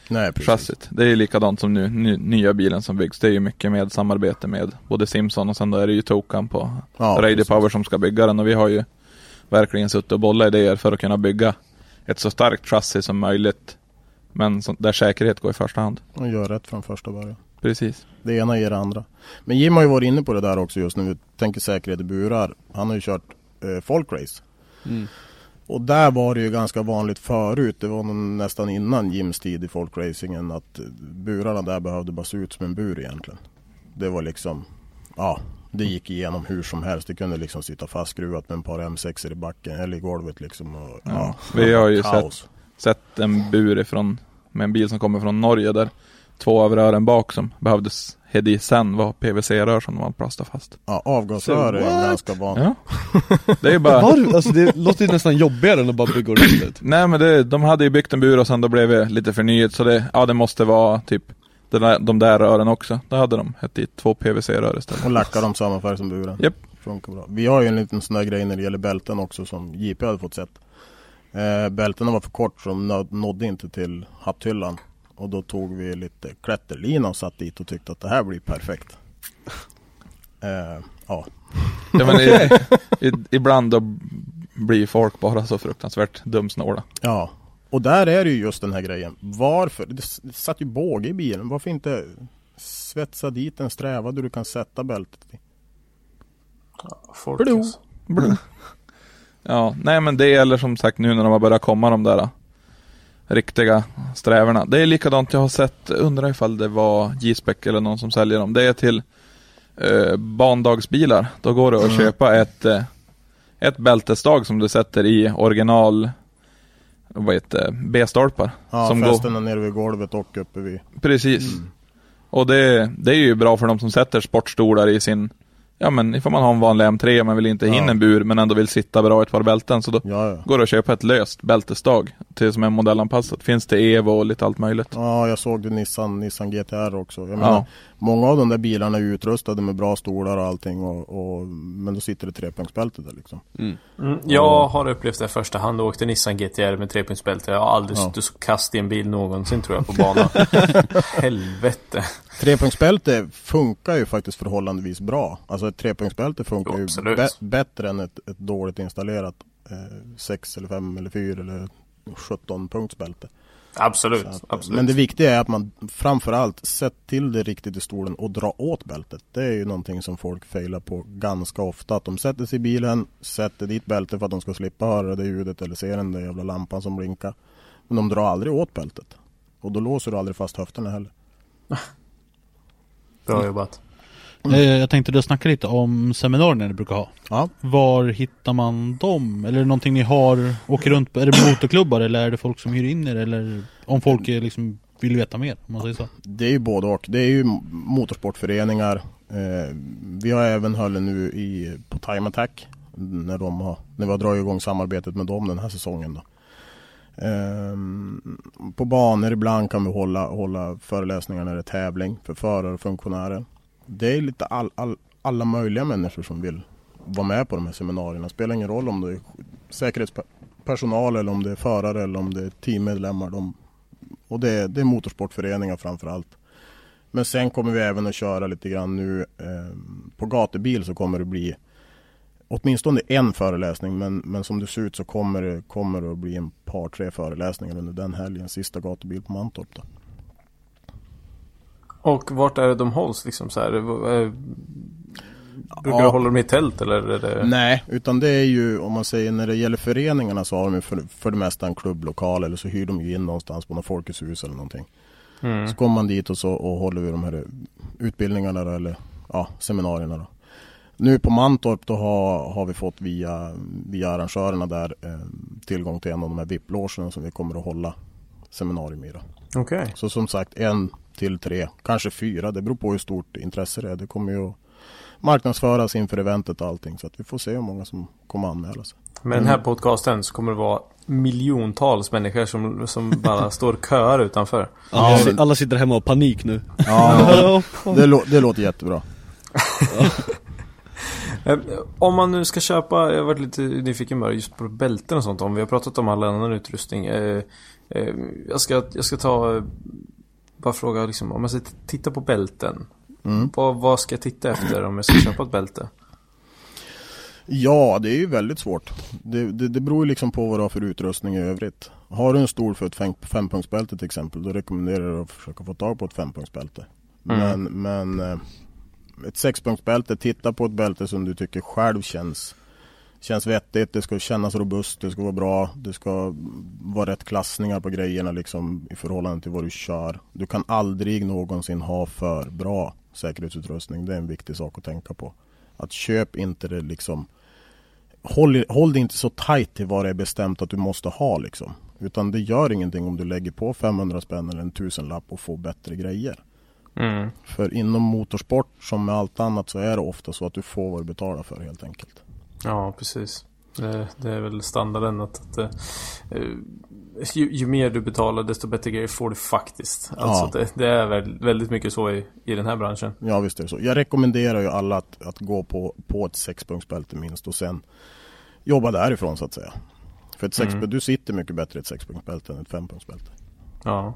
Nej, precis. chassit. Det är ju likadant som nu, ny, nya bilen som byggs. Det är ju mycket med samarbete med både Simson och sen då är det ju Tokan på Ja, Radio. Power som ska bygga den och vi har ju verkligen suttit och bollat idéer för att kunna bygga ett så starkt chassi som möjligt. Men som, där säkerhet går i första hand. Och gör rätt från första början. Precis. Det ena ger det andra. Men Jim har ju varit inne på det där också just när vi tänker säkerhet i burar. Han har ju kört eh, folkrace. Mm. Och där var det ju ganska vanligt förut. Det var nästan innan Jims tid i folkracingen att burarna där behövde bara se ut som en bur egentligen. Det var liksom, ja, det gick igenom hur som helst. Det kunde liksom sitta fastskruvat med en par M6 i backen eller i golvet liksom. Och, ja, Ja, vi har ju kaos. Sett en bur ifrån, med en bil som kommer från Norge där två av rören bak som behövdes hed i sen var PVC-rör som de hade plastat fast. Ja, avgasrör är What? ganska vanligt. Ja. Det är bara... Var, alltså det låter ju nästan jobbigare än att bara bygga ordentligt. Nej men det, de hade ju byggt en bur och sen då blev det lite förnyet så det, ja det måste vara typ den där, de där rören också. Då hade de hett dit två PVC-rör istället. Och lackar de samma färg som buren. Japp. Funkar bra. Vi har ju en liten sån där grej när det gäller bälten också som JP hade fått sett. Eh, bältena var för kort så de nå- nådde inte till hatthyllan. Och då tog vi lite klätterlina och satt dit och tyckte att det här blir perfekt. Eh, ja, Ja, men i, i, ibland då blir folk bara så fruktansvärt dumsnåla. ja. Och där är det ju just den här grejen. Varför? Det, satt ju båge i bilen. Varför inte svetsa dit en sträva där du kan sätta bältet i? Folk, Blå. alltså. Ja, nej men det eller som sagt nu när de har börjat komma de där riktiga strävorna. Det är likadant jag har sett, undrar ifall det var J-spec eller någon som säljer dem. Det är till eh, bandagsbilar. Då går det att Mm. köpa ett, eh, ett bältesstag som du sätter i original vad heter B-stolpar. Ja, som fästena nere vid golvet och uppe vid. Precis. Och det, det är ju bra för de som sätter sportstolar i sin Ja men ifall man har en vanlig M3 man vill inte Ja. in en bur men ändå vill sitta bra i ett par bälten så då Ja, ja. går det att köpa ett löst bältesstag till som är modellanpassat. Finns det Evo och lite allt möjligt. Ja, jag såg det Nissan, Nissan GTR också. Jag Ja. menar, många av de där bilarna är utrustade med bra stolar och allting. Och, och, men då sitter det trepunktsbälte där liksom. Mm, jag har upplevt det i första hand och åkte Nissan GTR med trepunktsbälte. Jag har aldrig Ja. suttit så kast i en bil någonsin tror jag på banan. Helvete. Trepunktsbälte funkar ju faktiskt förhållandevis bra. Alltså ett trepunktsbälte funkar Jo, ju bättre än ett, ett dåligt installerat eh, 6 eller 5 eller 4 eller 17 punktsbälte. Absolut. Att, absolut. Men det viktiga är att man framförallt sett till det riktigt i stolen och dra åt bältet. Det är ju någonting som folk failar på ganska ofta. Att de sätter sig i bilen, sätter dit bältet för att de ska slippa höra det ljudet eller se den där jävla lampan som blinkar. Men de drar aldrig åt bältet. Och då låser du aldrig fast höfterna heller. Bra jobbat. Eh, Jag tänkte du snacka lite om seminarierna ni brukar ha. Ja, Var hittar man dem? Eller är det någonting ni har, åker runt på? Är det motorklubbar eller är det folk som hyr in er? Eller om folk är liksom vill veta mer, om man säger så. det är ju både och. Det är ju motorsportföreningar. Eh, vi har även hållit nu i, på Time Attack. När, de har, när vi har dragit igång samarbetet med dem den här säsongen. Då. Ehm, på banor ibland kan vi hålla, hålla föreläsningar när det är tävling för förare och funktionärer. Det är lite all, all, alla möjliga människor som vill vara med på de här seminarierna. Det spelar ingen roll om det är säkerhetspersonal eller om det är förare eller om det är teammedlemmar. De, och det är, det är motorsportföreningar framför allt. Men sen kommer vi även att köra lite grann nu eh, på gatubil så kommer det bli åtminstone en föreläsning men, men som det ser ut så kommer det, kommer det att bli en par tre föreläsningar under den helgen. Sista gatubil på Mantorp då. Och vart är det de hålls liksom så här? Eh, Brukar Ja. du hålla dem i tält eller det... Nej, utan det är ju om man säger när det gäller föreningarna så har de ju för, för det mesta en klubblokal eller så hyr de ju in någonstans på något Folkets hus eller någonting. Mm. Så kommer man dit och så och håller vi de här utbildningarna då, eller ja, seminarierna då. Nu på Mantorp då har, har vi fått via, via arrangörerna där eh, tillgång till en av de här VIP-logerna som vi kommer att hålla seminarium i då. Okej. Så som sagt en till tre, kanske fyra. Det beror på hur stort intresse det är. Det kommer ju att marknadsföras inför eventet och allting. Så att vi får se hur många som kommer att anmäla sig. Med den här podcasten så kommer det vara miljontals människor som, som bara står köar utanför. Alla, si- alla sitter hemma och panik nu. Ja, det, lå- det låter jättebra. Eh, Om man nu ska köpa, jag har varit lite nyfiken bara just på bälten och sånt. Om vi har pratat om all annan utrustning. Eh, eh, jag, ska, jag ska ta, bara fråga liksom, om jag ska titta på bälten. Mm. Vad, vad ska jag titta efter om jag ska köpa ett bälte? Ja, det är ju väldigt svårt. Det, det, det beror ju liksom på vad du har för utrustning i övrigt. Har du en stol för ett fem, fempunktsbälte till exempel, då rekommenderar jag att försöka få tag på ett fempunktsbälte. Men, men eh, ett sexpunktsbälte, titta på ett bälte som du tycker själv känns Känns vettigt, det ska kännas robust, det ska vara bra, det ska vara rätt klassningar på grejerna liksom i förhållande till vad du kör. Du kan aldrig någonsin ha för bra säkerhetsutrustning, det är en viktig sak att tänka på. Att köp inte det liksom Håll, håll det inte så tight till vad det är bestämt att du måste ha liksom. Utan det gör ingenting om du lägger på 500 spänn eller en tusenlapp och får bättre grejer. Mm. För inom motorsport som med allt annat så är det ofta så att du får vad du betalar för helt enkelt. Ja, precis. Det, det är väl standarden att, att eh, ju, ju mer du betalar desto bättre grejer får du faktiskt. Alltså Ja. det, det är väl väldigt mycket så i, i den här branschen. Ja visst är det så. Jag rekommenderar ju alla att, att gå på, på ett sexpunktsbälte minst och sen jobba därifrån så att säga. För ett sexpunkt, du sitter mycket bättre i ett sexpunktsbälte än ett fempunktsbälte. Ja.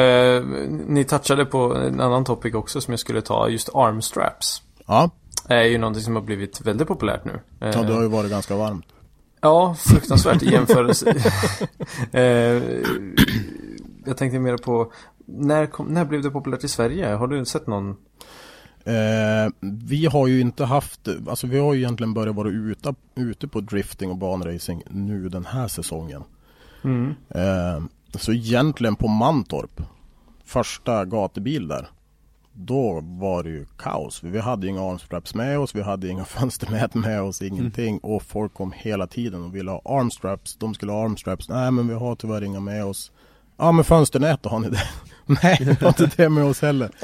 Eh, ni touchade på en annan topic också som jag skulle ta, just armstraps. Ja, är ju någonting som har blivit väldigt populärt nu. Eh, ja det har ju varit ganska varmt. Ja, fruktansvärt i jämförelse. eh, jag tänkte mer på, när, kom, när blev det populärt i Sverige? Har du sett någon? Eh, vi har ju inte haft, alltså vi har ju egentligen börjat vara ute, ute på drifting och banracing nu den här säsongen. Mm. Eh, så egentligen på Mantorp, första gatubil där. Då var det ju kaos. Vi hade inga armstraps med oss, vi hade inga fönsternät med oss, ingenting. Och folk kom hela tiden och ville ha armstraps. De skulle ha armstraps. Nej men vi har tyvärr inga med oss. Ja men fönsternät då, har ni det? Nej, vi har inte det med oss heller.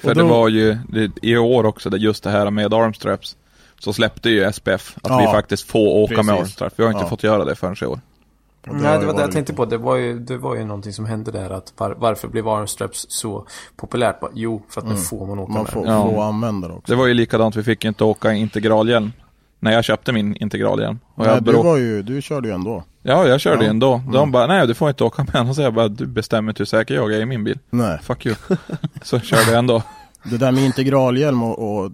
För Och det då- var ju det, i år också, det, just det här med armstraps. Så släppte ju SPF att Ja, vi faktiskt får åka med precis. armstraps. Vi har inte Ja. fått göra det förrän i år. Nej, det var det jag varit tänkte på. Det var ju, det var ju någonting som hände där. Att var, varför blev armstraps så populärt? Jo, för att nu får man åka Man med. får, Ja. får använda det också. Det var ju likadant, vi fick inte åka integralhjälm. När jag köpte min integralhjälm. Och Nej, jag du, var ju, du körde ju ändå. Ja, jag körde Ja. ändå. De Mm. bara, nej du får inte åka med. Och så jag bara, du bestämmer inte hur säker jag är i min bil. Nej. Fuck you. Så körde jag ändå. Det där med integralhjälm och, och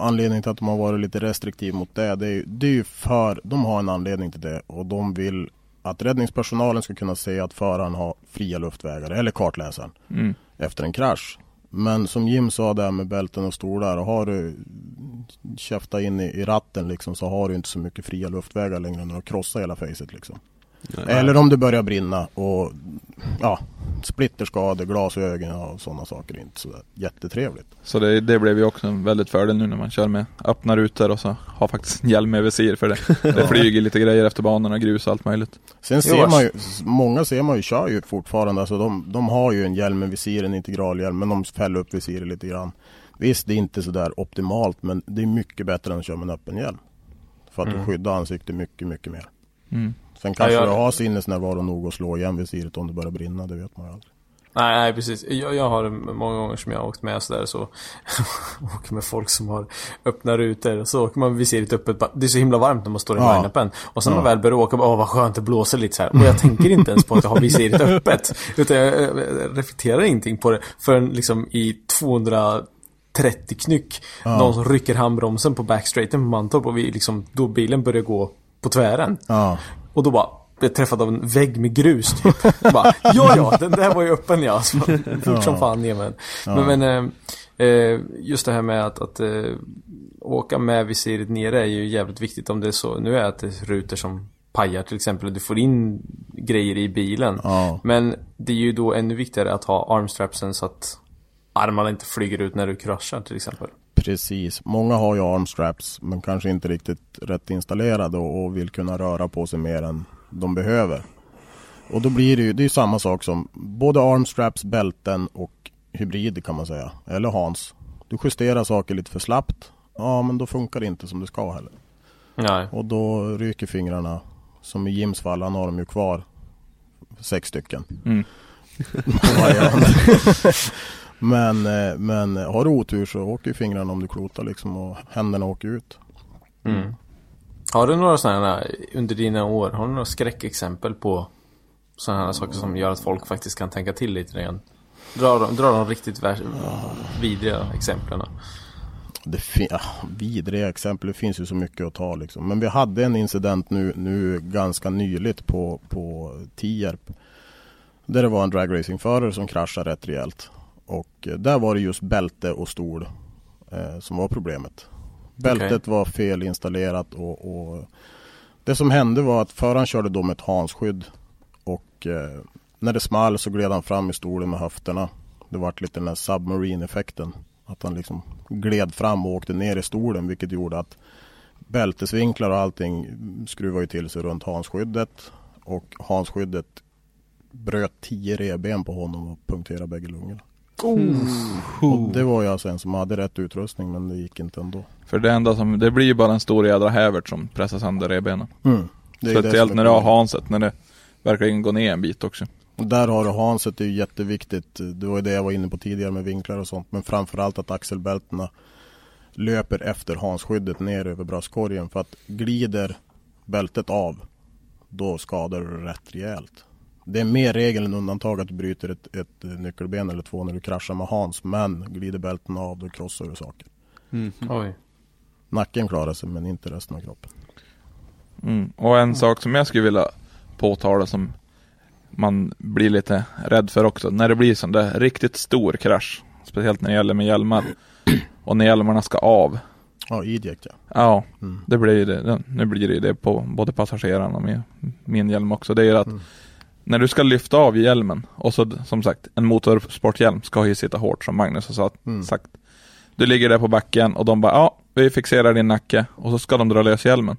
anledningen till att de har varit lite restriktiv mot det, det är, ju- det är ju för, de har en anledning till det och de vill att räddningspersonalen ska kunna se att föraren har fria luftvägar eller kartläsaren Mm. efter en krasch. Men som Jim sa där med bälten och stolar, har du käftat in i, i ratten liksom så har du inte så mycket fria luftvägar längre när du krossar hela facet liksom. Eller om det börjar brinna och ja, splitterskador, glasögon och sådana saker inte så jättetrevligt. Så det, det blev ju också en väldigt fördel nu när man kör med öppna rutor och så har faktiskt en hjälm med visir för det. Det flyger lite grejer efter banorna, grus och allt möjligt. Sen ser man ju, många ser man ju kör ju fortfarande, alltså de, de har ju en hjälm med visir, en integralhjälm, men de fäller upp visiret lite grann. Visst, det är inte sådär optimalt, men det är mycket bättre än att köra med en öppen hjälm. För att Mm. du skyddar ansiktet mycket, mycket mer. Mm. Sen kanske jag- du har sinnesnärvaro nog att slå igen visiret om det börjar brinna, det vet man ju aldrig. Nej, nej precis. Jag, jag har många gånger som jag har åkt med sådär så åker med folk som har öppna rutor och så åker man visiret öppet. Det är så himla varmt när man står i Ja. line-upen. Och sen när man Ja. väl börjar åka, åh vad skönt det blåser lite så här. Och jag tänker inte ens på att jag har visiret öppet. Utan jag reflekterar ingenting på det förrän liksom i 230 knyck. Ja. Någon som rycker handbromsen på backstraighten på Mantorp och vi liksom, då bilen börjar gå på tvären. Ja, Och då bara blev träffad av en vägg med grus typ. bara, ja ja, den där var ju öppen ja. Så fort som fan ner med den. Ja. Men, men eh, eh, just det här med att, att eh, åka med visiret nere är ju jävligt viktigt om det är så. Nu är det att det är rutor som pajar till exempel och du får in grejer i bilen. ja, Men det är ju då ännu viktigare att ha armstrapsen så att armarna inte flyger ut när du kraschar till exempel. Precis. Många har ju armstraps, men kanske inte riktigt rätt installerade och, vill kunna röra på sig mer än de behöver. Och då blir det ju, det är samma sak som både armstraps, bälten och hybrid kan man säga. Eller Hans. Du justerar saker lite för slappt. Ja, men då funkar det inte som det ska heller. Nej. Och då ryker fingrarna. Som i Jims fall, han har dem ju kvar. Sex stycken. Mm. Men, eh, men har du otur så åker ju fingrarna om du klotar liksom och händerna åker ut. Mm. Har du några sådana här, under dina år, har du några skräckexempel på sådana här saker som gör att folk faktiskt kan tänka till lite grann? Dra, de- dra de riktigt vär- vidriga exemplen. Det fin- ja, vidriga exempel, det finns ju så mycket att ta liksom. Men vi hade en incident nu, nu ganska nyligt på, på Tierp. Där det var en dragracingförare som kraschade rätt rejält. Och eh, där var det just bälte och stol eh, som var problemet. Bältet var felinstallerat och, och det som hände var att föraren körde då med ett hansskydd. Och eh, när det small så gled han fram i stolen med höfterna. Det vart lite den här submarine-effekten. Att han liksom gled fram och åkte ner i stolen vilket gjorde att bältesvinklar och allting skruvade till sig runt hansskyddet. Och hansskyddet bröt tio revben på honom och punkterade bägge lungorna. Och det var ju alltså en som hade rätt utrustning men det gick inte ändå. För det enda som, det blir ju bara en stor jädra hävert som pressar sönder revbenen. Mm. Det är ju det Speciellt när du har. Hanset, när det verkligen går ner en bit också. Och där har du Hanset, det är ju jätteviktigt. Det var ju det jag var inne på tidigare med vinklar och sånt. Men framförallt att axelbältena löper efter hansskyddet ner över bröstkorgen. För att glider bältet av, då skadar du rätt rejält. Det är mer regel än undantag att du bryter ett, ett nyckelben eller två när du kraschar med Hans. Men glider bältena av, då krossar du saker. Mm. Oj. Nacken klarar sig, men inte resten av kroppen. Mm. Och en sak som jag skulle vilja påtala som man blir lite rädd för också. När det blir sån där riktigt stor krasch. Speciellt när det gäller med hjälmar. Och när hjälmarna ska av. Ja, eject ja. Ja, Mm. det blir det. Nu blir det ju det på både passagerarna och min hjälm också. Det är ju att Mm. När du ska lyfta av hjälmen och så som sagt en motorsporthjälm ska ju sitta hårt som Magnus har sagt. Mm. sagt. Du ligger där på backen och de bara ja, vi fixerar din nacke och så ska de dra lös hjälmen.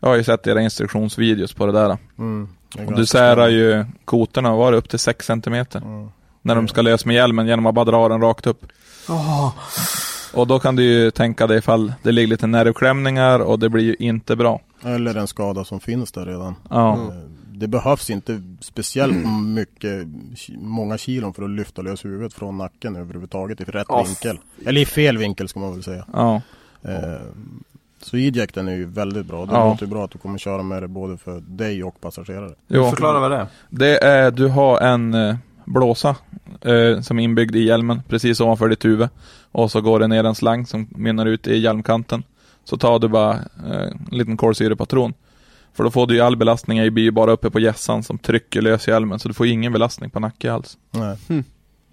Jag har ju sett era instruktionsvideos på det där. Mm. Det Och du särar ju kotorna, var det upp till 6 cm? Mm. När de ska lös med hjälmen genom att bara dra den rakt upp. Åh, Och då kan du ju tänka dig ifall det ligger lite nervklämningar och det blir ju inte bra. Eller en skada som finns där redan. Ja, Eh, Det behövs inte speciellt mycket, många kilon för att lyfta lös huvudet från nacken överhuvudtaget i rätt Ja. vinkel. Eller i fel vinkel ska man väl säga. ja. Eh, Så ejecten är ju väldigt bra. Det Ja. låter ju bra att du kommer köra med det både för dig och passagerare. Jo. förklara vad det är. Det är, du har en eh, blåsa eh, som är inbyggd i hjälmen precis ovanför ditt huvud. Och så går det ner en slang som mynnar ut i hjälmkanten. Så tar du bara eh, en liten kolsyrepatron. För då får du ju all belastning i blir ju bara uppe på hjässan som trycker lös hjälmen. Så du får ingen belastning på nacke alls. Nej. Hmm.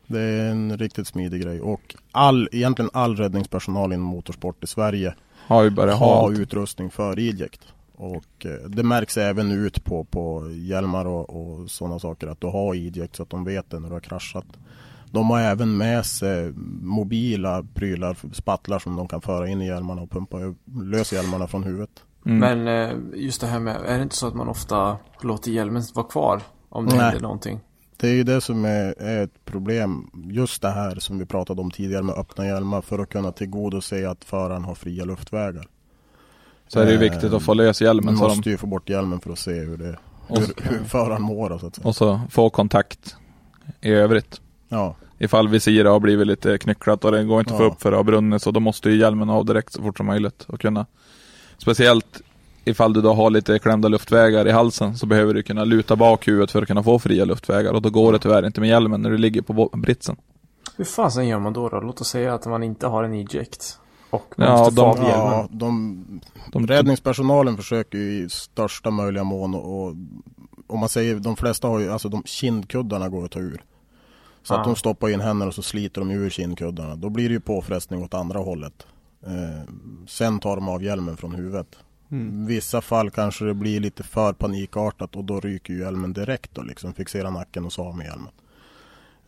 Det är en riktigt smidig grej och all, egentligen all räddningspersonal inom motorsport i Sverige Har ju börjat ha allt. utrustning för eject. Och eh, det märks även ut på, på hjälmar och, och sådana saker att du har eject så att de vet det när du har kraschat. De har även med sig mobila prylar, spattlar som de kan föra in i hjälmarna och pumpa lös hjälmarna från huvudet. Mm. Men eh, just det här med, är det inte så att man ofta låter hjälmen vara kvar? Om det Nej. händer någonting. Det är ju det som är, är ett problem. Just det här som vi pratade om tidigare med öppna hjälmar för att kunna tillgodose att föraren har fria luftvägar. Så är det ju Eh, viktigt att få lös hjälmen Man så de, måste ju få bort hjälmen för att se hur, det, hur, hur föraren mår. Så att säga. och så få kontakt i övrigt. Ja, Ifall visiret har blivit lite knycklat och det går inte att få Ja. upp för det har brunnit så då måste ju hjälmen av direkt så fort som möjligt och kunna Speciellt ifall du då har lite klämda luftvägar i halsen så behöver du kunna luta bak huvudet för att kunna få fria luftvägar och då går det tyvärr inte med hjälmen när du ligger på britsen. Hur fasen gör man då, då? Låt oss säga att man inte har en eject. Och man Ja, måste få de- av hjälmen. ja de, De, räddningspersonalen försöker ju i största möjliga mån och, och om man säger de flesta har ju, alltså de kindkuddarna går att ta ur. Så Ah. att de stoppar in händerna och så sliter de ur kindkuddarna. Då blir det ju påfrestning åt andra hållet. Eh, sen tar de av hjälmen från huvudet. Mm. Vissa fall kanske det blir lite för panikartat och då ryker ju hjälmen direkt och liksom fixerar nacken och så av med hjälmen.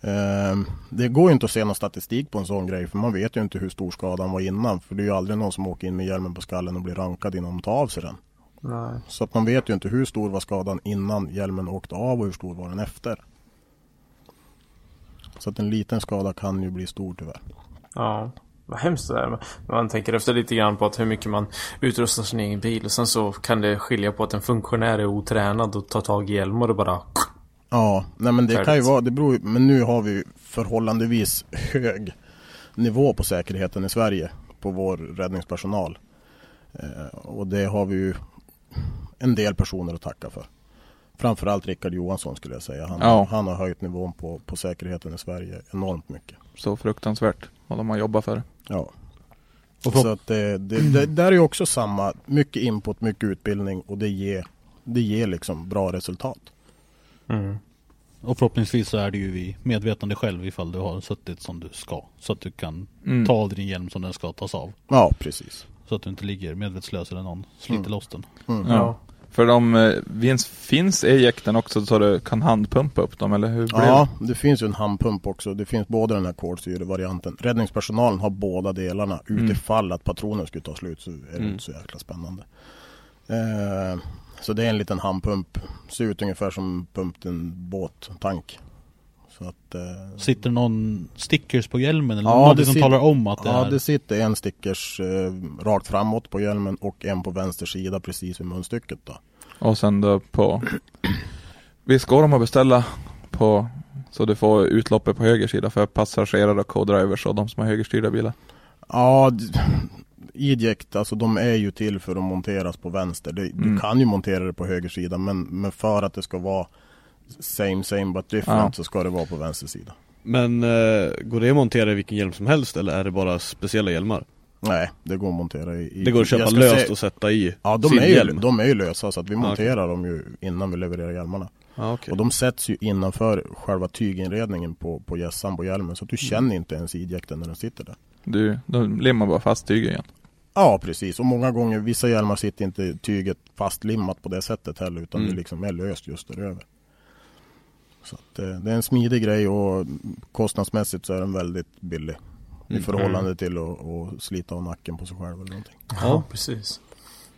Eh, det går ju inte att se någon statistik på en sån grej för man vet ju inte hur stor skadan var innan. För det är ju aldrig någon som åker in med hjälmen på skallen och blir rankad innan de tar av sig den. Nej. Så att man vet ju inte hur stor var skadan innan hjälmen åkte av och hur stor var den efter. Så att en liten skada kan ju bli stor tyvärr. Ja. Vad hemskt det är. Man tänker efter lite grann på att hur mycket man utrustar sin egen bil. Och sen så kan det skilja på att en funktionär är otränad och tar tag i hjälmar och bara... Ja, nej men det kan ju Färdigt. vara, det beror men nu har vi förhållandevis hög nivå på säkerheten i Sverige på vår räddningspersonal. Eh, och det har vi ju en del personer att tacka för. Framförallt Rickard Johansson skulle jag säga. Han, Ja. han har höjt nivån på, på säkerheten i Sverige enormt mycket. så fruktansvärt vad de har jobbat för. Ja. Och Så att det, det, det, där är ju också samma, mycket input, mycket utbildning och det ger, det ger liksom bra resultat. Mm. Och förhoppningsvis så är du ju vid medvetande själv ifall du har suttit som du ska. Så att du kan Mm. ta av din hjälm som den ska tas av. Ja, precis. Så att du inte ligger medvetslös eller någon sliter Mm. loss den. Mm. Ja. För de, eh, finns, finns ejekten också så du kan handpumpa upp dem eller hur blir Ja, det finns ju en handpump också. Det finns både den här kolsyrevarianten. Räddningspersonalen har båda delarna. Mm. Utifall att patronen skulle ta slut så är det Mm. inte så jäkla spännande. Eh, så det är en liten handpump. Ser ut ungefär som pumpt en båttank. Så att, eh, Sitter någon stickers på hjälmen eller Ja, det som sit- talar om att det ja, är... det sitter en stickers eh, rakt framåt på hjälmen och en på vänster sida precis vid munstycket. Då. Och sen då på Visst går de att beställa på Så du får utloppet på höger sida för passagerare och co-drivers och de som har högerstyrda bilar Ja, eject, alltså de är ju till för att monteras på vänster. Det, Mm. Du kan ju montera det på höger sida men, men för att det ska vara same same but different Ja. så ska det vara på vänster sida. Men eh, går det att montera i vilken hjälm som helst eller är det bara speciella hjälmar? Nej, det går att montera i... Det går att köpa löst se- och sätta i Ja, de sin är, ju, hjälm? de är ju lösa så att vi monterar dem ju innan vi levererar hjälmarna. Ja, okej. Och de sätts ju innanför själva tyginredningen på, på hjässan på hjälmen så att du Mm. känner inte ens ejecten när den sitter där. Du, då limmar bara fast tyget igen Ja, precis. Och många gånger, vissa hjälmar sitter inte tyget fastlimmat på det sättet heller utan Mm. det liksom är löst just där över. Så att, eh, det är en smidig grej och kostnadsmässigt så är den väldigt billig. I förhållande till att, att slita av nacken på sig själv eller någonting. Ja, precis.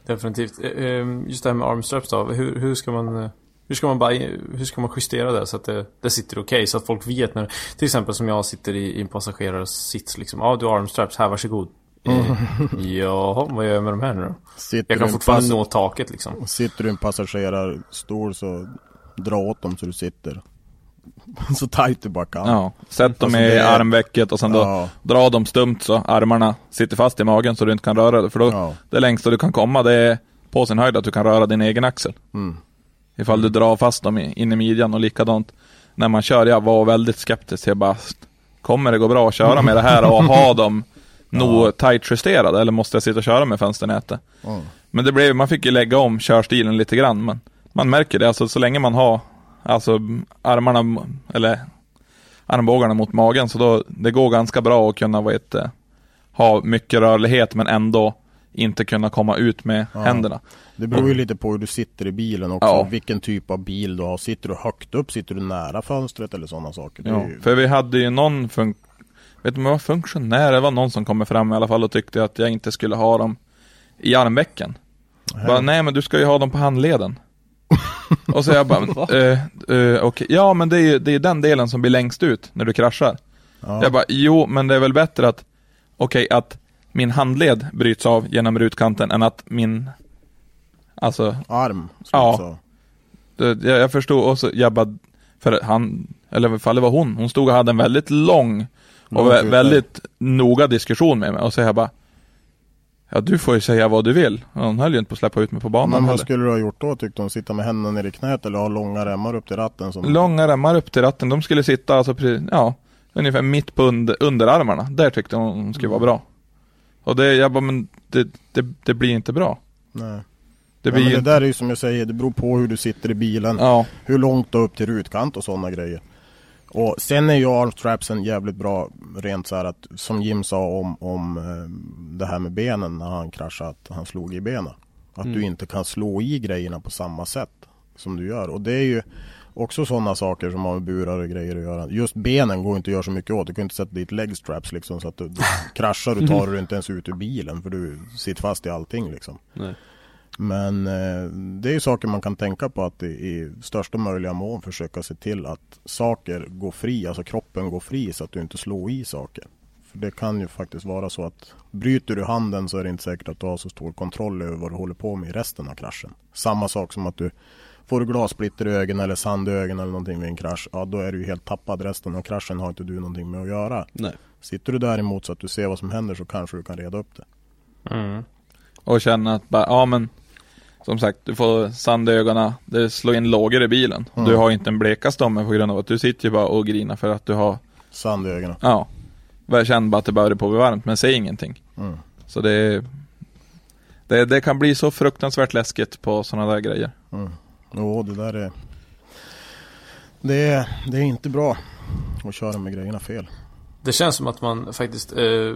Definitivt. Eh, eh, Just det här med armstraps då. Hur, hur ska man... Hur ska man, bara, hur ska man justera det så att det, det sitter okej? så att folk vet när... Till exempel som jag sitter i, i en passagerarsits liksom. Ja, du har armstraps. Här, varsågod. Eh, Jaha, vad gör jag med de här nu då? Sitter Jag du kan fortfarande nå taket liksom. Sitter du i en passagerarstol så dra åt dem så du sitter så tajt du bara kan. Ja, sätt dem Alltså, i det armvecket och sen då Ja. dra dem stumt så armarna sitter fast i magen så du inte kan röra dig. För då, Ja. det längsta du kan komma det är på sin höjd att du kan röra din egen axel. Mm. Ifall du drar fast dem in i midjan och likadant när man kör. Jag var väldigt skeptisk. Jag bara, kommer det gå bra att köra med det här och ha dem nog tight justerade eller måste jag sitta och köra med fönsternätet? Mm. Men det blev, man fick ju lägga om körstilen lite grann. Men man märker det, alltså så länge man har alltså armarna, eller armbågarna mot magen, så då, det går ganska bra att kunna vad det, ha mycket rörlighet men ändå inte kunna komma ut med händerna. Det beror ju lite på hur du sitter i bilen också. Ja. Vilken typ av bil du har. Sitter du högt upp? Sitter du nära fönstret eller sådana saker? Ja, ju... för vi hade ju någon fun- vet du var funktionär, det var någon som kom fram i alla fall och tyckte att jag inte skulle ha dem i armvecken. Bara, nej men du ska ju ha dem på handleden. och så jag bara, eh, eh, okej, ja men det är ju det är den delen som blir längst ut när du kraschar. Ja. Jag bara, jo men det är väl bättre att, okej att min handled bryts av genom rutkanten än att min, alltså Arm. Ja. jag jag, förstod och så jag bara, för han, eller ifall det var hon, hon stod och hade en väldigt lång och vä- väldigt noga diskussion med mig och så jag bara Ja du får ju säga vad du vill. Hon höll ju inte på att släppa ut mig på banan Men vad heller. skulle du ha gjort då tyckte hon? Sitta med händerna ner i knät eller ha långa remmar upp till ratten? Som... Långa remmar upp till ratten, de skulle sitta alltså precis, ja, ungefär mitt på under, underarmarna. Där tyckte hon de skulle vara bra. Och det, jag bara, men det, det, det blir inte bra. Nej. Det ja, blir men ju det där är ju som jag säger, det beror på hur du sitter i bilen. ja, Hur långt du upp till rutkant och sådana grejer. Och sen är ju armstrapsen jävligt bra rent så här att som Jim sa om, om eh, det här med benen när han kraschade, att han slog i benen. Att Mm. du inte kan slå i grejerna på samma sätt som du gör. Och det är ju också sådana saker som har med burar och grejer att göra. Just benen går inte att göra så mycket åt. Du kan inte sätta dit leg straps liksom så att du, du kraschar du tar du inte ens ut ur bilen för du sitter fast i allting liksom. Nej. Men eh, det är ju saker man kan tänka på att i, i största möjliga mån försöka se till att saker går fri, alltså kroppen går fri så att du inte slår i saker. För det kan ju faktiskt vara så att bryter du handen så är det inte säkert att du har så stor kontroll över vad du håller på med i resten av kraschen. Samma sak som att du får du glassplitter i ögonen eller sand i ögonen eller någonting vid en krasch, ja då är du ju helt tappad. Resten av kraschen har inte du någonting med att göra. Nej. Sitter du däremot så att du ser vad som händer så kanske du kan reda upp det. Mm. och känna att bara, ja men som sagt, du får sand i ögonen, det slår in lågor i bilen. Mm. Du har inte en blekaste om på grund av att du sitter ju bara och grinar för att du har, Sand i ögonen. ja, jag känner bara att det börjar på att bli varmt, men säg ingenting. Mm. Så det, det, det kan bli så fruktansvärt läskigt på sådana där grejer. Mm. Jo, det där är... Det är, det är inte bra att köra med grejerna fel. Det känns som att man faktiskt eh,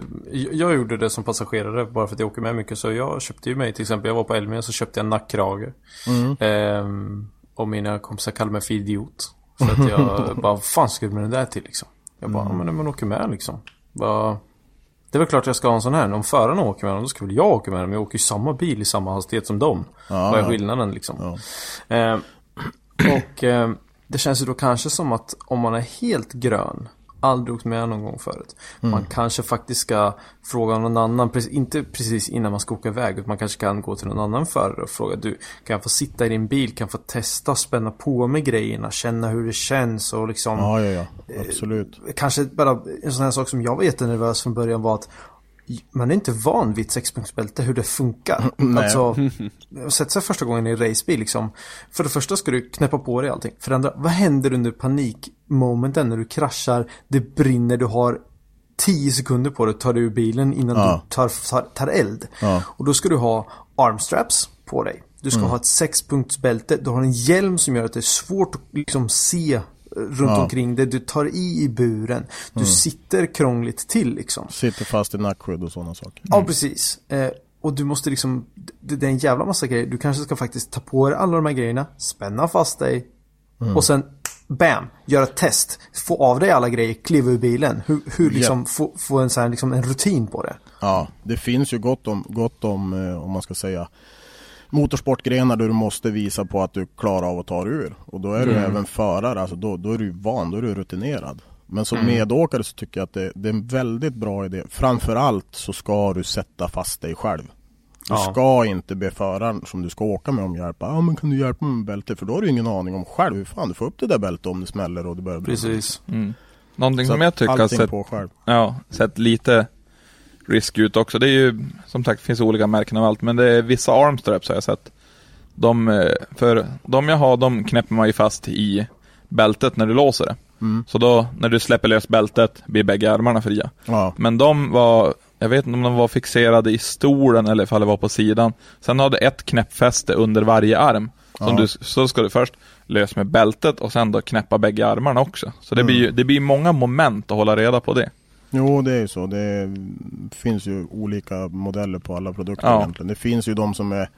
Jag gjorde det som passagerare bara för att jag åker med mycket så jag köpte ju mig till exempel Jag var på Elmia så köpte jag nackkrage Mm. Ehm, Och mina kompisar kallade mig för idiot För att jag bara, vad fan ska du med den där till liksom? Jag bara, Mm. men man åker med liksom bara, Det är väl klart jag ska ha en sån här Om förarna åker med den, då ska väl jag åka med den Men jag åker ju samma bil i samma hastighet som dem Ja, Vad är skillnaden liksom? Ja. Ehm, och ehm, det känns ju då kanske som att om man är helt grön Aldrig åkt med någon gång förut Man kanske faktiskt ska fråga någon annan Inte precis innan man ska åka iväg utan Man kanske kan gå till någon annan förare och fråga Du, kan jag få sitta i din bil? Kan jag få testa spänna på med grejerna? Känna hur det känns och liksom Ja, ja, ja. Absolut. Kanske bara en sån här sak som jag var jättenervös från början var att man är inte van vid ett sexpunktsbälte, hur det funkar. Nej. Alltså, sätta sig första gången i en racebil liksom. För det första ska du knäppa på dig allting. För det andra, vad händer under panikmomenten när du kraschar, det brinner, du har 10 sekunder på dig att ta dig ur bilen innan Ja. du tar, tar, tar eld. Ja. Och då ska du ha armstraps på dig. Du ska ha ett sexpunktsbälte. Du har en hjälm som gör att det är svårt att liksom se eh, runt Ja. omkring det. Du tar i i buren. Du sitter krångligt till liksom. Sitter fast i nackskydd och sådana saker. Ja, precis. Eh, och du måste liksom, det, det är en jävla massa grejer. Du kanske ska faktiskt ta på dig alla de här grejerna, spänna fast dig och sen bam, göra ett test, få av dig alla grejer, kliva ur bilen. Hur, hur liksom få, få en, så här, liksom en rutin på det. Ja, det finns ju gott om, gott om eh, om man ska säga motorsportgrenar där du måste visa på att du klarar av att ta dig ur. Och då är du även förare, alltså då, då är du van, då är du rutinerad. Men som medåkare så tycker jag att det, det är en väldigt bra idé. Framförallt så ska du sätta fast dig själv. Du Ja. ska inte be föraren som du ska åka med om hjälp. Ja men kan du hjälpa mig med bältet? För då har du ingen aning om själv hur fan du får upp det där bältet om det smäller och det börjar brinna. Precis. Mm. Någonting Så som jag tycker sett, på själv. ja, sett lite risk ut också. Det är ju, som sagt, finns olika märken av allt, men det är vissa armstraps har jag sett. De, eh, för de jag har, de knäpper man ju fast i bältet när du låser det. Mm. Så då, när du släpper lös bältet, blir bägge armarna fria. Ja. Men de var, jag vet inte om de var fixerade i stolen eller ifall det var på sidan. Sen hade ett knäppfäste under varje arm. Som Ja. du, så ska du först lös med bältet och sen då knäppa bägge armarna också. Så det, Mm. blir, det blir många moment att hålla reda på det. Jo, det är ju så. Det finns ju olika modeller på alla produkter Ja. egentligen. Det finns ju de som är,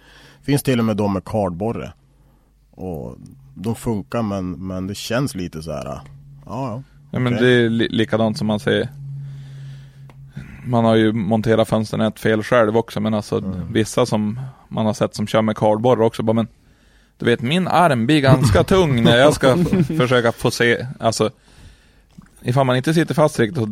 finns till och med de med kardborre. Och de funkar men, men det känns lite så här. Ja, ja. Ja, men det är li likadant som man säger. Man har ju monterat fönsternät fel själv också, men alltså Mm. vissa som man har sett som kör med kardborre också, bara men du vet min arm blir ganska tung när jag ska försöka få se, alltså ifall man inte sitter fast riktigt och,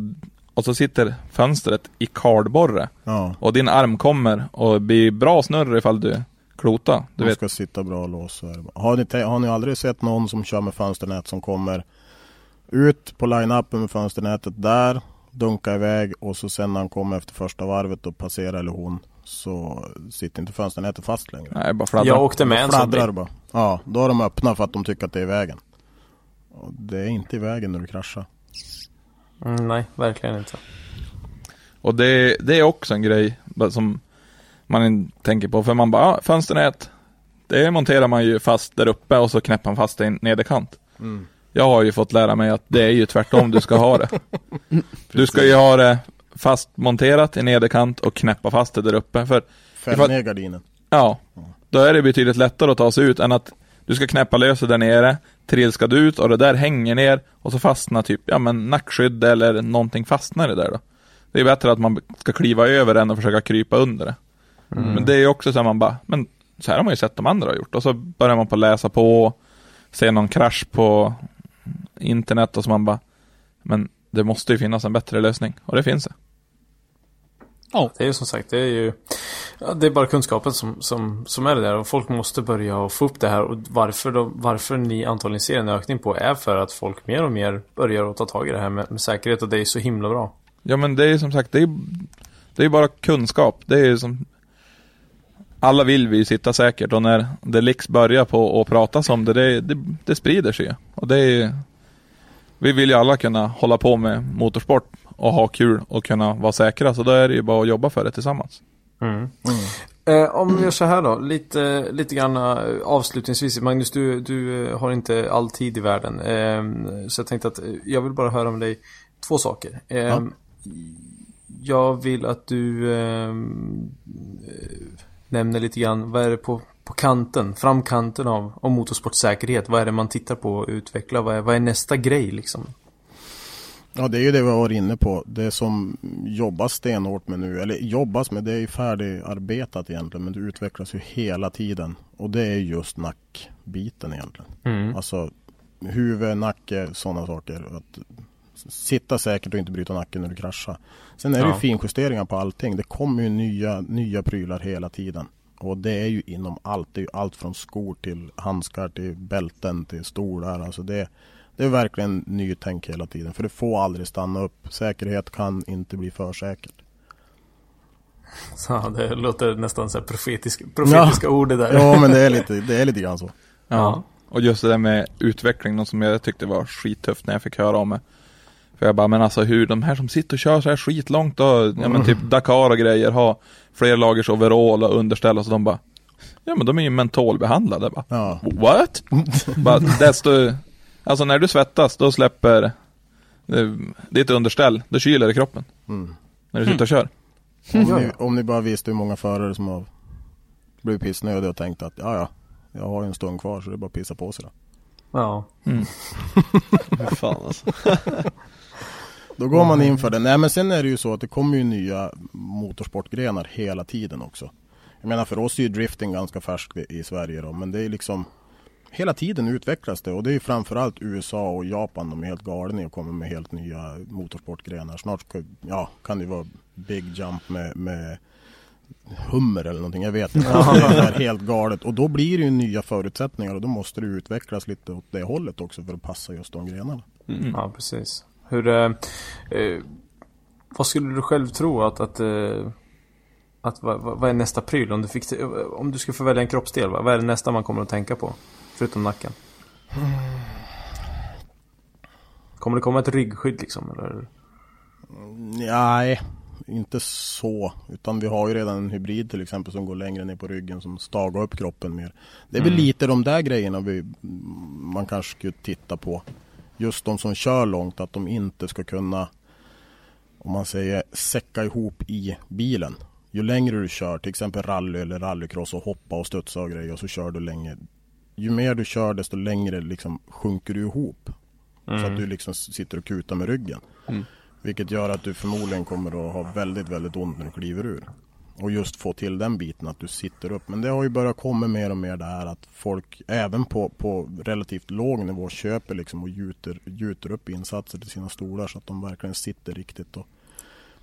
och så sitter fönstret i kardborre ja. och din arm kommer och blir bra snurr ifall du klotar. Du De vet, ska sitta bra och lås. så är det bara. Har ni, har ni aldrig sett någon som kör med fönsternät som kommer ut på line-upen med fönsternätet där, dunkar iväg och så sen när han kommer efter första varvet och passerar eller hon så sitter inte fönsternätet fast längre. nej bara fladdra. Jag åkte med en Fladdrar bara. Ja, då har de öppnat för att de tycker att det är i vägen. Och det är inte i vägen när du kraschar. Mm, nej, verkligen inte. Och det, det är också en grej som man tänker på. För man bara, ah, fönsternät. Det monterar man ju fast där uppe och så knäpper man fast det i en nederkant. Jag har ju fått lära mig att det är ju tvärtom du ska ha det. Du ska ju ha det fast monterat i nederkant och knäppa fast det där uppe. För Fäll ner gardinen. ja, då är det betydligt lättare att ta sig ut än att du ska knäppa lös där nere, trilskar du ut och det där hänger ner och så fastnar typ, ja men nackskydd eller någonting fastnar i det där då. Det är bättre att man ska kliva över än att försöka krypa under det. Men det är ju också så här man bara, men så här har man ju sett de andra ha gjort. Och så börjar man på att läsa på, se någon krasch på internet och så man bara, men det måste ju finnas en bättre lösning. Och det finns det. Ja. Det är ju som sagt, det är ju Det är bara kunskapen som, som, som är det där och folk måste börja och få upp det här och varför, då, varför ni antagligen ser en ökning på är för att folk mer och mer börjar att ta tag i det här med, med säkerhet och det är så himla bra. Ja men det är ju som sagt, det är det är bara kunskap. Det är ju som alla vill vi sitta säkert och när det liksom börjar på att pratas om det, det, det, det sprider sig. Och det är vi vill ju alla kunna hålla på med motorsport och ha kul och kunna vara säkra. Så då är det ju bara att jobba för det tillsammans. Eh, om vi gör så här då, lite, lite grann eh, avslutningsvis. Magnus, du, du eh, har inte all tid i världen. Eh, så jag tänkte att eh, jag vill bara höra med dig två saker. Eh, Ja. Jag vill att du eh, nämner lite grann, vad är det på, på kanten, framkanten av, av motorsportsäkerhet? Vad är det man tittar på och utvecklar? Vad är, vad är nästa grej liksom? Ja det är ju det vi har varit inne på. Det som jobbas stenhårt med nu, eller jobbas med, det är ju färdigarbetat egentligen men det utvecklas ju hela tiden. Och det är just nackbiten egentligen. Mm. Alltså huvud, nacke, sådana saker. Att sitta säkert och inte bryta nacken när du kraschar. Sen är det Ja. ju finjusteringar på allting. Det kommer ju nya, nya prylar hela tiden. Och det är ju inom allt. Det är ju allt från skor till handskar till bälten till stolar. Alltså det, det är verkligen nytänk hela tiden. För det får aldrig stanna upp. Säkerhet kan inte bli för säkert. Så det låter nästan så här profetiska, profetiska ord det där. Ja men det är lite, det är lite grann så. Ja. Och just det där med utveckling, något som jag tyckte var skittufft när jag fick höra om det. För jag bara, men alltså hur de här som sitter och kör så här skitlångt och, ja men typ Dakar och grejer, har fler lagers overall och underställ och så de bara, ja men de är ju mentolbehandlade bara. Ja. What? bara, desto, alltså när du svettas, då släpper eh, ditt underställ, då kyler det kroppen. Mm. När du sitter och kör. Om, ni, om ni bara visste hur många förare som har blivit pissnödiga och tänkt att ja ja, jag har ju en stund kvar så det är bara att pissa på sig då. Ja. Fy fan alltså. Då går man in för det. Nej men sen är det ju så att det kommer ju nya motorsportgrenar hela tiden också. Jag menar för oss är ju drifting ganska färsk i Sverige då, men det är liksom Hela tiden utvecklas det och det är ju framförallt USA och Japan de är helt galna och kommer med helt nya motorsportgrenar. Snart ska, ja, kan det vara Big Jump med, med Hummer eller någonting, jag vet inte. Det är helt galet och då blir det ju nya förutsättningar och då måste det utvecklas lite åt det hållet också för att passa just de grenarna. Ja, precis. Hur, eh, eh, vad skulle du själv tro att, att, eh, att vad, vad är nästa pryl? Om du, fick, eh, om du skulle få välja en kroppsdel, vad är det nästa man kommer att tänka på? Förutom nacken. Kommer det komma ett ryggskydd liksom? Eller? Nej, inte så. Utan vi har ju redan en hybrid till exempel som går längre ner på ryggen som stagar upp kroppen mer. Det är väl lite de där grejerna vi, man kanske skulle titta på. Just de som kör långt, att de inte ska kunna, om man säger säcka ihop i bilen. Ju längre du kör, till exempel rally eller rallycross och hoppa och studsa och grejer och så kör du länge. Ju mer du kör desto längre liksom sjunker du ihop. Så att du liksom sitter och kutar med ryggen. Vilket gör att du förmodligen kommer att ha väldigt, väldigt ont när du kliver ur. Och just få till den biten att du sitter upp. Men det har ju börjat komma mer och mer det här att folk även på, på relativt låg nivå köper liksom och gjuter, gjuter upp insatser till sina stolar så att de verkligen sitter riktigt. Och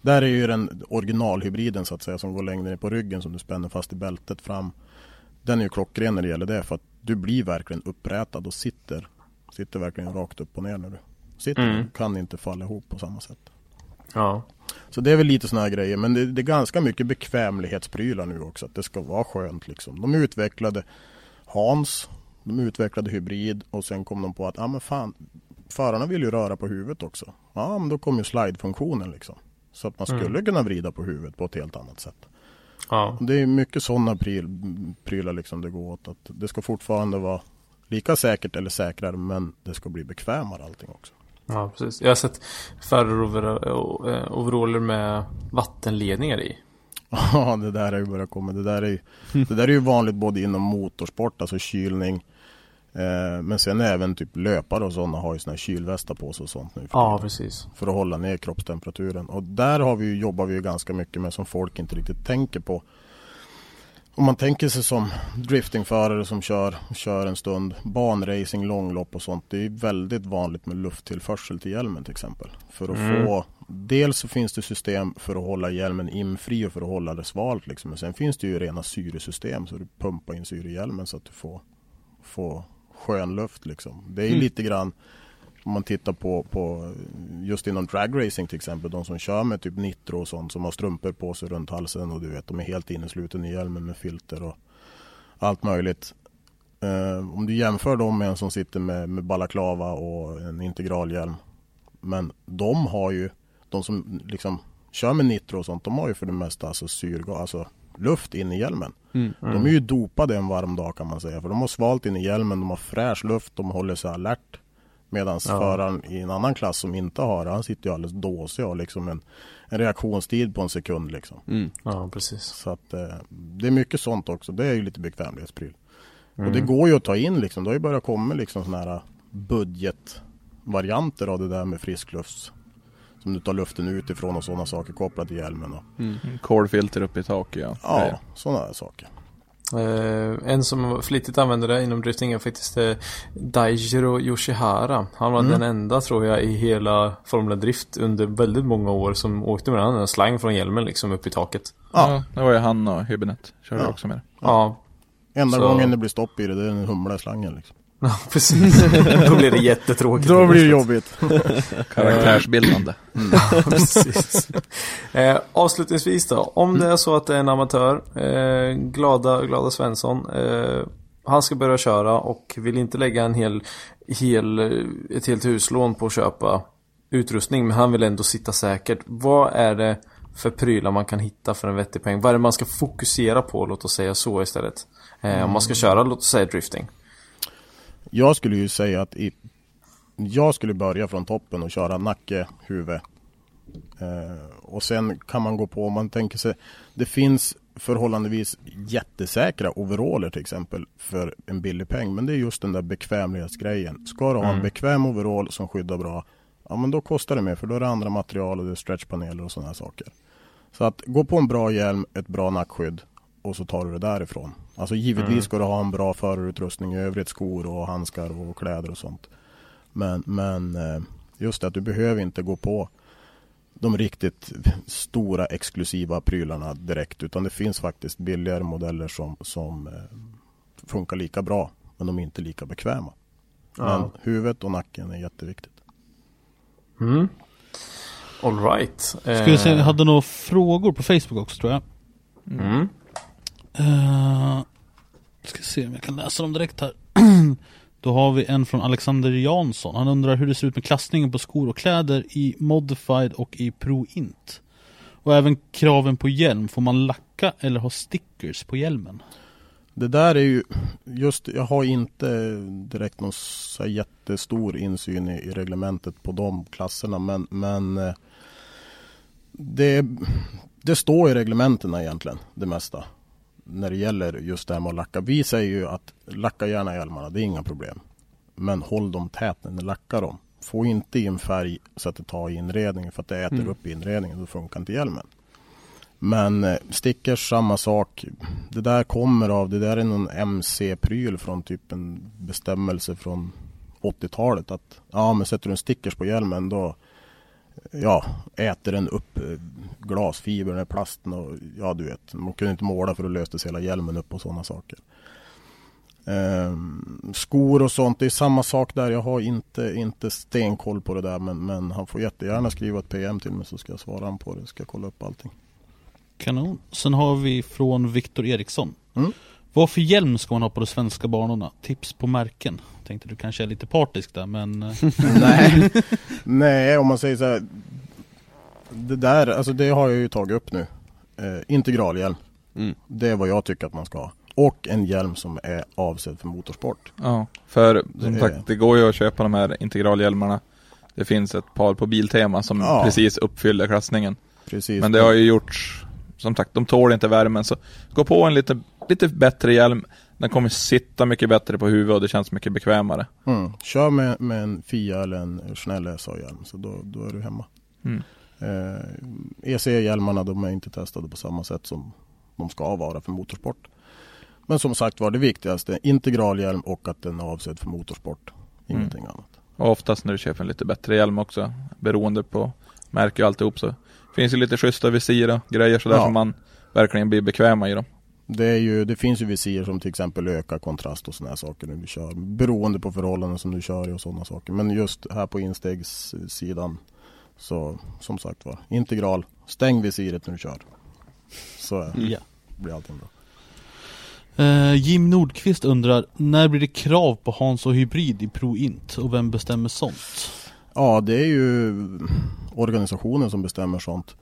där är ju den originalhybriden så att säga som går längre ner på ryggen som du spänner fast i bältet fram. Den är ju klockren när det gäller det för att du blir verkligen upprätad och sitter, sitter verkligen rakt upp och ner när du sitter. Mm. Du kan inte falla ihop på samma sätt. Ja. Så det är väl lite såna här grejer. Men det, det är ganska mycket bekvämlighetsprylar nu också. Att det ska vara skönt liksom. De utvecklade Hans. De utvecklade hybrid. Och sen kom de på att, ah, men fan. Förarna vill ju röra på huvudet också. Ja men då kom ju slide-funktionen liksom. Så att man skulle kunna vrida på huvudet på ett helt annat sätt. Ja. Det är mycket sådana pryl, prylar liksom det går åt. Att det ska fortfarande vara lika säkert eller säkrare. Men det ska bli bekvämare allting också. Ja, precis. Jag har sett föraroveraller med vattenledningar i. Ja, det där är ju börjat komma. Det där är ju, det där är ju vanligt både inom motorsport, alltså kylning. Eh, men sen även typ löpare och sådana har ju såna här kylvästar på sig och sånt nu. för Ja, precis. För att hålla ner kroppstemperaturen. Och där har vi, ju- jobbar vi ju ganska mycket med som folk inte riktigt tänker på. Om man tänker sig som driftingförare som kör, kör en stund, banracing, långlopp och sånt. Det är väldigt vanligt med lufttillförsel till hjälmen till exempel. För att Mm. få, dels så finns det system för att hålla hjälmen infri och för att hålla det svalt. Liksom. Men sen finns det ju rena syresystem så du pumpar in syre i hjälmen så att du får, får skön luft. Liksom. Det är Mm. lite grann om man tittar på, på just inom dragracing till exempel, de som kör med typ nitro och sånt som har strumpor på sig runt halsen och du vet, de är helt innesluten i hjälmen med filter och allt möjligt. Eh, om du jämför dem med en som sitter med, med balaklava och en integralhjälm. Men de har ju, de som liksom kör med nitro och sånt, de har ju för det mesta alltså syrgas, alltså luft in i hjälmen. De är ju dopade en varm dag kan man säga. För de har svalt in i hjälmen, de har fräsch luft, de håller sig alert. Medan Ja. föraren i en annan klass som inte har han sitter ju alldeles dåsig och har liksom en, en reaktionstid på en sekund liksom. Ja, precis. Så att eh, det är mycket sånt också. Det är ju lite bekvämlighetspryl. Och det går ju att ta in liksom. Det har ju börjat komma liksom sådana här budgetvarianter av det där med frisklufts. Som du tar luften utifrån och sådana saker kopplat till hjälmen. Och, Kolfilter uppe i taket ja. ja, sådana här saker. Eh, en som flitigt använder det inom drifting är faktiskt eh, Daijiro Yoshihara. Han var den enda tror jag i hela Formula Drift under väldigt många år som åkte med den. En slang från hjälmen liksom upp i taket. Ja. Ja, det var ju han och Hübinette. Körde Ja. också med det. Ja, Enda Så- gången det blir stopp i det, det är en humla i slangen. Liksom. Ja precis. Då blir det jättetråkigt. Då blir det jobbigt. Karaktärsbildande. Precis. Eh, avslutningsvis då, om det är så att det är en amatör, eh, glada, glada Svensson, eh, han ska börja köra och vill inte lägga en hel, hel, eh, ett helt huslån på att köpa utrustning, men han vill ändå sitta säkert. Vad är det för prylar man kan hitta för en vettig peng? Vad är det man ska fokusera på, låt oss säga så istället? Eh, om man ska köra, låt oss säga drifting. Jag skulle ju säga att i, jag skulle börja från toppen och köra nacke, huvud. Eh, och sen kan man gå på om man tänker sig. Det finns förhållandevis jättesäkra overaller till exempel för en billig peng. Men det är just den där bekvämlighetsgrejen. Ska du ha Mm. en bekväm overall som skyddar bra, ja men då kostar det mer för då är det andra material och det är stretchpaneler och sådana här saker. Så att gå på en bra hjälm, ett bra nackskydd och så tar du det därifrån. Alltså givetvis Mm. ska du ha en bra förarutrustning i övrigt, skor och handskar och kläder och sånt. Men, men eh, just det att du behöver inte gå på de riktigt stora exklusiva prylarna direkt utan det finns faktiskt billigare modeller som, som eh, funkar lika bra men de är inte lika bekväma. Men Ja. huvudet och nacken är jätteviktigt. Mm. All right. Ska vi se, jag hade några frågor på Facebook också tror jag. Mm. Uh, ska se om jag kan läsa dem direkt här. Då har vi en från Alexander Jansson. Han undrar hur det ser ut med klassningen på skor och kläder i Modified och i Pro Int. Och även kraven på hjälm. Får man lacka eller ha stickers på hjälmen? Det där är ju just, jag har inte direkt någon så jättestor insyn i, i reglementet på de klasserna men, men eh, det, det står i reglementena egentligen det mesta. När det gäller just det här med att lacka. Vi säger ju att lacka gärna hjälmarna, det är inga problem. Men håll dem tät när ni lackar dem. Få inte in färg så att det tar inredningen för att det äter Mm. upp inredningen. Då funkar inte hjälmen. Men eh, stickers samma sak. Det där kommer av, det där är någon MC-pryl från typ en bestämmelse från 80-talet. Att ja men sätter du en stickers på hjälmen då ja, äter den upp eh, glasfibern i plasten och ja du vet. Man kunde inte måla för då löstes hela hjälmen upp och sådana saker. Ehm, skor och sånt, det är samma sak där. Jag har inte, inte stenkoll på det där men, men han får jättegärna skriva ett PM till mig så ska jag svara han på det. Ska kolla upp allting. Kanon. Sen har vi från Viktor Eriksson. Mm. Vad för hjälm ska man ha på de svenska banorna? Tips på märken? Tänkte du kanske är lite partisk där men... eh, Nej. Nej, om man säger så här. Det där, alltså det har jag ju tagit upp nu. Eh, integralhjälm. Mm. Det är vad jag tycker att man ska ha. Och en hjälm som är avsedd för motorsport. Ja, för som Det är- sagt det går ju att köpa de här integralhjälmarna. Det finns ett par på Biltema som Ja. precis uppfyller klassningen. Precis. Men det har ju gjorts, som sagt, de tål inte värmen. Så gå på en lite, lite bättre hjälm. Den kommer sitta mycket bättre på huvudet och det känns mycket bekvämare. Mm. Kör med, med en Fia eller en Schnell SA-hjälm så då, då är du hemma. Mm. Eh, EC-hjälmarna de är inte testade på samma sätt som de ska vara för motorsport. Men som sagt var det viktigaste, integralhjälm och att den är avsedd för motorsport. Ingenting annat. Och oftast när du köper en lite bättre hjälm också, beroende på märke och alltihop så finns ju lite schyssta visir och grejer sådär Ja. som man verkligen blir bekväma i dem. Det, är ju, det finns ju visir som till exempel ökar kontrast och sådana här saker när du kör. Beroende på förhållanden som du kör i och sådana saker. Men just här på instegssidan så som sagt var, integral. Stäng visiret när du kör. Så ja. blir allting bra. Eh, Jim Nordqvist undrar, när blir det krav på Hans och Hybrid i Pro Int? Och vem bestämmer sånt? Ja, det är ju organisationen som bestämmer sånt.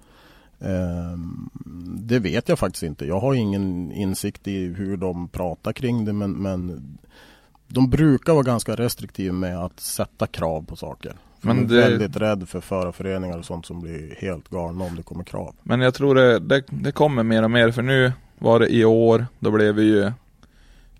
Ehm, Det vet jag faktiskt inte. Jag har ingen insikt i hur de pratar kring det men, men de brukar vara ganska restriktiva med att sätta krav på saker. Men det- är väldigt rädd för förarföreningar och sånt som blir helt galna om det kommer krav. Men jag tror det, det, det kommer mer och mer för nu var det i år, då blev det ju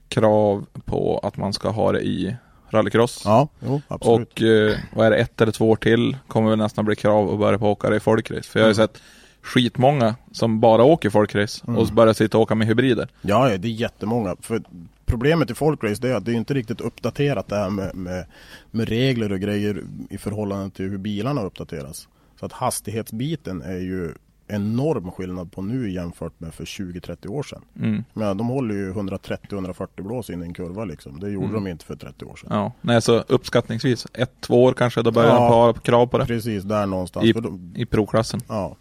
krav på att man ska ha det i rallycross. Ja, jo, absolut. Och eh, vad är det, ett eller två år till kommer väl nästan bli krav att börja på åka det i folkrace. För jag har ju Mm. sett skitmånga som bara åker folkrace Mm. och börjar sitta och åka med hybrider. Ja, det är jättemånga. För problemet i folkrace är att det är inte riktigt uppdaterat det här med, med, med regler och grejer i förhållande till hur bilarna har uppdaterats. Så att hastighetsbiten är ju enorm skillnad på nu jämfört med för 20-30 år sedan. Mm. Men de håller ju 130-140 blås in i en kurva liksom. Det gjorde Mm. de inte för 30 år sedan. Ja, nej så uppskattningsvis ett, två år kanske, då börjar Ja. de ha krav på det. Precis, där någonstans. I, de, i proklassen. ja.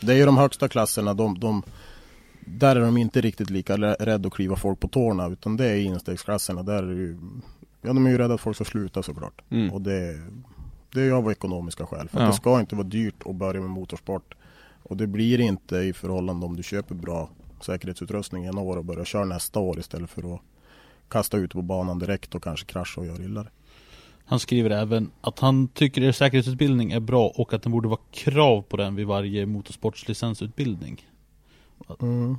Det är ju de högsta klasserna, de, de, där är de inte riktigt lika rä- rädda att kliva folk på tårna utan det är instegsklasserna. Där är ju, ja, de är ju rädda att folk ska sluta såklart. Mm. Och det, det är av ekonomiska skäl. För Ja. det ska inte vara dyrt att börja med motorsport. Och det blir inte i förhållande om du köper bra säkerhetsutrustning en år och börjar köra nästa år istället för att kasta ut på banan direkt och kanske krascha och göra illa det. Han skriver även att han tycker er säkerhetsutbildning är bra och att det borde vara krav på den vid varje motorsportslicensutbildning. Mm.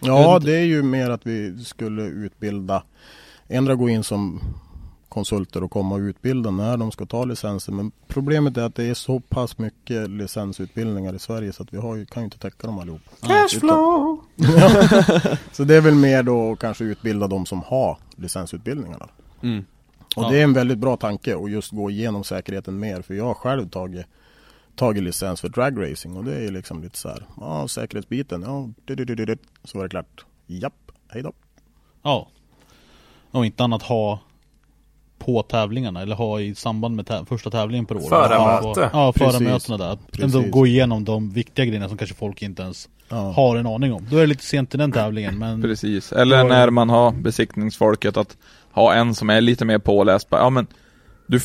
Ja, det är ju mer att vi skulle utbilda, ändra gå in som konsulter och komma och utbilda när de ska ta licenser. Men problemet är att det är så pass mycket licensutbildningar i Sverige så att vi har ju, kan ju inte täcka dem allihop. Cashflow! Så det är väl mer då att kanske utbilda de som har licensutbildningarna. Mm. Och Ja. det är en väldigt bra tanke att just gå igenom säkerheten mer. För jag har själv tagit, tagit licens för dragracing och det är ju liksom lite så här. Ja, säkerhetsbiten. Ja, du, du, du, du, du. så var det klart. Japp, hej då. Ja. Och inte annat ha på tävlingarna eller ha i samband med täv- första tävlingen på året. Förarmöte. Ja, Precis. förarmötena där. Att Ändå Precis. gå igenom de viktiga grejerna som kanske folk inte ens Ja. har en aning om. Då är det lite sent i den tävlingen men Precis, eller Då- när man har besiktningsfolket att ha en som är lite mer påläst. Bara, Ja men, du,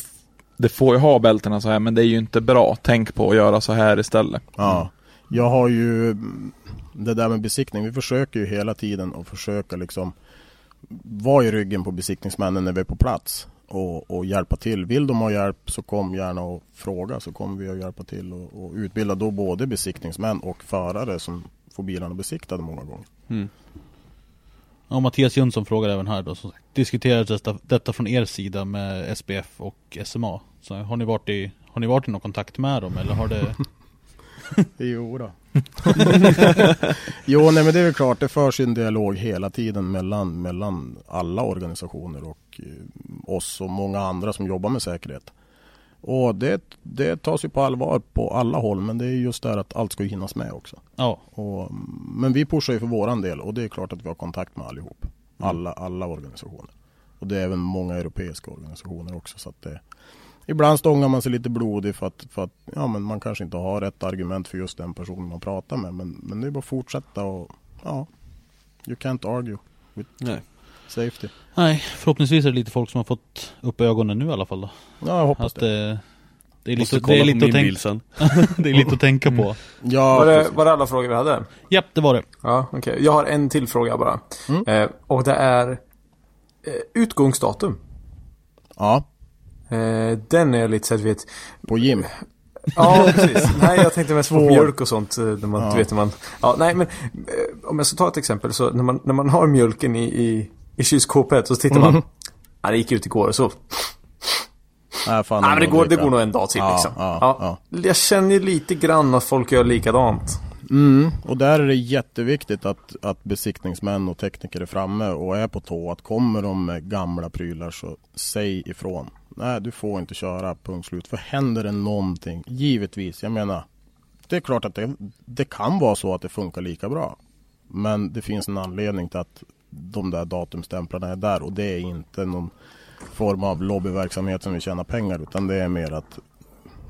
det får ju ha bältena så här men det är ju inte bra. Tänk på att göra så här istället. Ja. Jag har ju mm, det där med besiktning. Vi försöker ju hela tiden att försöka liksom vara i ryggen på besiktningsmännen när vi är på plats och, och hjälpa till. Vill de ha hjälp så kom gärna och fråga så kommer vi att hjälpa till och, och utbilda då både besiktningsmän och förare som får bilarna besiktade många gånger. Mm. Ja, Mattias Jönsson frågar även här då, som sagt, diskuterades detta, detta från er sida med SPF och SMA? Så har ni varit i, har ni varit i någon kontakt med dem eller har det... Jo då. jo, nej men det är väl klart, det förs en dialog hela tiden mellan, mellan alla organisationer och eh, oss och många andra som jobbar med säkerhet. Och det, det tas ju på allvar på alla håll, men det är just där att allt ska hinnas med också. Ja, Och, men vi pushar ju för våran del och det är klart att vi har kontakt med allihop. Alla, alla organisationer. Och det är även många europeiska organisationer också. Så att det, ibland stångar man sig lite blodig för att, för att ja, men man kanske inte har rätt argument för just den personen man pratar med. Men, men det är bara att fortsätta och ja, you can't argue with Nej. safety. nej förhoppningsvis är det lite folk som har fått upp ögonen nu i alla fall då. Ja, jag hoppas Att det. det, det är Måste lite, kolla det är på lite, min att, tänka, sen. det är lite att tänka på. Ja, Var det, var det alla frågor vi hade? Japp, det var det. Ja, okej. Jag har en till fråga bara. Mm. Eh, och det är eh, utgångsdatum. ja, Eh, den är lite så att du vet. på gym. Ja, precis. Nej, jag tänkte mest på mjölk och sånt. eh, När man, Ja. vet, när man, ja, nej, men eh, om jag ska ta ett exempel. Så när man, när man har mjölken i, i, i kylskåpet så tittar man. Mm. Ja, det gick ut igår och så. Nej, fan, Nej, men det går, det går nog en dag till Ja, liksom. ja, Jag känner ju lite grann att folk gör likadant. Mm, och där är det jätteviktigt att, att besiktningsmän och tekniker är framme och är på tå. Att kommer de med gamla prylar så säg ifrån. Nej, du får inte köra, punkt slut. För händer det någonting, givetvis, jag menar, det är klart att det, det kan vara så att det funkar lika bra. Men det finns en anledning till att de där datumstämplarna är där och det är inte någon form av lobbyverksamhet som vill tjäna pengar utan det är mer att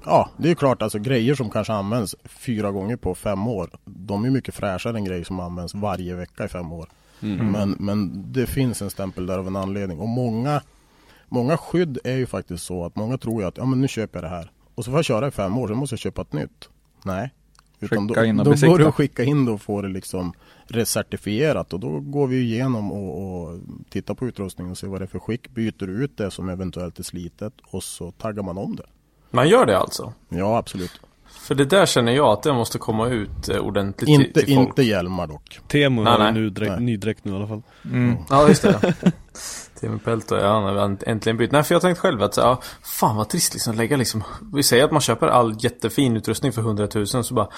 Ja, det är klart alltså grejer som kanske används fyra gånger på fem år. De är mycket fräschare än grejer som används varje vecka i fem år. Men, men det finns en stämpel där av en anledning. Och många, många skydd är ju faktiskt så att många tror ju att ja, men nu köper jag det här. Och så får jag köra i fem år, så måste jag köpa ett nytt. Nej. Utan Skicka då, in och då går det att skicka in och få det liksom recertifierat. Och då går vi igenom och, och tittar på utrustningen och ser vad det är för skick. Byter ut det som eventuellt är slitet och så taggar man om det. Man gör det alltså? Ja, absolut. För det där känner jag att det måste komma ut eh, ordentligt Inte, till, till folk. inte hjälmar dock. Temo har nej. en ny dräkt, Nej. ny dräkt nu i alla fall. Mm. Ja, just det. Timmy Pelto, ja, han har äntligen bytt. Nej, för jag tänkte själv att så, ja, fan vad trist liksom lägga liksom. Vi säger att man köper all jättefin utrustning för 100 000 så bara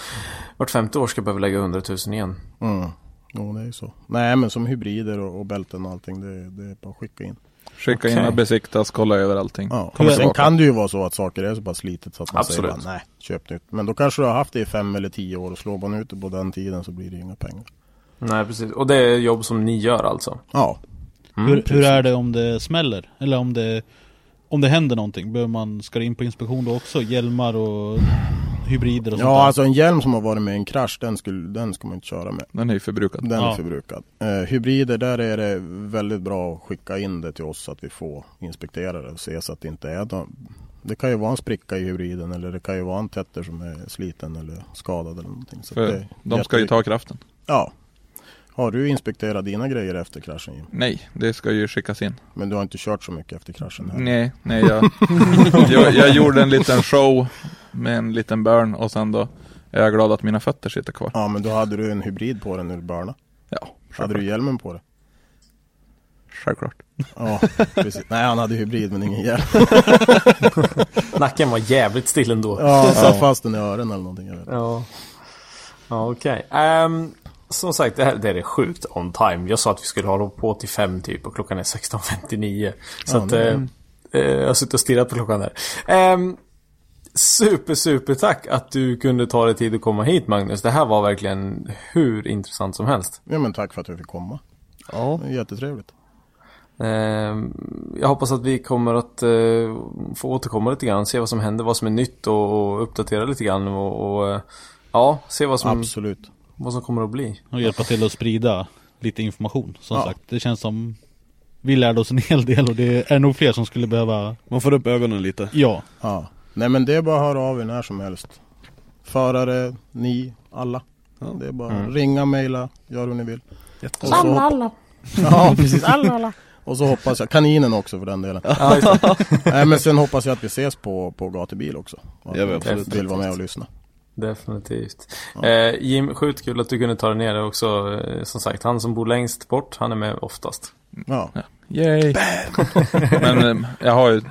vart femte år ska jag behöva lägga 100 000 igen. Mm. Jo, det är ju så. Nej, men som hybrider och, och bälten och allting, det, det är bara att skicka in. Skicka in Okej. och besiktas, kolla över allting. Ja. Sen tillbaka. kan det ju vara så att saker är så pass slitet så att man Absolut. säger bara, nej, köp nytt. Men då kanske du har haft det i fem eller tio år och slår man ut det på den tiden så blir det inga pengar. Nej, precis. Och det är jobb som ni gör alltså? Ja, hur, hur är det om det smäller? Eller om det, om det händer någonting? Behöver man, ska det in på inspektion då också? Hjälmar och hybrider och sånt ja där? alltså en hjälm som har varit med i en krasch, den, skulle, den ska man inte köra med. Den är ju förbrukad. Den är Ja. förbrukad. Eh, hybrider, där är det väldigt bra att skicka in det till oss så att vi får inspektera det och se så att det inte är de, Det kan ju vara en spricka i hybriden eller det kan ju vara en tätter som är sliten eller skadad eller någonting. Så För det är de ska ju ta kraften. Ja. Har du inspekterat dina grejer efter kraschen Jim? Nej, det ska ju skickas in. Men du har inte kört så mycket efter kraschen heller? Nej, nej jag, jag, jag gjorde en liten show med en liten burn och sen då Jag är glad att mina fötter sitter kvar. Ja men då hade du en hybrid på den när du börnade. Ja, Hade du självklart. hjälmen på det? självklart. Ja, precis. Nej han hade hybrid men ingen hjälm. Nacken var jävligt still ändå. Ja, han satt fast den i öronen eller någonting. Jag vet. Ja, ja okej. Ehm, som sagt, det här det här är sjukt on time. Jag sa att vi skulle hålla på till fem typ och klockan är 16.59. Så Ja, att det- eh, eh, jag har suttit och stirrat på klockan där. Ehm, super, super tack att du kunde ta dig tid att komma hit Magnus. Det här var verkligen hur intressant som helst. Ja men tack för att jag fick komma. Ja, Det är jättetrevligt. Ehm, jag hoppas att vi kommer att eh, få återkomma lite grann, se vad som händer, vad som är nytt och, och uppdatera lite grann och, och eh, ja, se vad som, Absolut. Vad som kommer att bli. Och hjälpa till att sprida lite information som Ja. sagt. Det känns som vi lärde oss en hel del och det är nog fler som skulle behöva, man får upp ögonen lite. ja. Ja. Nej men det är bara att höra av er när som helst. Förare, ni, alla. Ja. Det är bara Mm. ringa, mejla, gör hur ni vill. Jätte- Och så alla. Ja precis, alla alla. Och så hoppas jag, kaninen också för den delen. Ja. Nej men sen hoppas jag att vi ses på, på gatubil också. Att Ja, vi ni absolut. vill vara med och lyssna. Definitivt. Ja. Eh, Jim, sjukt kul att du kunde ta dig ner också. Eh, som sagt, han som bor längst bort, han är med oftast. Ja. Yay! Men eh, jag har ju,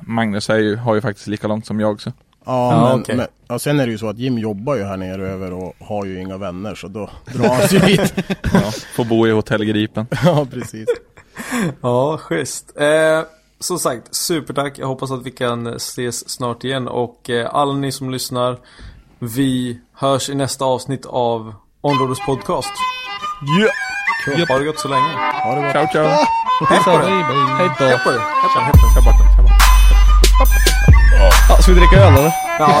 Magnus är ju, har ju faktiskt lika långt som jag så. Ja, Ja, men, okej. men ja, sen är det ju så att Jim jobbar ju här nere över och har ju inga vänner så då drar han sig hit. Ja, får bo i hotell Gripen. ja precis. Ja, schysst. Eh, som sagt, supertack. Jag hoppas att vi kan ses snart igen. Och eh, alla ni som lyssnar, vi hörs i nästa avsnitt av Onroaders podcast. Yeah. Ha det gott så länge. Ha det bra. Ciao ciao! Hej på dig! Hej på dig! Hej dig! Ska vi dricka öl eller? Ja,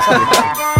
Thank you.